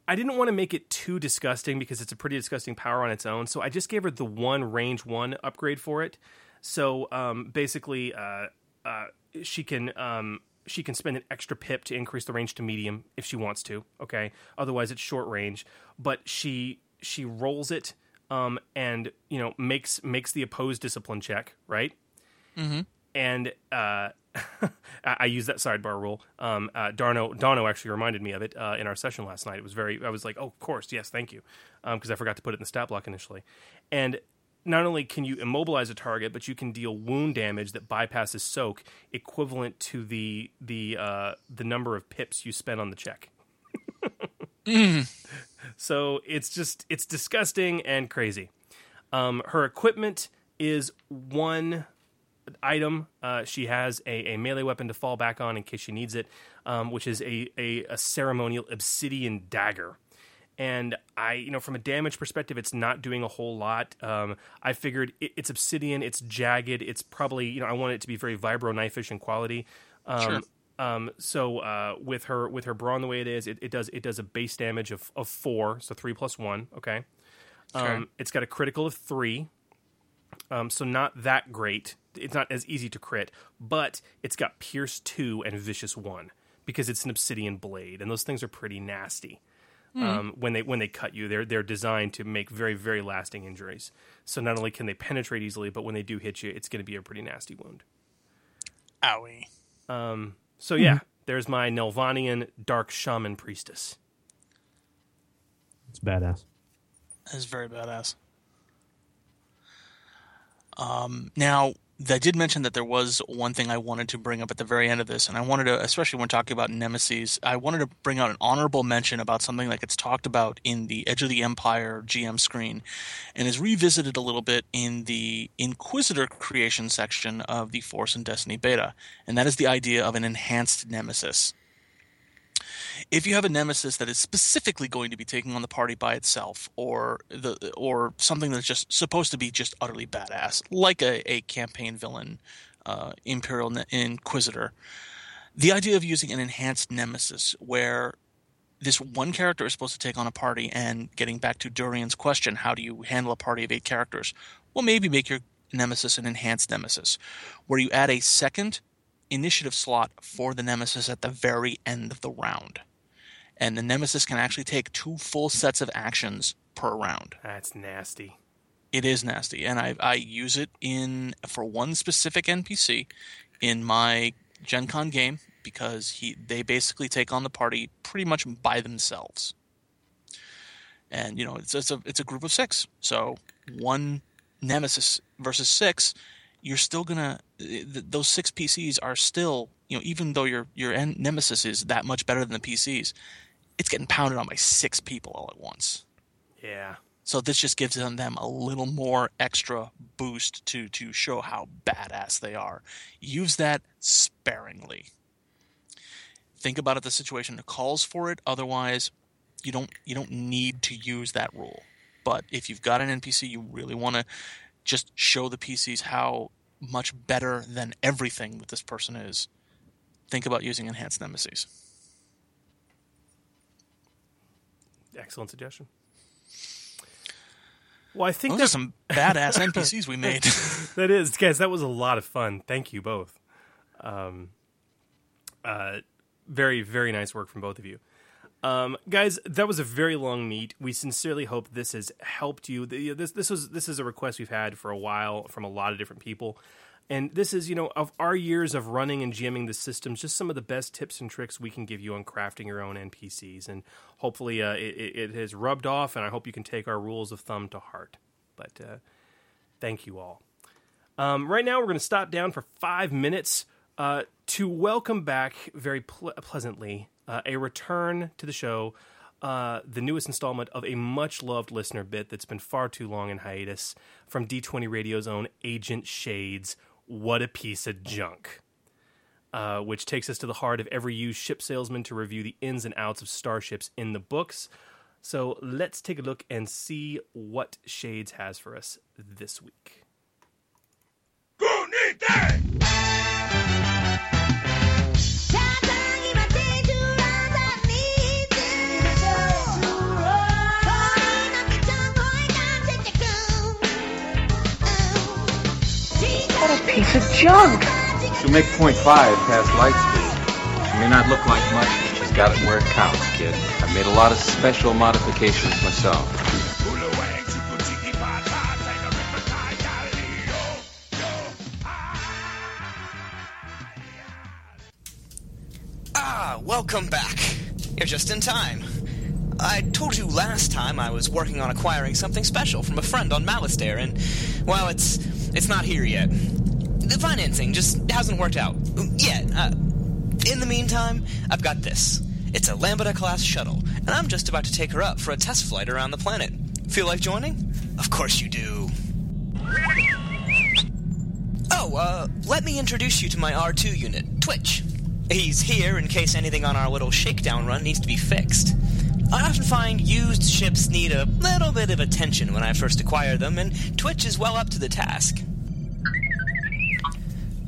I didn't want to make it too disgusting because it's a pretty disgusting power on its own. So I just gave her the one range one upgrade for it. So um, basically, uh, uh, she can um, she can spend an extra pip to increase the range to medium if she wants to. Okay, otherwise it's short range. But she she rolls it um, and you know makes makes the opposed discipline check right. Mm-hmm. And uh, I, use that sidebar rule. Um, uh, Darno actually reminded me of it uh, in our session last night. It was very. I was like, oh, of course, yes, thank you, because I forgot to put it in the stat block initially. And not only can you immobilize a target, but you can deal wound damage that bypasses soak, equivalent to the the uh, the number of pips you spend on the check. So it's just it's disgusting and crazy. Um, her equipment is one item. Uh, she has a, a melee weapon to fall back on in case she needs it, um, which is a, a, a ceremonial obsidian dagger. And I, you know, from a damage perspective, it's not doing a whole lot. Um, I figured it, it's obsidian, it's jagged, it's probably, you know, I want it to be very vibro knife-ish in quality. Um,
Sure.
um, so uh, with her with her brawn the way it is, it, it does it does a base damage of, of four, so three plus one. Okay. Um,
Sure.
It's got a critical of three, um, so not that great. It's not as easy to crit, but it's got pierce two and vicious one because it's an obsidian blade, and those things are pretty nasty. Um, when they when they cut you, they're they're designed to make very very lasting injuries. So not only can they penetrate easily, but when they do hit you, it's going to be a pretty nasty wound.
Owie.
Um, So yeah, there's my Nelvanian dark shaman priestess.
It's badass.
It's very badass. Um, now, I did mention that there was one thing I wanted to bring up at the very end of this, and I wanted to, especially when talking about Nemesis, I wanted to bring out an honorable mention about something that gets talked about in the Edge of the Empire GM screen, and is revisited a little bit in the Inquisitor creation section of the Force and Destiny beta, and that is the idea of an enhanced Nemesis if you have a nemesis that is specifically going to be taking on the party by itself or the or something that's just supposed to be just utterly badass like a, a campaign villain uh, imperial ne- inquisitor the idea of using an enhanced nemesis where this one character is supposed to take on a party and getting back to durian's question how do you handle a party of eight characters? Well maybe make your nemesis an enhanced nemesis where you add a second initiative slot for the nemesis at the very end of the round and the nemesis can actually take two full sets of actions per round.
That's nasty.
It is nasty, and I I use it in for one specific NPC in my Gen Con game because he they basically take on the party pretty much by themselves. And you know it's it's a it's a group of six, so one nemesis versus six, you're still gonna eh, th- those six PCs are still you know even though your your nemesis is that much better than the PCs, it's getting pounded on by six people all at once.
Yeah.
So this just gives them, them a little more extra boost to to show how badass they are. Use that sparingly. Think about it the situation calls for it, otherwise you don't you don't need to use that rule. But if you've got an NPC you really want to just show the PCs how much better than everything that this person is, think about using enhanced nemesis.
Excellent suggestion. Well, I think
Those are some badass NPCs we made.
that is, guys. That was a lot of fun. Thank you both. Um, uh, very, very nice work from both of you. Um, guys, that was a very long meet. We sincerely hope this has helped you. This this was this is a request we've had for a while from a lot of different people, and this is you know of our years of running and GMing the systems, just some of the best tips and tricks we can give you on crafting your own NPCs, and hopefully uh, it, it has rubbed off, and I hope you can take our rules of thumb to heart. But uh, thank you all. Um, right now, we're going to stop down for five minutes uh, to welcome back very ple- pleasantly uh, a return to the show, uh, the newest installment of a much loved listener bit that's been far too long in hiatus from D20 Radio's own Agent Shades. What a piece of junk. Uh, which takes us to the heart of every used ship salesman to review the ins and outs of starships in the books. So let's take a look and see what Shades has for us this week.
Piece of junk!
She'll make .5 past light speed. She may not look like much, but she's got it where it counts, kid. I made a lot of special modifications myself.
Ah, welcome back. You're just in time. I told you last time I was working on acquiring something special from a friend on Malastare, and well, it's it's not here yet. The financing just hasn't worked out yet. Uh, in the meantime, I've got this. It's a Lambda class shuttle, and I'm just about to take her up for a test flight around the planet. Feel like joining? Of course you do. Oh, uh, let me introduce you to my R2 unit, Twitch. He's here in case anything on our little shakedown run needs to be fixed. I often find used ships need a little bit of attention when I first acquire them, and Twitch is well up to the task.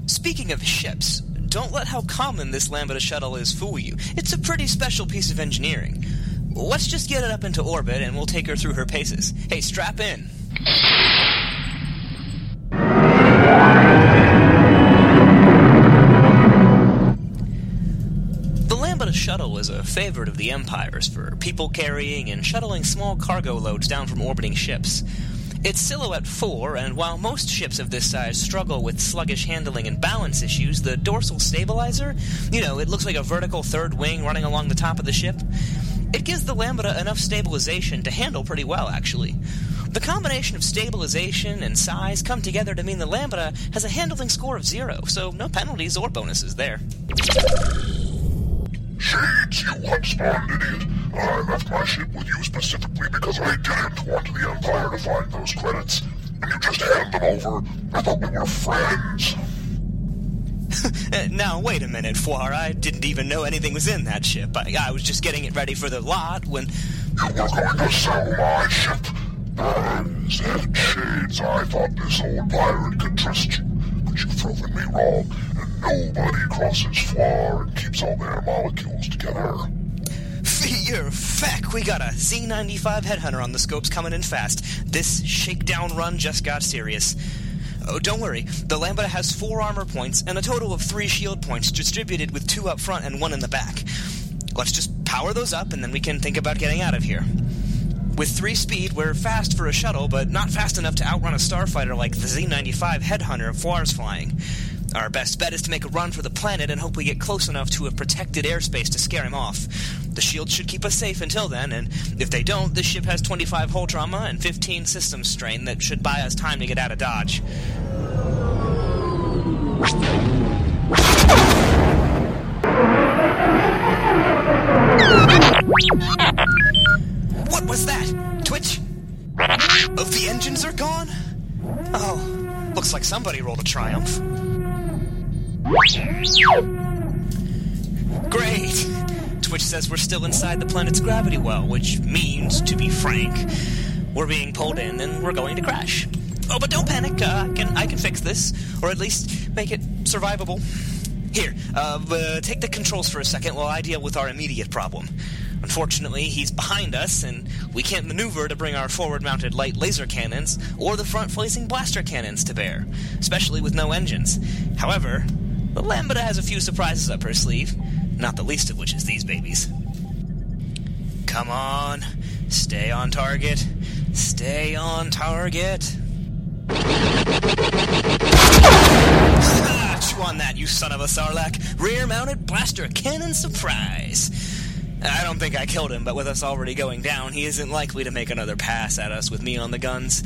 Speaking of ships, don't let how common this Lambda shuttle is fool you. It's a pretty special piece of engineering. Let's just get it up into orbit and we'll take her through her paces. Hey, strap in. The Lambda shuttle is a favorite of the Empires for people carrying and shuttling small cargo loads down from orbiting ships. It's silhouette 4, and while most ships of this size struggle with sluggish handling and balance issues, the dorsal stabilizer, you know, it looks like a vertical third wing running along the top of the ship, it gives the Lambda enough stabilization to handle pretty well, actually. The combination of stabilization and size come together to mean the Lambda has a handling score of zero, so no penalties or bonuses there.
Shades, you unspawned idiot. I left my ship with you specifically because I didn't want the Empire to find those credits. And you just hand them over. I thought we were friends.
Uh, now, wait a minute, Foire. I didn't even know anything was in that ship. I, I was just getting it ready for the lot when.
You were going to sell my ship. And Shades, I thought this old pirate could trust you. But you've proven me wrong. Nobody crosses Floir and keeps all their molecules together.
Fierfek, we got a Z95 headhunter on the scopes coming in fast. This shakedown run just got serious. Oh, don't worry. The Lambda has four armor points and a total of three shield points distributed with two up front and one in the back. Let's just power those up and then we can think about getting out of here. With three speed, we're fast for a shuttle, but not fast enough to outrun a starfighter like the Z95 Headhunter Foir's flying. Our best bet is to make a run for the planet and hope we get close enough to a protected airspace to scare him off. The shield should keep us safe until then, and if they don't, this ship has 25 hull trauma and 15 systems strain that should buy us time to get out of Dodge. What was that? Twitch? Oh, the engines are gone? Oh, looks like somebody rolled a triumph. Great! Twitch says we're still inside the planet's gravity well, which means, to be frank, we're being pulled in and we're going to crash. Oh, but don't panic. Uh, I can I can fix this, or at least make it survivable. Here, uh, uh, take the controls for a second while I deal with our immediate problem. Unfortunately, he's behind us, and we can't maneuver to bring our forward mounted light laser cannons or the front facing blaster cannons to bear, especially with no engines. However, the Lambda has a few surprises up her sleeve, not the least of which is these babies. Come on, stay on target, stay on target. Ah, chew on that, you son of a Sarlacc! Rear mounted blaster cannon surprise! I don't think I killed him, but with us already going down, he isn't likely to make another pass at us with me on the guns.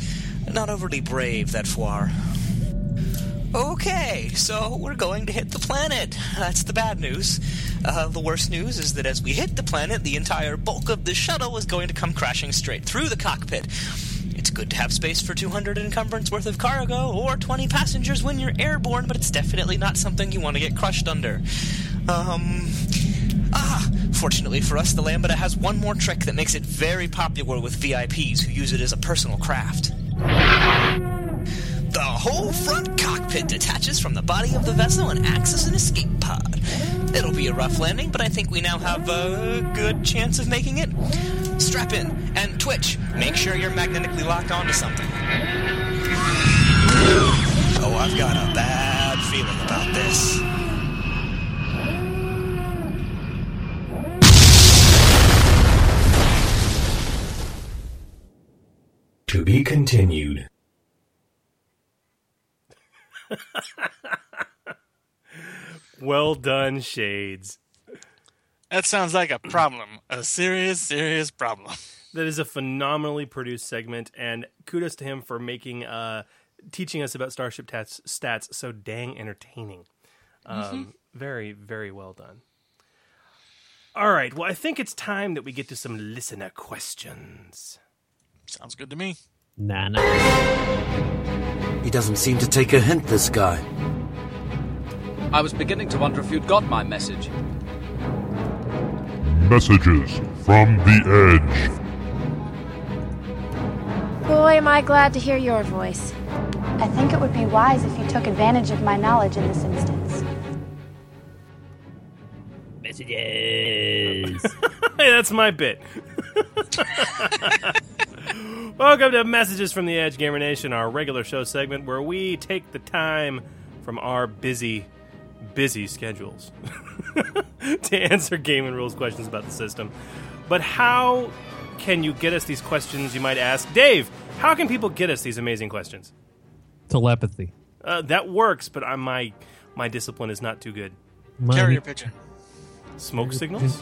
Not overly brave, that Foire. Okay, so we're going to hit the planet. That's the bad news. Uh, the worst news is that as we hit the planet, the entire bulk of the shuttle is going to come crashing straight through the cockpit. It's good to have space for 200 encumbrance worth of cargo or 20 passengers when you're airborne, but it's definitely not something you want to get crushed under. Um. Ah, fortunately for us, the Lambda has one more trick that makes it very popular with VIPs who use it as a personal craft. The whole front cockpit detaches from the body of the vessel and acts as an escape pod. It'll be a rough landing, but I think we now have a good chance of making it. Strap in and twitch. Make sure you're magnetically locked onto something. Oh, I've got a bad feeling about this.
To be continued.
well done, Shades.
That sounds like a problem. A serious, serious problem.
That is a phenomenally produced segment, and kudos to him for making, uh, teaching us about Starship tats, stats so dang entertaining. Um,
Mm-hmm.
Very, very well done. All right, well, I think it's time that we get to some listener questions.
Sounds good to me.
Nah, nah.
He doesn't seem to take a hint, this guy.
I was beginning to wonder if you'd got my message.
Messages from the Edge.
Boy, am I glad to hear your voice. I think it would be wise if you took advantage of my knowledge in this instance.
Messages.
hey, that's my bit. Welcome to Messages from the Edge Gamer Nation, our regular show segment where we take the time from our busy, busy schedules to answer gaming rules questions about the system. But how can you get us these questions, you might ask? Dave, how can people get us these amazing questions?
Telepathy.
Uh, that works, but I, my my discipline is not too good.
My-
Carrier pigeon.
Smoke signals?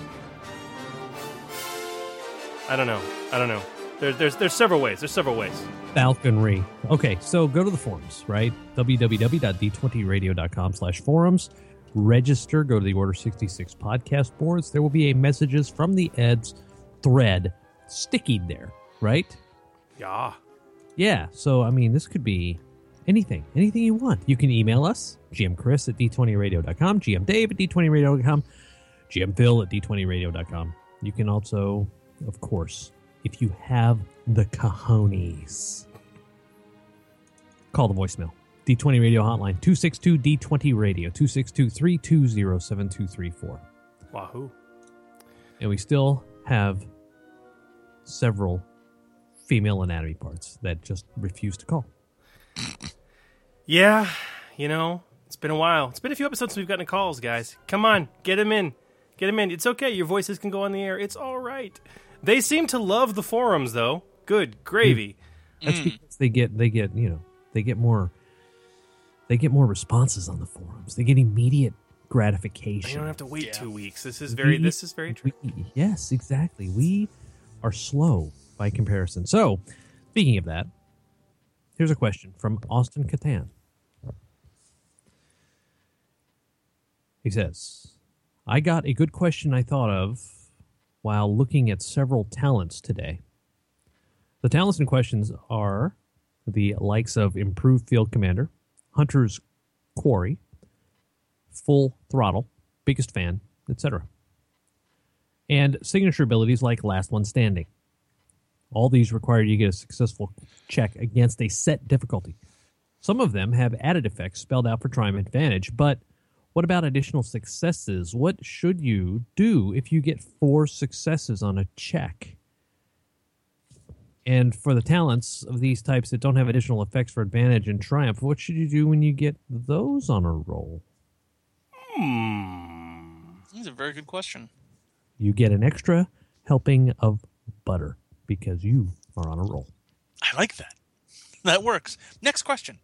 I don't know. I don't know. There's there's there's several ways. There's several ways.
Falconry. Okay, so go to the forums, right? www.d20radio.com slash forums. Register, go to the Order 66 podcast boards. There will be a messages from the Edge thread stickied there, right?
Yeah.
Yeah, so I mean, this could be anything, anything you want. You can email us, gmchris at d20radio.com, gmdave at d20radio.com, gmphil at d20radio.com. You can also, of course, if you have the cojones, call the voicemail. D20 Radio Hotline, 262 D20 Radio, 262 320 7234.
Wahoo.
And we still have several female anatomy parts that just refuse to call.
Yeah, you know, it's been a while. It's been a few episodes since we've gotten calls, guys. Come on, get them in. Get them in. It's okay. Your voices can go on the air. It's all right. They seem to love the forums, though. Good gravy. Mm.
That's mm. because they get they get you know they get more they get more responses on the forums. They get immediate gratification.
You don't have to wait two weeks. This is very.
We-
This is very true.
we- yes, exactly. We are slow by comparison. So, speaking of that, here's a question from Austin Catan. He says, I got a good question I thought of while looking at several talents today. The talents in questions are the likes of Improved Field Commander, Hunter's Quarry, Full Throttle, Biggest Fan, etc. And signature abilities like Last One Standing. All these require you to get a successful check against a set difficulty. Some of them have added effects spelled out for Triumph Advantage, but What about additional successes? What should you do if you get four successes on a check? And for the talents of these types that don't have additional effects for advantage and triumph, what should you do when you get those on a roll?
Hmm. That's a very good question.
You get an extra helping of butter because you are on a roll.
I like that. That works. Next question.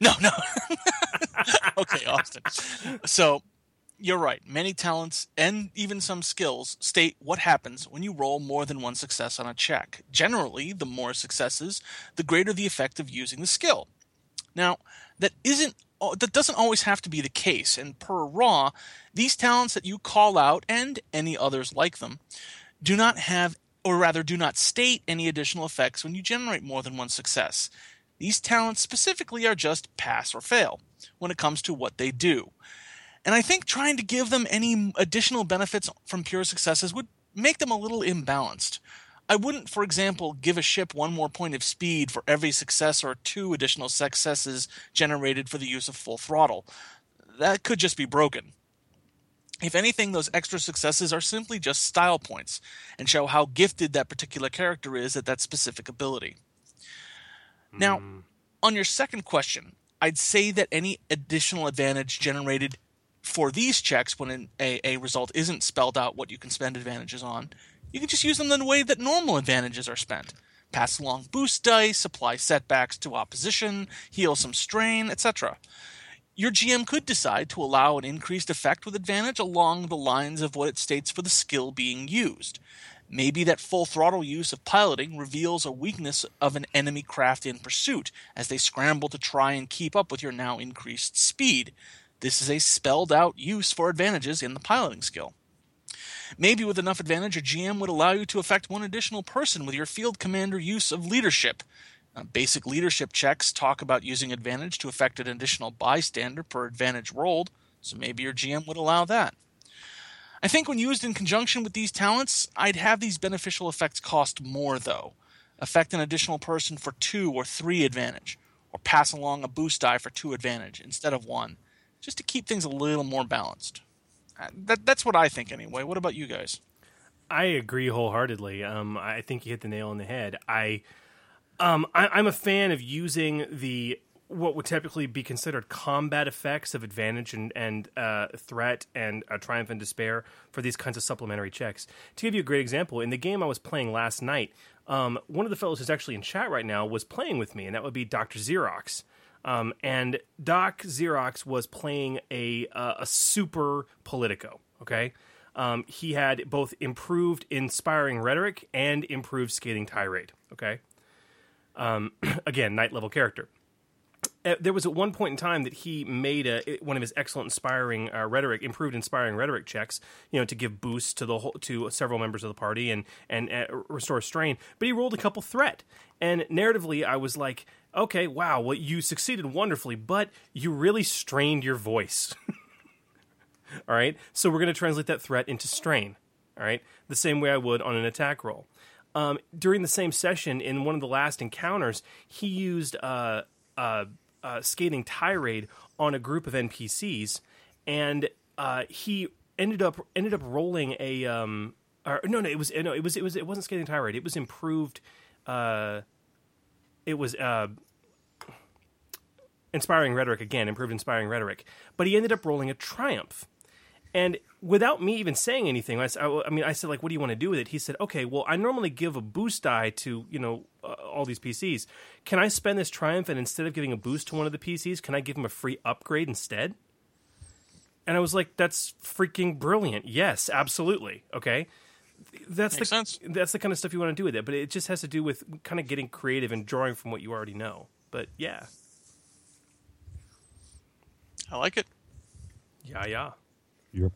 No, no. okay, Austin. So you're right. Many talents and even some skills state what happens when you roll more than one success on a check. Generally, the more successes, the greater the effect of using the skill. Now, that isn't that doesn't always have to be the case, and per Raw, these talents that you call out and any others like them do not have or rather do not state any additional effects when you generate more than one success. These talents specifically are just pass or fail when it comes to what they do. And I think trying to give them any additional benefits from pure successes would make them a little imbalanced. I wouldn't, for example, give a ship one more point of speed for every success or two additional successes generated for the use of full throttle. That could just be broken. If anything, those extra successes are simply just style points and show how gifted that particular character is at that specific ability. Now, hmm. on your second question, I'd say that any additional advantage generated for these checks when an, a, a result isn't spelled out what you can spend advantages on, you can just use them in the way that normal advantages are spent. Pass along boost dice, apply setbacks to opposition, heal some strain, etc. Your GM could decide to allow an increased effect with advantage along the lines of what it states for the skill being used. Maybe that full throttle use of piloting reveals a weakness of an enemy craft in pursuit as they scramble to try and keep up with your now increased speed. This is a spelled out use for advantages in the piloting skill. Maybe with enough advantage, a GM would allow you to affect one additional person with your field commander use of leadership. Uh, basic leadership checks talk about using advantage to affect an additional bystander per advantage rolled, so maybe your GM would allow that. I think when used in conjunction with these talents, I'd have these beneficial effects cost more, though. Affect an additional person for two or three advantage, or pass along a boost die for two advantage instead of one, just to keep things a little more balanced. Uh, that, that's what I think, anyway. What about you guys?
I agree wholeheartedly. Um, I think you hit the nail on the head. I, um, I, I'm a fan of using the what would typically be considered combat effects of advantage and, and uh, threat and uh, triumph and despair for these kinds of supplementary checks. To give you a great example, in the game I was playing last knight, um, one of the fellows who's actually in chat right now was playing with me, and that would be Dr. Xerox. Um, and Doc Xerox was playing a uh, a super Politico. Okay, um, he had both improved inspiring rhetoric and improved scathing tirade. Okay, um, again, night level character. Uh, there was at one point in time that he made a, one of his excellent inspiring uh, rhetoric, improved inspiring rhetoric checks, you know, to give boosts to the whole, to several members of the party and and uh, restore strain. But he rolled a couple threat, and narratively, I was like, okay, wow, well, you succeeded wonderfully, but you really strained your voice. all right, so we're going to translate that threat into strain. All right, the same way I would on an attack roll. Um, during the same session, in one of the last encounters, he used uh, uh, uh, scathing tirade on a group of NPCs, and uh, he ended up ended up rolling a um, or no no it was no it was it was it wasn't scathing tirade. It was improved uh, it was uh, inspiring rhetoric again improved inspiring rhetoric. But he ended up rolling a triumph and without me even saying anything, I, I, mean, I said like, "What do you want to do with it?" He said, "Okay, well, I normally give a boost die to you know uh, all these PCs. Can I spend this triumph and instead of giving a boost to one of the PCs, can I give him a free upgrade instead?" And I was like, "That's freaking brilliant! Yes, absolutely. Okay." That's
Makes
the
sense.
that's the kind of stuff you want to do with it, but it just has to do with kind of getting creative and drawing from what you already know. But yeah,
I like it.
yeah, yeah.
Yep.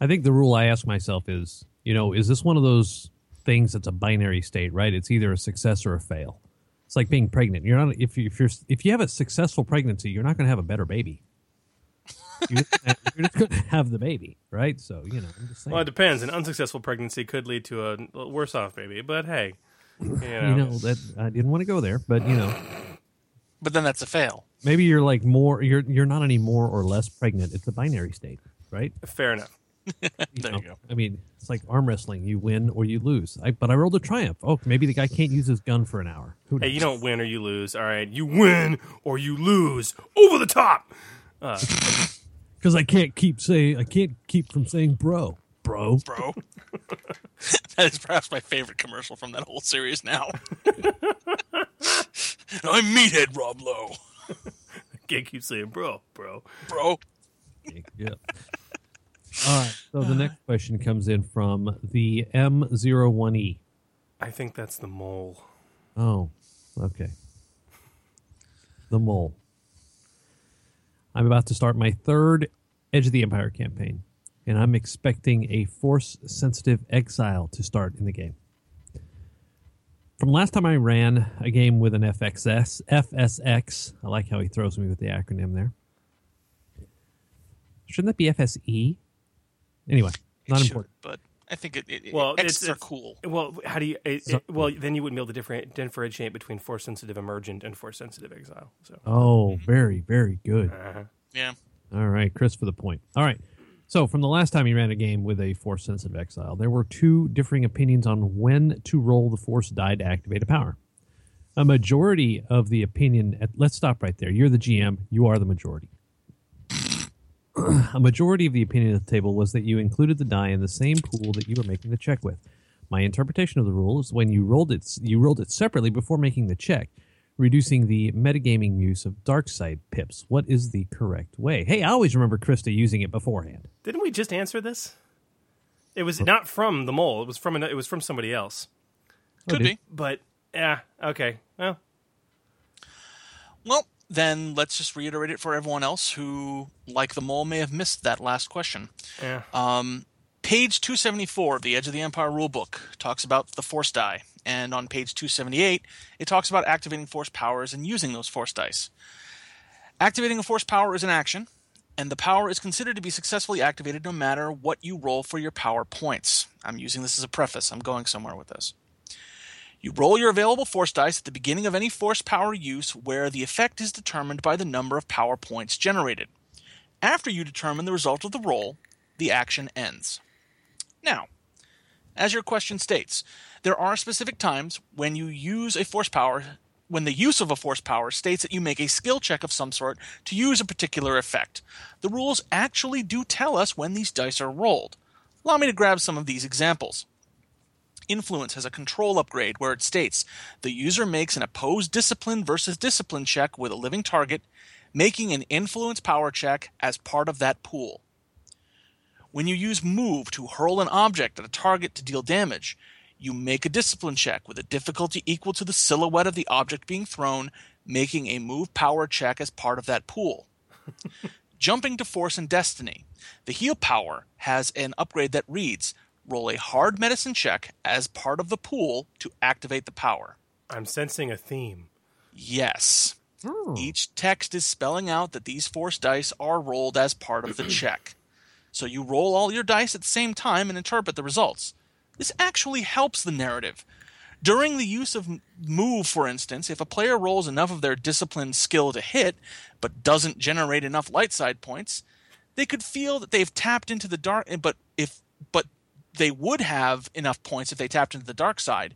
I think the rule I ask myself is, you know, is this one of those things that's a binary state, right? It's either a success or a fail. It's like being pregnant. You're not if you if you're if you have a successful pregnancy, you're not going to have a better baby. You're just, gonna- you're just going to have the baby, right? So you know, I'm just saying.
Well, it depends. An unsuccessful pregnancy could lead to a worse off baby, but hey, you know,
You know that I didn't want to go there, but you know,
But then that's a fail.
Maybe you're like more. You're you're not any more or less pregnant. It's a binary state, right?
Fair enough.
there you go.
I mean, it's like arm wrestling. You win or you lose. I, but I rolled a triumph. Oh, maybe the guy can't use his gun for an hour. Who
Hey, you don't win or you lose. All right, you win or you lose. Over the top. Uh,
Because I can't keep saying. I can't keep from saying bro, bro,
bro. that is perhaps my favorite commercial from that whole series now. I'm Meathead Rob Lowe.
can't keep saying bro, bro,
bro.
Yeah. All right. So the next question comes in from the M01E.
I think that's the mole.
Oh, okay. The mole. I'm about to start my third Edge of the Empire campaign, and I'm expecting a force sensitive exile to start in the game. From last time I ran a game with an FXS, FSX, I like how he throws me with the acronym there. Shouldn't that be FSE? Anyway, not
should,
important.
but I think it, it,
Well,
X's
it's,
are
it's-
cool.
Well, how do you? It, it- well, then you wouldn't be able to different, differentiate between force sensitive emergent and force sensitive exile. So.
Oh, very, very good.
Uh-huh.
Yeah.
All right, Chris for the point. All right. So, from the last time you ran a game with a force sensitive exile, there were two differing opinions on when to roll the force die to activate a power. A majority of the opinion, at, let's stop right there. You're the GM, you are the majority. a majority of the opinion at the table was that you included the die in the same pool that you were making the check with. My interpretation of the rule is when you rolled it, you rolled it separately before making the check, reducing the metagaming use of dark side pips. What is the correct way? Hey, I always remember Krista using it beforehand.
Didn't we just answer this? It was not from the mole. It was from an, it was from somebody else.
Could be.
But yeah, okay. Well,
Well, then let's just reiterate it for everyone else who, like the mole, may have missed that last question.
yeah.
Um, page 274 of the Edge of the Empire rulebook talks about the force die, and on page 278, it talks about activating force powers and using those force dice. Activating a force power is an action, and the power is considered to be successfully activated no matter what you roll for your power points. I'm using this as a preface, I'm going somewhere with this. You roll your available force dice at the beginning of any force power use where the effect is determined by the number of power points generated. After you determine the result of the roll, the action ends. Now, as your question states, there are specific times when you use a force power when the use of a force power states that you make a skill check of some sort to use a particular effect. The rules actually do tell us when these dice are rolled. Allow me to grab some of these examples. Influence has a control upgrade where it states the user makes an opposed discipline versus discipline check with a living target, making an influence power check as part of that pool. When you use move to hurl an object at a target to deal damage, you make a discipline check with a difficulty equal to the silhouette of the object being thrown, making a move power check as part of that pool. Jumping to Force and Destiny. The heal power has an upgrade that reads roll a hard medicine check as part of the pool to activate the power.
I'm sensing a theme.
Yes. Hmm. Each text is spelling out that these force dice are rolled as part of the check. So you roll all your dice at the same time and interpret the results. This actually helps the narrative. During the use of move, for instance, if a player rolls enough of their discipline skill to hit, but doesn't generate enough light side points, they could feel that they've tapped into the dark. Eh, but if but they would have enough points if they tapped into the dark side.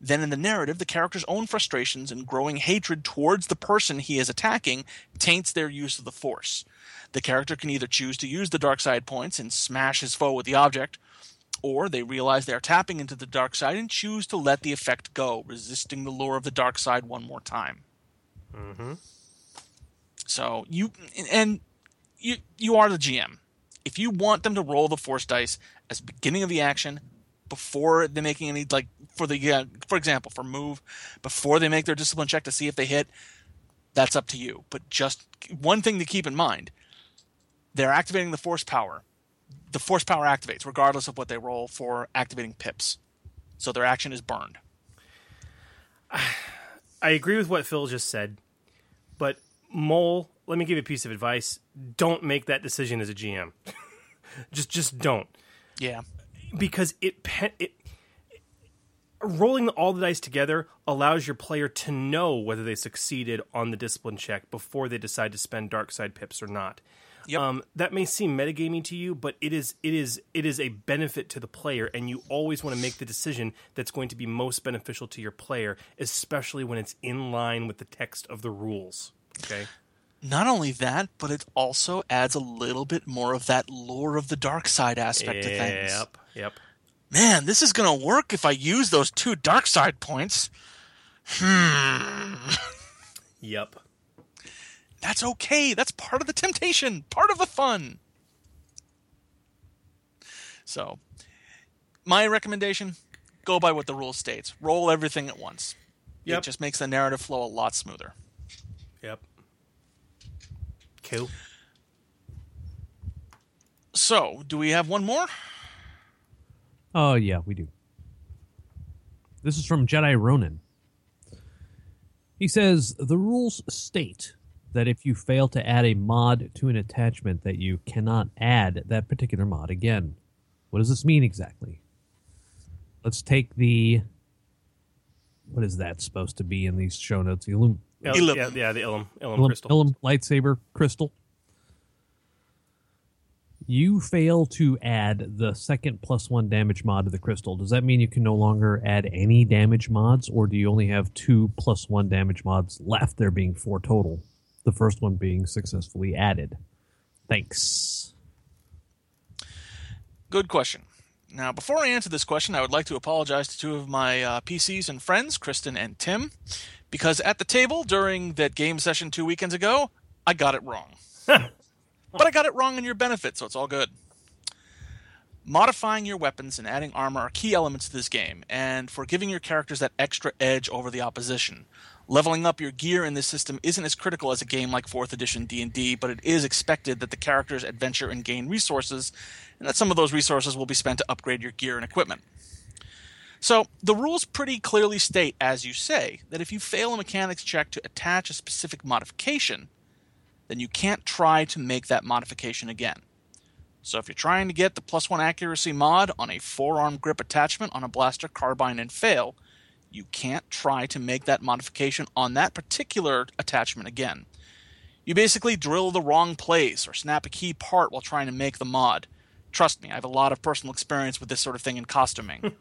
Then in the narrative, the character's own frustrations and growing hatred towards the person he is attacking taints their use of the force. The character can either choose to use the dark side points and smash his foe with the object, or they realize they are tapping into the dark side and choose to let the effect go, resisting the lure of the dark side one more time.
Mm-hmm.
So you and you you are the GM. If you want them to roll the force dice as beginning of the action, before they're making any like for the uh, for example for move, before they make their discipline check to see if they hit, that's up to you. But just one thing to keep in mind: they're activating the force power. The force power activates regardless of what they roll for activating pips. So their action is burned.
I agree with what Phil just said, but Mole, let me give you a piece of advice: don't make that decision as a GM. just, just don't.
Yeah.
because it, pe- it rolling all the dice together allows your player to know whether they succeeded on the discipline check before they decide to spend dark side pips or not.
Yep.
Um, that may seem metagaming to you, but it is it is it is a benefit to the player, and you always want to make the decision that's going to be most beneficial to your player, especially when it's in line with the text of the rules. Okay.
Not only that, but it also adds a little bit more of that lore of the dark side aspect to things.
Yep. Yep.
Man, this is gonna work if I use those two dark side points. Hmm.
Yep.
That's okay. That's part of the temptation, part of the fun. So, my recommendation go by what the rule states. Roll everything at once.
Yep.
It just makes the narrative flow a lot smoother.
Yep. Cool.
So, do we have one more?
Oh, yeah, we do. This is from Jedi Ronin. He says the rules state that if you fail to add a mod to an attachment that you cannot add that particular mod again. What does this mean exactly? Let's take the what is that supposed to be in these show notes? Ilum,
Il-
Ilum.
Yeah, yeah, the Ilum, Ilum,
Illum,
crystal.
Ilum lightsaber crystal. You fail to add the second plus one damage mod to the crystal. Does that mean you can no longer add any damage mods, or do you only have two plus one damage mods left? There being four total. The first one being successfully added. Thanks.
Good question. Now, before I answer this question, I would like to apologize to two of my uh, PCs and friends, Kristen and Tim, because at the table during that game session two weekends ago, I got it wrong. but I got it wrong in your benefit, so it's all good. Modifying your weapons and adding armor are key elements to this game, and for giving your characters that extra edge over the opposition. Leveling up your gear in this system isn't as critical as a game like 4th edition D&D, but it is expected that the characters adventure and gain resources, and that some of those resources will be spent to upgrade your gear and equipment. So, the rules pretty clearly state, as you say, that if you fail a mechanics check to attach a specific modification, then you can't try to make that modification again. So, if you're trying to get the plus one accuracy mod on a forearm grip attachment on a blaster carbine and fail, you can't try to make that modification on that particular attachment again. You basically drill the wrong place or snap a key part while trying to make the mod. Trust me, I have a lot of personal experience with this sort of thing in costuming.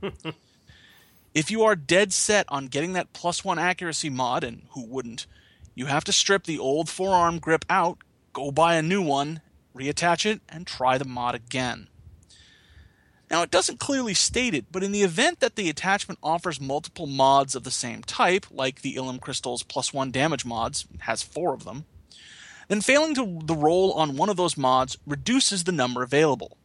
if you are dead set on getting that plus one accuracy mod, and who wouldn't, you have to strip the old forearm grip out, go buy a new one, reattach it, and try the mod again. Now, it doesn't clearly state it, but in the event that the attachment offers multiple mods of the same type, like the Ilum Crystal's plus one damage mods, has four of them, then failing to the roll on one of those mods reduces the number available.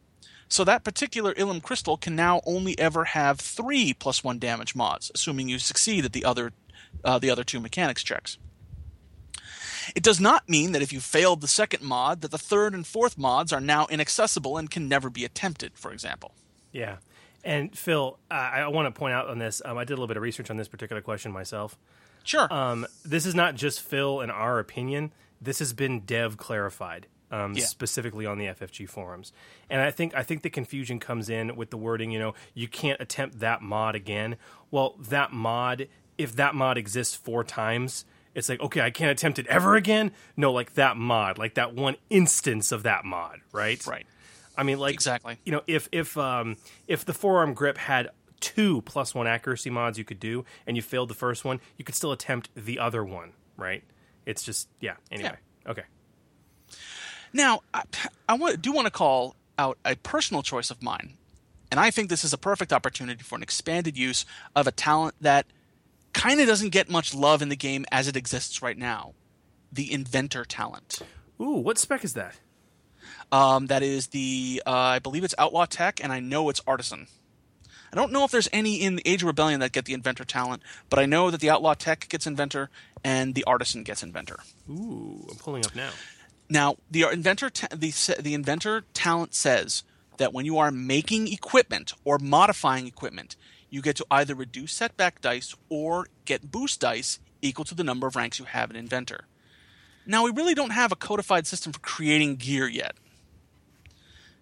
So that particular Ilum Crystal can now only ever have three plus one damage mods, assuming you succeed at the other, uh, the other two mechanics checks. It does not mean that if you failed the second mod, that the third and fourth mods are now inaccessible and can never be attempted, for example.
Yeah. And Phil, uh, I want to point out on this. Um, I did a little bit of research on this particular question myself.
Sure.
Um, this is not just Phil and our opinion. This has been dev clarified, um,
Yeah.
specifically on the FFG forums. And I think I think the confusion comes in with the wording. You know, you can't attempt that mod again. Well, that mod, if that mod exists four times, it's like okay, I can't attempt it ever again. No, like that mod, like that one instance of that mod, right?
Right.
I mean, like
Exactly.
You know, if if um, if the forearm grip had two plus one accuracy mods you could do, and you failed the first one, you could still attempt the other one, right? It's just yeah. Anyway, okay.
Now, I, I want, do want to call out a personal choice of mine, and I think this is a perfect opportunity for an expanded use of a talent that kind of doesn't get much love in the game as it exists right now the inventor talent.
Ooh, what spec is that?
Um, that is the, uh, I believe it's Outlaw Tech, and I know it's Artisan. I don't know if there's any in the Age of Rebellion that get the Inventor talent, but I know that the Outlaw Tech gets Inventor and the Artisan gets Inventor.
Ooh, I'm pulling up now.
Now, the inventor ta- the the inventor talent says that when you are making equipment or modifying equipment, you get to either reduce setback dice or get boost dice equal to the number of ranks you have in inventor. Now, we really don't have a codified system for creating gear yet.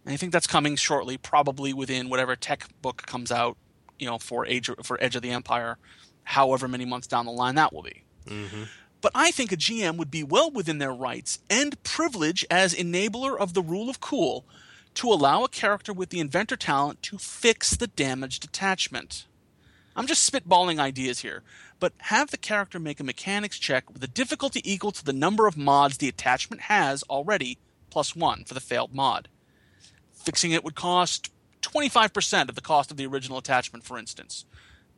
And I think that's coming shortly, probably within whatever tech book comes out you know, for Age for Edge of the Empire, however many months down the line that will be.
Mm-hmm.
But I think a GM would be well within their rights and privilege as enabler of the rule of cool to allow a character with the inventor talent to fix the damaged attachment. I'm just spitballing ideas here, but have the character make a mechanics check with a difficulty equal to the number of mods the attachment has already, plus one for the failed mod. Fixing it would cost 25% of the cost of the original attachment, for instance.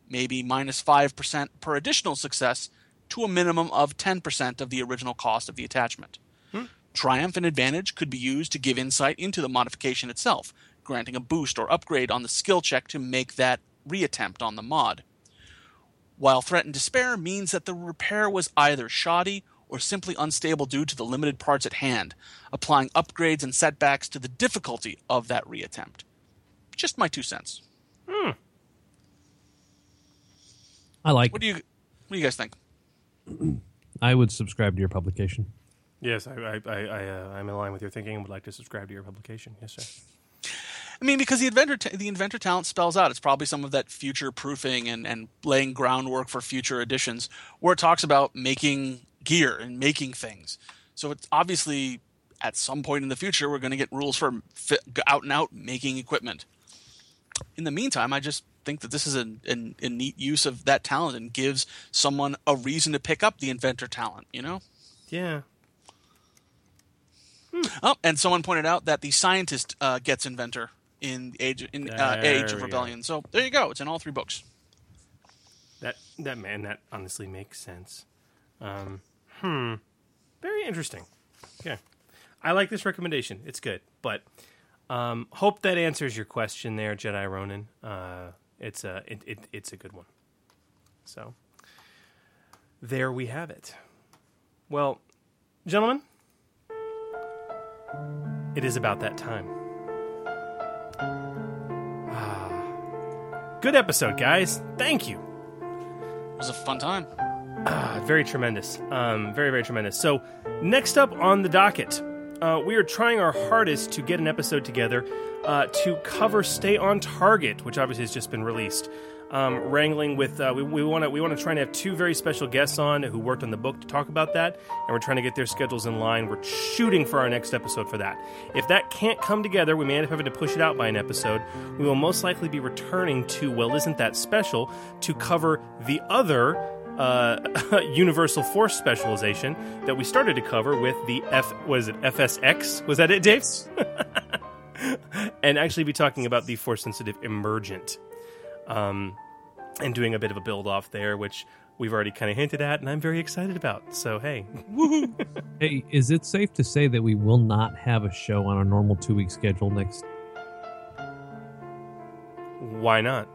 Maybe minus 5% per additional success to a minimum of 10% of the original cost of the attachment.
Hmm.
Triumph and Advantage could be used to give insight into the modification itself, granting a boost or upgrade on the skill check to make that reattempt on the mod. While Threat and Despair means that the repair was either shoddy or simply unstable due to the limited parts at hand, applying upgrades and setbacks to the difficulty of that reattempt. Just my two cents.
Hmm.
I like.
What do you What do you guys think?
I would subscribe to your publication.
Yes, I, I, I, I uh, I'm in line with your thinking and would like to subscribe to your publication. Yes, sir.
I mean, because the inventor ta- the inventor talent spells out. It's probably some of that future proofing and, and laying groundwork for future editions, where it talks about making gear and making things. So it's obviously at some point in the future we're going to get rules for out and out making equipment. In the meantime, I just think that this is a, a, a neat use of that talent and gives someone a reason to pick up the inventor talent. You know.
Yeah.
Oh, and someone pointed out that the scientist uh, gets inventor in age in uh, Age of
go.
Rebellion. So there you go. It's in all three books.
That that man, that honestly makes sense. Um, hmm. Very interesting. Okay. I like this recommendation. It's good, but um, hope that answers your question there, Jedi Ronin. Uh, it's a it, it, it's a good one. So there we have it. Well, gentlemen, it is about that time. Ah. Good episode, guys. Thank you.
It was a fun time.
Ah, very tremendous. Um, very, very tremendous. So, next up on the docket, uh, we are trying our hardest to get an episode together uh, to cover Stay on Target, which obviously has just been released. Um, wrangling with uh, we want to we want to try and have two very special guests on who worked on the book to talk about that, and we're trying to get their schedules in line. We're shooting for our next episode for that. If that can't come together, we may end up having to push it out by an episode. We will most likely be returning to well, isn't that special to cover the other uh, universal force specialization that we started to cover with the F. Was it FSX? Was that it, Dave? and actually be talking about the force sensitive emergent, um, and doing a bit of a build off there, which we've already kind of hinted at, and I'm very excited about. So hey, Woohoo!
Hey, is it safe to say that we will not have a show on our normal two week schedule next?
why not?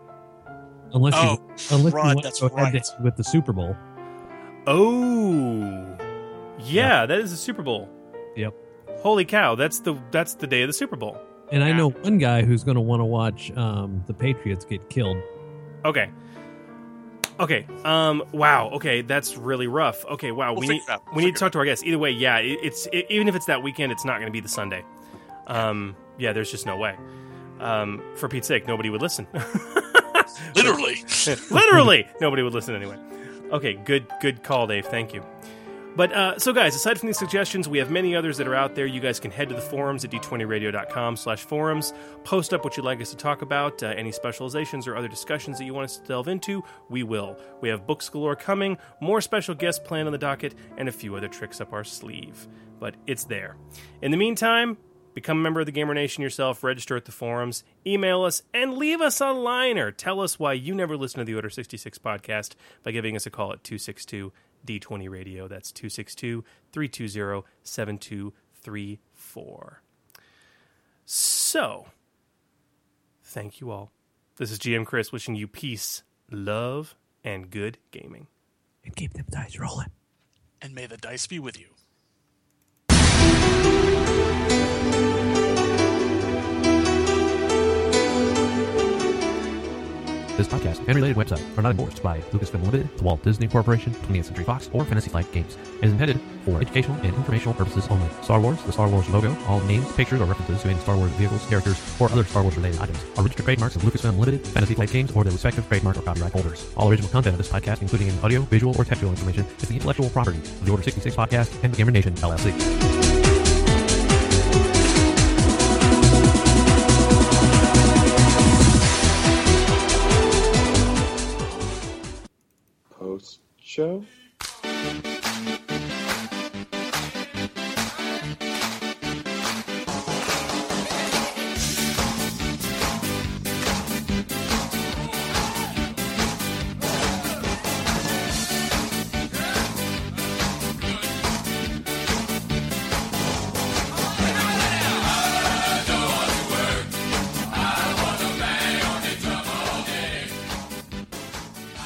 Unless
Oh,
you unless
crud,
you want
that's
to go head
right.
to- with the Super Bowl.
Oh, yeah, that is the Super Bowl.
Yep.
Holy cow, that's the that's the day of the Super Bowl.
And I know one guy who's going to want to watch um, the Patriots get killed.
Okay. Okay. Um. Wow. Okay. That's really rough. Okay. Wow.
We'll
we need.
We'll
we need to talk to our guests. Either way, yeah. It, it's it, even if it's that weekend, it's not going to be the Sunday. Um. Yeah. There's just no way. Um. For Pete's sake, nobody would listen.
Literally.
Literally, nobody would listen anyway. Okay, good, good call, Dave. Thank you. But uh, so, guys, aside from these suggestions, we have many others that are out there. You guys can head to the forums at d20radio.com slash forums. Post up what you'd like us to talk about, uh, any specializations or other discussions that you want us to delve into. We will. We have books galore coming, more special guests planned on the docket, and a few other tricks up our sleeve. But it's there. In the meantime, Become a member of the Gamer Nation yourself, register at the forums, email us, and leave us a liner. Tell us why you never listen to the Order 66 podcast by giving us a call at 262 D20 Radio. That's 262 320 7234. So, thank you all. This is GM Chris wishing you peace, love, and good gaming.
And keep them dice rolling.
and may the dice be with you.
This podcast and related website are not endorsed by Lucasfilm Limited, the Walt Disney Corporation, 20th Century Fox, or Fantasy Flight Games, and is intended for educational and informational purposes only. Star Wars, the Star Wars logo, all names, pictures, or references to any Star Wars vehicles, characters, or other Star Wars related items are registered trademarks of Lucasfilm Limited, Fantasy Flight Games, or their respective trademark or copyright holders. All original content of this podcast, including any audio, visual, or textual information, is the intellectual property of the Order 66 podcast and the Gamer Nation LLC.
Show?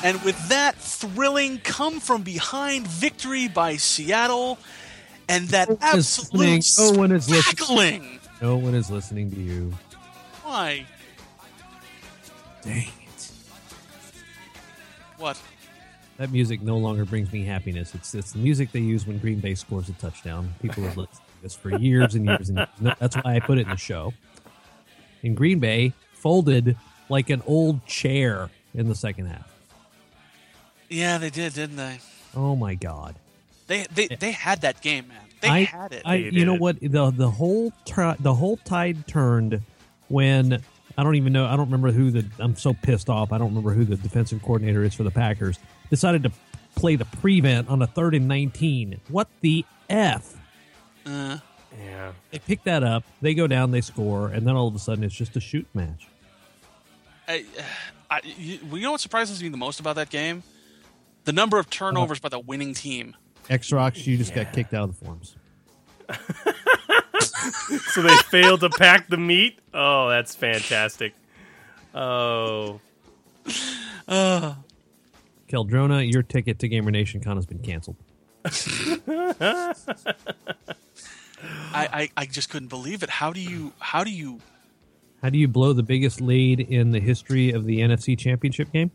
And with that thrilling come from behind victory by Seattle, and that absolute.
No one is listening. No one is listening to you.
Why?
Dang it.
What?
That music no longer brings me happiness. It's it's the music they use when Green Bay scores a touchdown. People have listened to this for years and years and years. No, That's why I put it in the show. In Green Bay, folded like an old chair in the second half.
Yeah, they did, didn't they?
Oh my god.
They they, they had that game, man. They
I,
had it.
I, you know what? The the whole tur the whole tide turned when I don't even know. I don't remember who the. I'm so pissed off. I don't remember who the defensive coordinator is for the Packers. Decided to play the prevent on a third and 19. What the f?
Uh,
Yeah.
They pick that up. They go down. They score, and then all of a sudden it's just a shoot match.
I, I, you, you know what surprises me the most about that game? The number of turnovers by the winning team.
X Rocks, you just got kicked out of the forums.
so they failed to pack the meat. Oh, that's fantastic. Oh,
Uh,
Keldrona, your ticket to Gamer Nation Con has been canceled.
I, I, I just couldn't believe it. How do you how do you
How do you blow the biggest lead in the history of the NFC Championship game?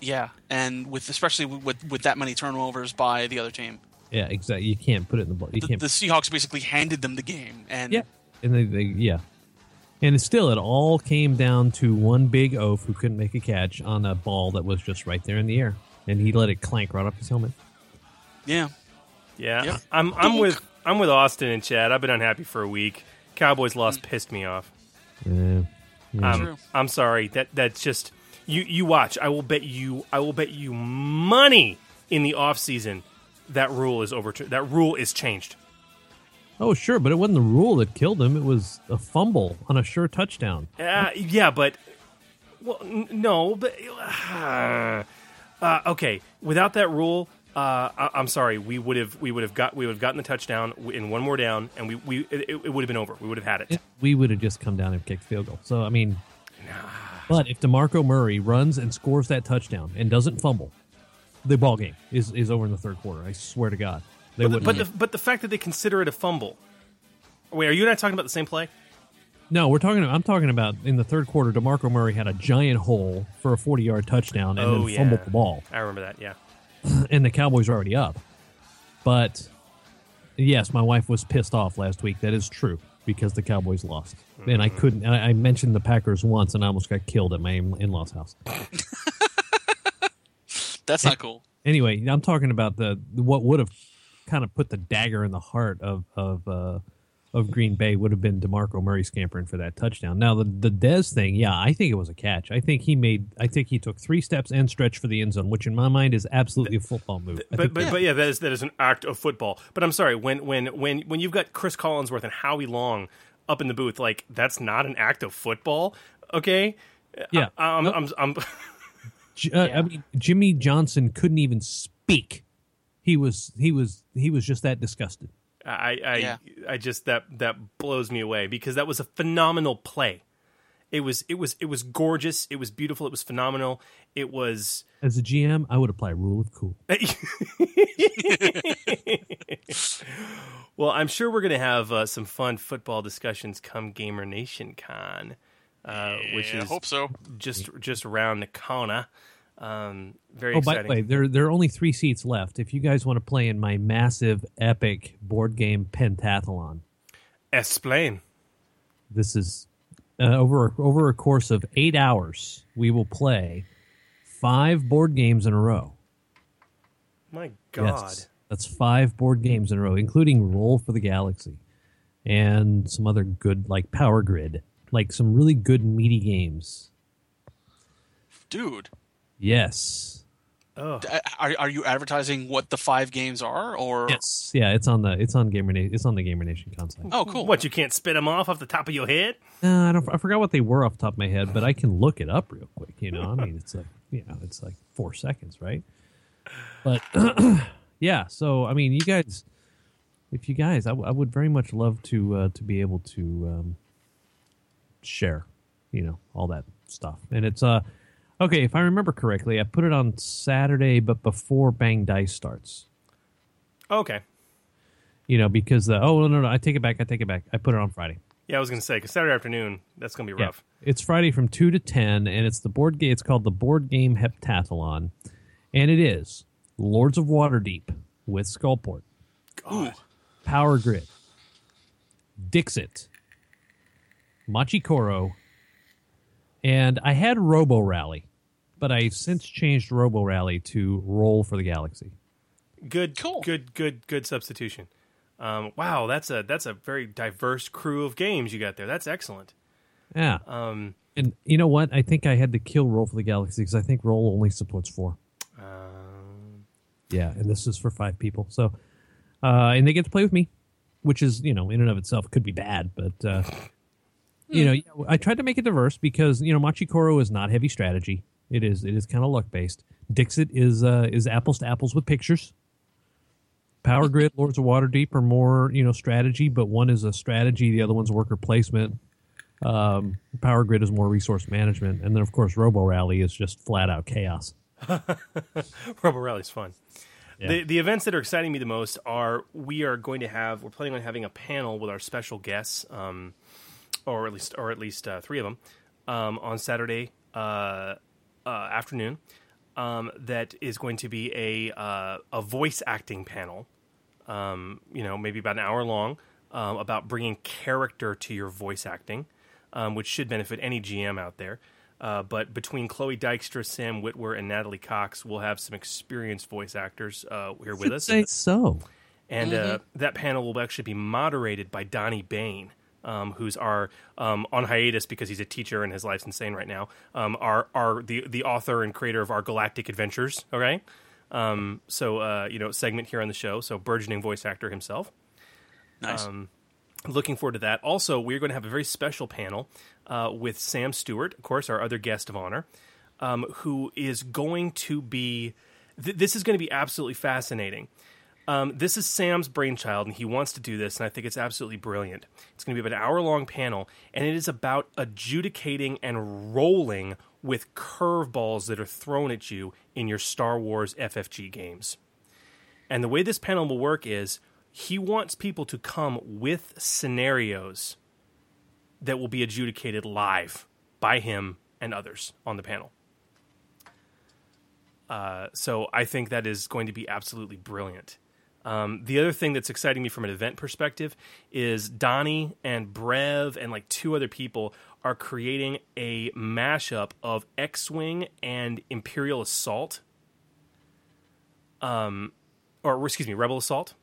Yeah, and with especially with with that many turnovers by the other team.
Yeah, exactly. You can't put it in the ball. You
The,
can't.
the Seahawks basically handed them the game and
yeah, and they, they yeah, and still it all came down to one big oaf who couldn't make a catch on a ball that was just right there in the air, and he let it clank right off his helmet.
yeah.
yeah.
Yep.
I'm I'm with I'm with Austin and Chad. I've been unhappy for a week. Cowboys loss pissed me off.
Yeah. Yeah.
Um, I'm sorry. That that's just you. You watch. I will bet you. I will bet you money in the off season that rule is over. That rule is changed.
Oh, sure, but it wasn't the rule that killed him. It was a fumble on a sure touchdown.
Uh, yeah, but well, n- no, but uh, uh, okay. Without that rule, uh, I- I'm sorry. We would have we would have got we would have gotten the touchdown in one more down, and we we it, it would have been over. We would have had it.
We would have just come down and kicked field goal. So I mean, but if DeMarco Murray runs and scores that touchdown and doesn't fumble, the ball game is is over in the third quarter. I swear to God, they
But the, but the but the fact that they consider it a fumble. Wait, are you and I talking about the same play?
No, we're talking. I'm talking about in the third quarter. DeMarco Murray had a giant hole for a 40 yard touchdown and
oh
then
yeah,
fumbled the ball,
I remember that. Yeah.
and the Cowboys are already up. But yes, my wife was pissed off last week. That is true because the Cowboys lost, and I couldn't. I, I mentioned the Packers once, and I almost got killed at my in law's house.
That's not cool.
Anyway, I'm talking about the what would have kind of put the dagger in the heart of of uh, of Green Bay would have been DeMarco Murray scampering for that touchdown. Now the the Dez thing, yeah, I think it was a catch. I think he made. I think he took three steps and stretched for the end zone, which in my mind is absolutely a football move. I
But
think-
but, but yeah, that is that is an act of football. But I'm sorry when when when when you've got Cris Collinsworth and Howie Long up in the booth, like that's not an act of football. Okay.
Yeah.
I, I'm, I'm, I'm,
J- uh, I mean, Jimmy Johnson couldn't even speak. He was he was he was just that disgusted.
I I,
Yeah.
I just that that blows me away because that was a phenomenal play. It was it was it was gorgeous. It was beautiful. It was phenomenal. It was
As a GM, I would apply rule of cool.
well, I'm sure we're going to have uh, some fun football discussions come Gamer Nation Con, uh, which
Yeah,
is
hope so.
just just around the corner. Um, very
oh, by the way, there there are only three seats left. If you guys want to play in my massive, epic board game pentathlon,
Explain.
this is uh, over over a course of eight hours. We will play five board games in a row.
My God.
Yes, that's five board games in a row, including Roll for the Galaxy and some other good like Power Grid, like some really good meaty games.
Dude,
Yes.
Oh.
are are you advertising what the five games are, or
Yes. Yeah, it's on the it's on Gamer Na- it's on the Gamer Nation console.
Oh, cool.
What you can't spit them off off the top of your head?
Uh, I don't. I forgot what they were off the top of my head, but I can look it up real quick. You know, I mean, it's like you know, it's like four seconds, right? But yeah, so I mean, you guys, if you guys, I, w- I would very much love to uh, to be able to um, share, you know, all that stuff. And it's uh, okay. If I remember correctly, I put it on Saturday, but before Bang Dice starts.
Okay.
You know, because the oh no no no, I take it back. I take it back. I put it on Friday.
Yeah, I was going to say, because Saturday afternoon, that's going to be
Yeah.
rough.
It's Friday from two to ten, and it's the board game. It's called the Board Game Heptathlon, and it is Lords of Waterdeep with Skullport,
Ooh,
Power Grid, Dixit, Machi Koro, and I had Robo Rally, but I since changed Robo Rally to Roll for the Galaxy.
Good, cool. good, good, good substitution. Um, wow, that's a that's a very diverse crew of games you got there. That's excellent.
Yeah.
Um,
And you know what? I think I had to kill Roll for the Galaxy because I think Roll only supports four.
um,
Yeah, and this is for five people. So, uh, and they get to play with me, which is you know in and of itself could be bad, but uh, you know I tried to make it diverse because you know Machi Koro is not heavy strategy. It is it is kind of luck based. Dixit is uh, is apples to apples with pictures. Power Grid, Lords of Waterdeep are more you know strategy, but one is a strategy, the other one's worker placement. Um, Power Grid is more resource management, and then of course Robo Rally is just flat out chaos.
Robo Rally's fun.
Yeah.
The the events that are exciting me the most are we are going to have we're planning on having a panel with our special guests, um, or at least or at least uh, three of them, um, on Saturday uh, uh, afternoon. Um, that is going to be a uh, a voice acting panel. Um, you know, maybe about an hour long, um, about bringing character to your voice acting, um, which should benefit any GM out there. Uh, but between Chloe Dykstra, Sam Witwer, and Natalie Cox, we'll have some experienced voice actors uh, here with us.
say so.
And
Mm-hmm.
uh, that panel will actually be moderated by Donnie Bain, um, who's our um, on hiatus because he's a teacher and his life's insane right now. Um, our our the the author and creator of our Galactic Adventures. Okay, um, so uh, you know segment here on the show. So burgeoning voice actor himself.
Nice.
Um, looking forward to that. Also, we're going to have a very special panel uh, with Sam Stewart, of course, our other guest of honor, um, who is going to be. Th- this is going to be absolutely fascinating. Um, this is Sam's brainchild, and he wants to do this, and I think it's absolutely brilliant. It's going to be about an hour long panel, and it is about adjudicating and rolling with curveballs that are thrown at you in your Star Wars FFG games. And the way this panel will work is he wants people to come with scenarios that will be adjudicated live by him and others on the panel. Uh, so I think that is going to be absolutely brilliant. Um, the other thing that's exciting me from an event perspective is Donnie and Brev and like two other people are creating a mashup of X-wing and Imperial Assault. Um, or excuse me, Rebel Assault.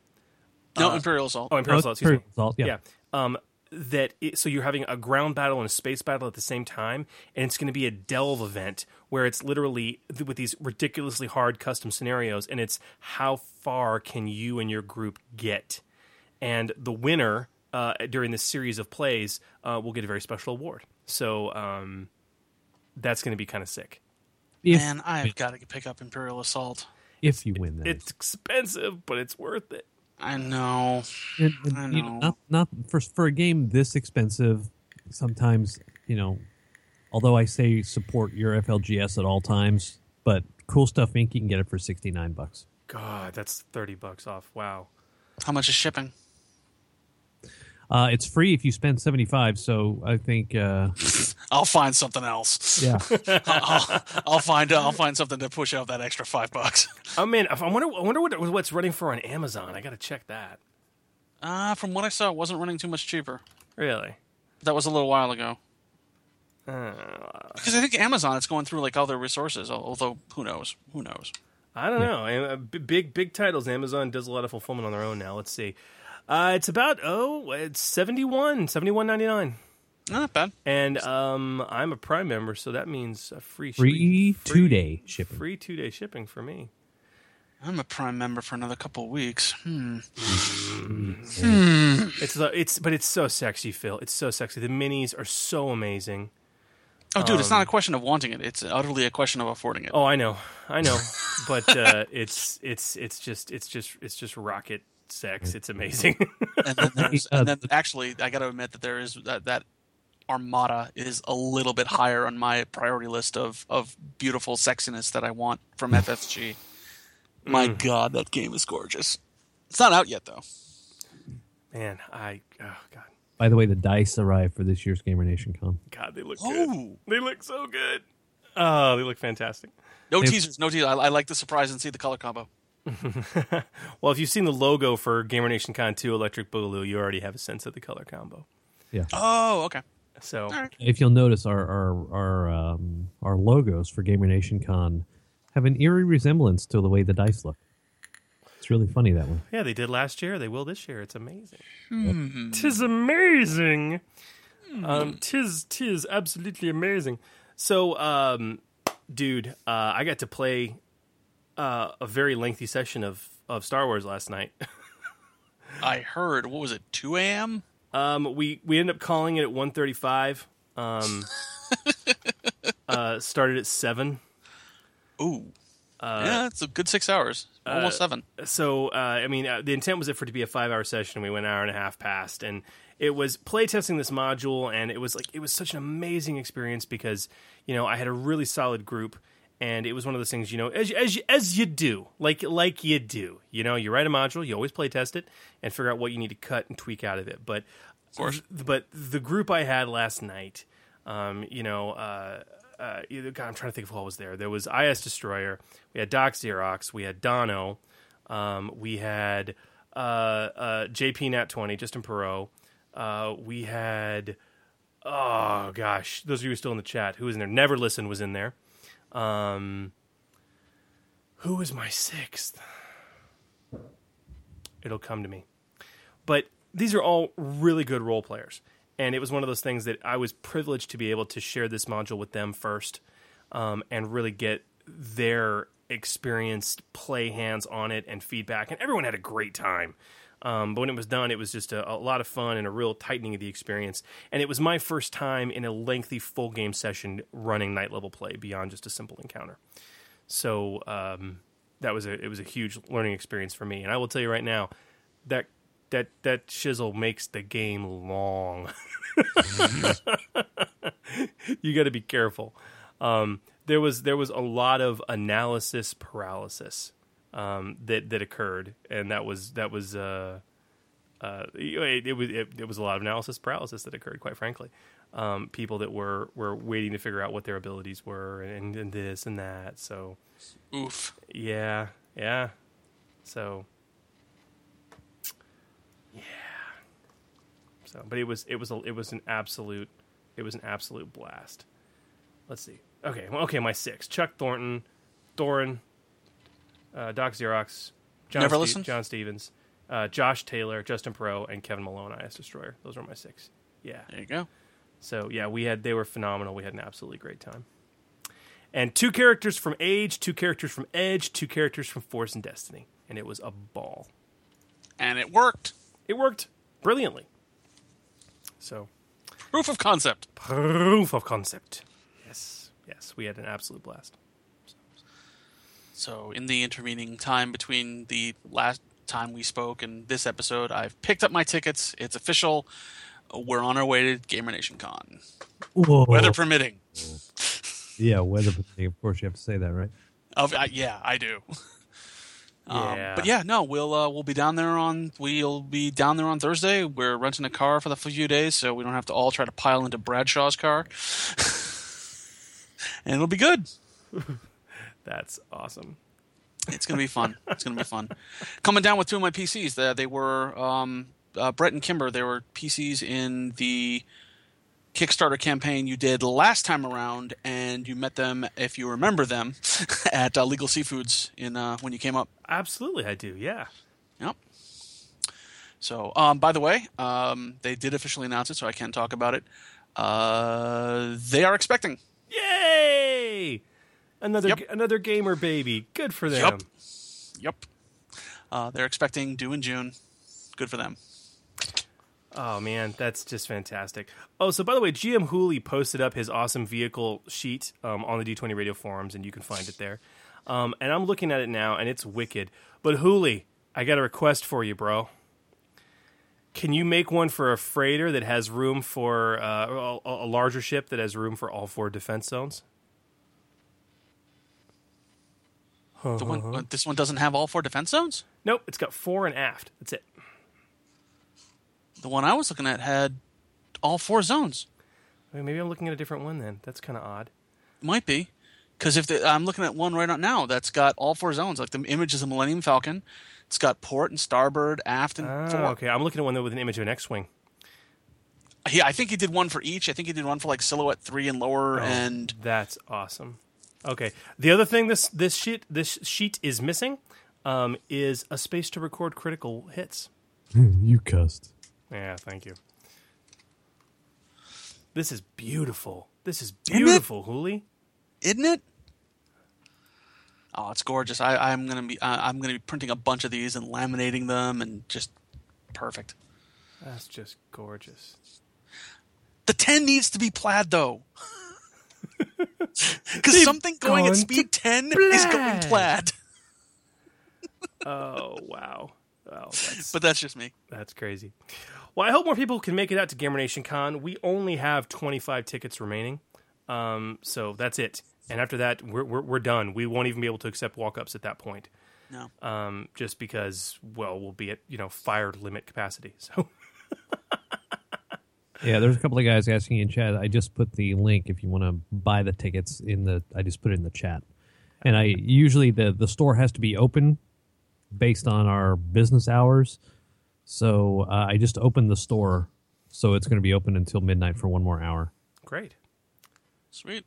No,
Uh,
Imperial Assault.
Oh, Imperial
Oh,
Assault. Excuse
Imperial
me.
Assault, yeah.
yeah. Um, that it, so you're having a ground battle and a space battle at the same time, and it's going to be a delve event where it's literally th- with these ridiculously hard custom scenarios, and it's how far can you and your group get, and the winner uh, during this series of plays uh, will get a very special award. So um, that's going to be kind of sick.
If,
Man, I've got to pick up Imperial Assault.
if you win that.
It's expensive, but it's worth it.
I know.
And- and,
I
you know,
know.
not not for for a game this expensive. Sometimes you know, although I say support your FLGS at all times, but Cool Stuff Inc. you can get it for sixty nine bucks.
God, that's thirty bucks off. Wow.
How much is shipping?
Uh, it's free if you spend seventy five. So I think. Uh,
I'll find something else.
Yeah.
I'll, I'll find I'll find something to push out that extra five bucks.
Oh man, I wonder. I wonder what, what's running for on Amazon. I got to check that.
Uh, from what I saw, it wasn't running too much cheaper.
Really?
That was a little while ago.
Uh,
Because I think Amazon it's going through like all their resources. Although who knows? Who knows?
I don't know. Uh, big big titles. Amazon does a lot of fulfillment on their own now. Let's see. Uh, it's about oh, it's 71 71.99.
Not bad.
And um, I'm a Prime member, so that means a free
Free
free-
two-day shipping.
Free two day shipping for me.
I'm a Prime member for another couple of weeks. Hmm.
hmm. It's it's but it's so sexy, Phil. It's so sexy. The minis are so amazing.
Oh, dude, it's
Um,
not a question of wanting it. It's utterly a question of affording it.
Oh, I know, I know, but uh, it's it's it's just it's just it's just rocket sex. It's amazing.
and then, there's, and then actually, I got to admit that there is that that Armada is a little bit higher on my priority list of of beautiful sexiness that I want from FFG. My
Mm.
God, that game is gorgeous. It's not out yet though.
Man, I oh god,
by the way, the dice arrived for this year's Gamer Nation Con.
God, they look
Oh.
good. They look so good. Oh, they look fantastic.
No
They-
teasers, no teasers. I, I like the surprise and see the color combo.
well, if you've seen the logo for Gamer Nation Con 2 Electric Boogaloo, you already have a sense of the color combo.
Yeah.
Oh, okay.
So
If you'll notice, our our our um, our logos for Gamer Nation Con have an eerie resemblance to the way the dice look. It's really funny that one.
yeah, they did last year. They will this year. It's amazing.
Hmm.
Tis amazing. Um, tis tis absolutely amazing. So, um, dude, uh, I got to play uh, a very lengthy session of of Star Wars last night.
I heard. What was it? Two a.m.
Um, we we ended up calling it at one thirty five. Um, uh, started at seven.
Ooh.
Uh,
yeah, it's a good six hours. Almost
uh,
seven.
So, uh, I mean, uh, the intent was it for it to be a five hour session. We went an hour and a half past, and it was playtesting this module, and it was like it was such an amazing experience because you know I had a really solid group, and it was one of those things you know as you- as as you do, like like you do. You know, you write a module, you always playtest it, and figure out what you need to cut and tweak out of it. But
Of
but the group I had last night, um, you know, uh, uh, God, I'm trying to think of what was there. There was IS Destroyer. We had Doc Xerox. We had Dono. Um, we had uh, uh, JP Nat 20, Justin Perot. Uh, we had, oh gosh, those of you who are still in the chat, who was in there? Never Listen was in there. Um, who was my sixth? It'll come to me. But these are all really good role players. And it was one of those things that i was privileged to be able to share this module with them first um, and really get their experienced play hands on it and feedback. And everyone had a great time um, but when it was done it was just a, a lot of fun and a real tightening of the experience and it was my first time in a lengthy full game session running knight level play beyond just a simple encounter so um, that was a it was a huge learning experience for me and i will tell you right now that that that shizzle makes the game long. you got to be careful. Um, there was there was a lot of analysis paralysis um, that that occurred, and that was that was uh, uh, it, it was it, it was a lot of analysis paralysis that occurred. Quite frankly, um, people that were were waiting to figure out what their abilities were, and, and this and that. So,
Oof.
yeah, yeah. So yeah. So, but it was it was a, it was an absolute it was an absolute blast. Let's see. Okay, well, okay, my six: Chuck Thornton, Doran, uh, Doc Xerox, John,
Never
Ste-
listened?
John Stevens, uh, Josh Taylor, Justin Pro, and Kevin Malone. IS Destroyer. Those were my six. Yeah.
There you go.
So yeah, we had they were phenomenal. We had an absolutely great time. And two characters from Age, two characters from Edge, two characters from Force and Destiny, and it was a ball.
And it worked.
It worked brilliantly. So
Proof of concept.
proof of concept. Yes, yes, we had an absolute blast.
So, in the intervening time between the last time we spoke and this episode, I've picked up my tickets. It's official. We're on our way to Gamer Nation Con.
Whoa.
Weather permitting.
Yeah, weather permitting. Of course, you have to say that, right?
Of, uh, yeah, I do. Um,
Yeah.
but yeah, no, we'll uh, we'll be down there on we'll be down there on Thursday. We're renting a car for the few days, so we don't have to all try to pile into Bradshaw's car, and it'll be good.
That's awesome.
It's gonna be fun. It's gonna be fun. Coming down with two of my PCs. They, they were um, uh, Brett and Kimber. They were PCs in the Kickstarter campaign you did last time around, and you met them, if you remember them, at uh, Legal Seafoods in uh, when you came up.
Absolutely, I do. Yeah.
Yep. So, um, by the way, um, they did officially announce it, so I can talk about it. Uh, they are expecting.
Yay! Another
Yep.
another gamer baby. Good for them.
Yep. Yep. Uh, they're expecting due in June. Good for them.
Oh man, that's just fantastic. Oh, so by the way, GM Hooley posted up his awesome vehicle sheet um, on the D20 Radio forums, and you can find it there. Um, and I'm looking at it now, and it's wicked. But Hooley, I got a request for you, bro. Can you make one for a freighter that has room for uh, a, a larger ship that has room for all four defense zones?
The one, this one doesn't have all four defense zones.
Nope, it's got fore and aft. That's it.
The one I was looking at had all four zones.
Wait, maybe I'm looking at a different one then. That's kind of odd.
Might be because if the, I'm looking at one right now that's got all four zones, like the image is a Millennium Falcon. It's got port and starboard, aft, and
Ah,
fore.
okay, I'm looking at one though with an image of an X-wing.
Yeah, I think he did one for each. I think he did one for like silhouette three and lower,
Oh,
and
that's awesome. Okay, the other thing this this sheet this sheet is missing um, is a space to record critical hits.
you cussed.
Yeah, thank you. This is beautiful. This is
Isn't it?
beautiful, Hooley.
isn't it? Oh, it's gorgeous. I, I'm gonna be uh, I'm gonna be printing a bunch of these and laminating them, and just perfect.
That's just gorgeous.
The ten needs to be plaid though, because something going
gone
at speed
to
ten is going
plaid.
plaid.
Oh wow, wow, that's,
But that's just me.
that's crazy. Well, I hope more people can make it out to Gamer Nation Con. We only have 25 tickets remaining, um, so that's it. And after that, we're, we're we're done. We won't even be able to accept walk-ups at that point.
No.
um, just because well we'll be at you know fire limit capacity. So
Yeah, there's a couple of guys asking in chat. I just put the link if you want to buy the tickets in the. I just put it in the chat, and I usually the the store has to be open based on our business hours. So uh, I just opened the store, so it's going to be open until midnight for one more hour.
great,
Sweet.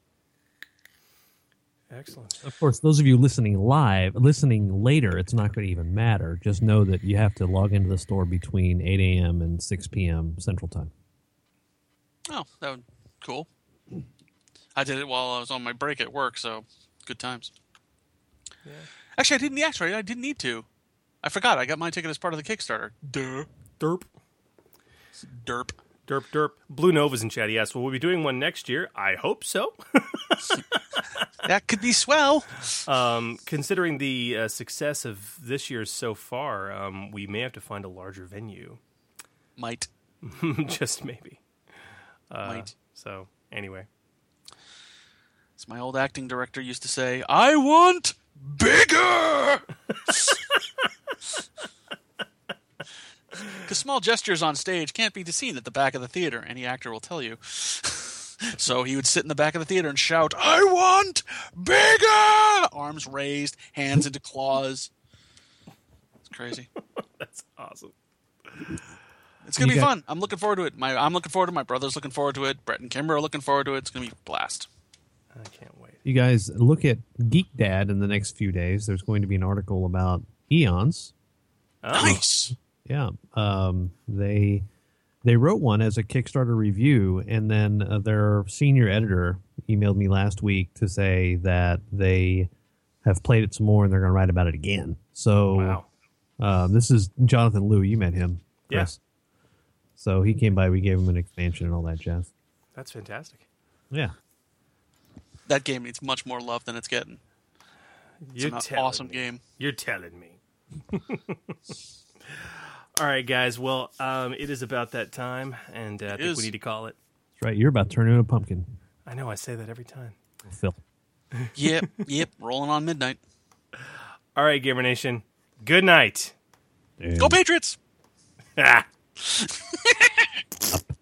excellent.
Of course, those of you listening live, listening later, it's not going to even matter. Just know that you have to log into the store between 8 a.m. and 6 p.m. Central Time.
Oh, that would cool. I did it while I was on my break at work, so good times. Actually, I didn't actually. I didn't need to. I forgot. I got my ticket as part of the Kickstarter. Duh.
Derp,
Derp.
derp, derp. Blue Nova's in chat. Yes, will we be doing one next year? I hope so.
That could be swell.
um, considering the uh, success of this year's so far, um, we may have to find a larger venue.
Might.
just maybe. Uh,
Might.
So anyway,
As my old acting director used to say, I want bigger. Because small gestures on stage can't be seen at the back of the theater. Any actor will tell you. so he would sit in the back of the theater and shout, I want bigger! Arms raised, hands into claws. It's crazy.
that's awesome.
It's gonna
You
be
got-
fun. I'm looking forward to it. My I'm looking forward to it. My brother's looking forward to it. Brett and Kimber are looking forward to it. It's gonna be a blast.
I can't wait.
You guys look at GeekDad in the next few days. There's going to be an article about eons.
Oh,
Nice.
Yeah, um, they they wrote one as a Kickstarter review, and then uh, their senior editor emailed me last week to say that they have played it some more and they're going to write about it again. So
Wow.
um, this is Jonathan Liu. You met him,
Yeah.
Chris. So he came by. We gave him an expansion and all that jazz.
That's fantastic.
Yeah.
That game needs much more love than it's getting. It's
You're
an
telling
awesome
me.
game.
You're telling me. All right, guys. Well, um, it is about that time, and uh, I think
is.
we need to call it.
That's right. You're about to turn into a pumpkin,
I know I say that every time.
Phil.
Yep, yep. Rolling on midnight.
All right, Gamer Nation, Good night.
Go Patriots!
A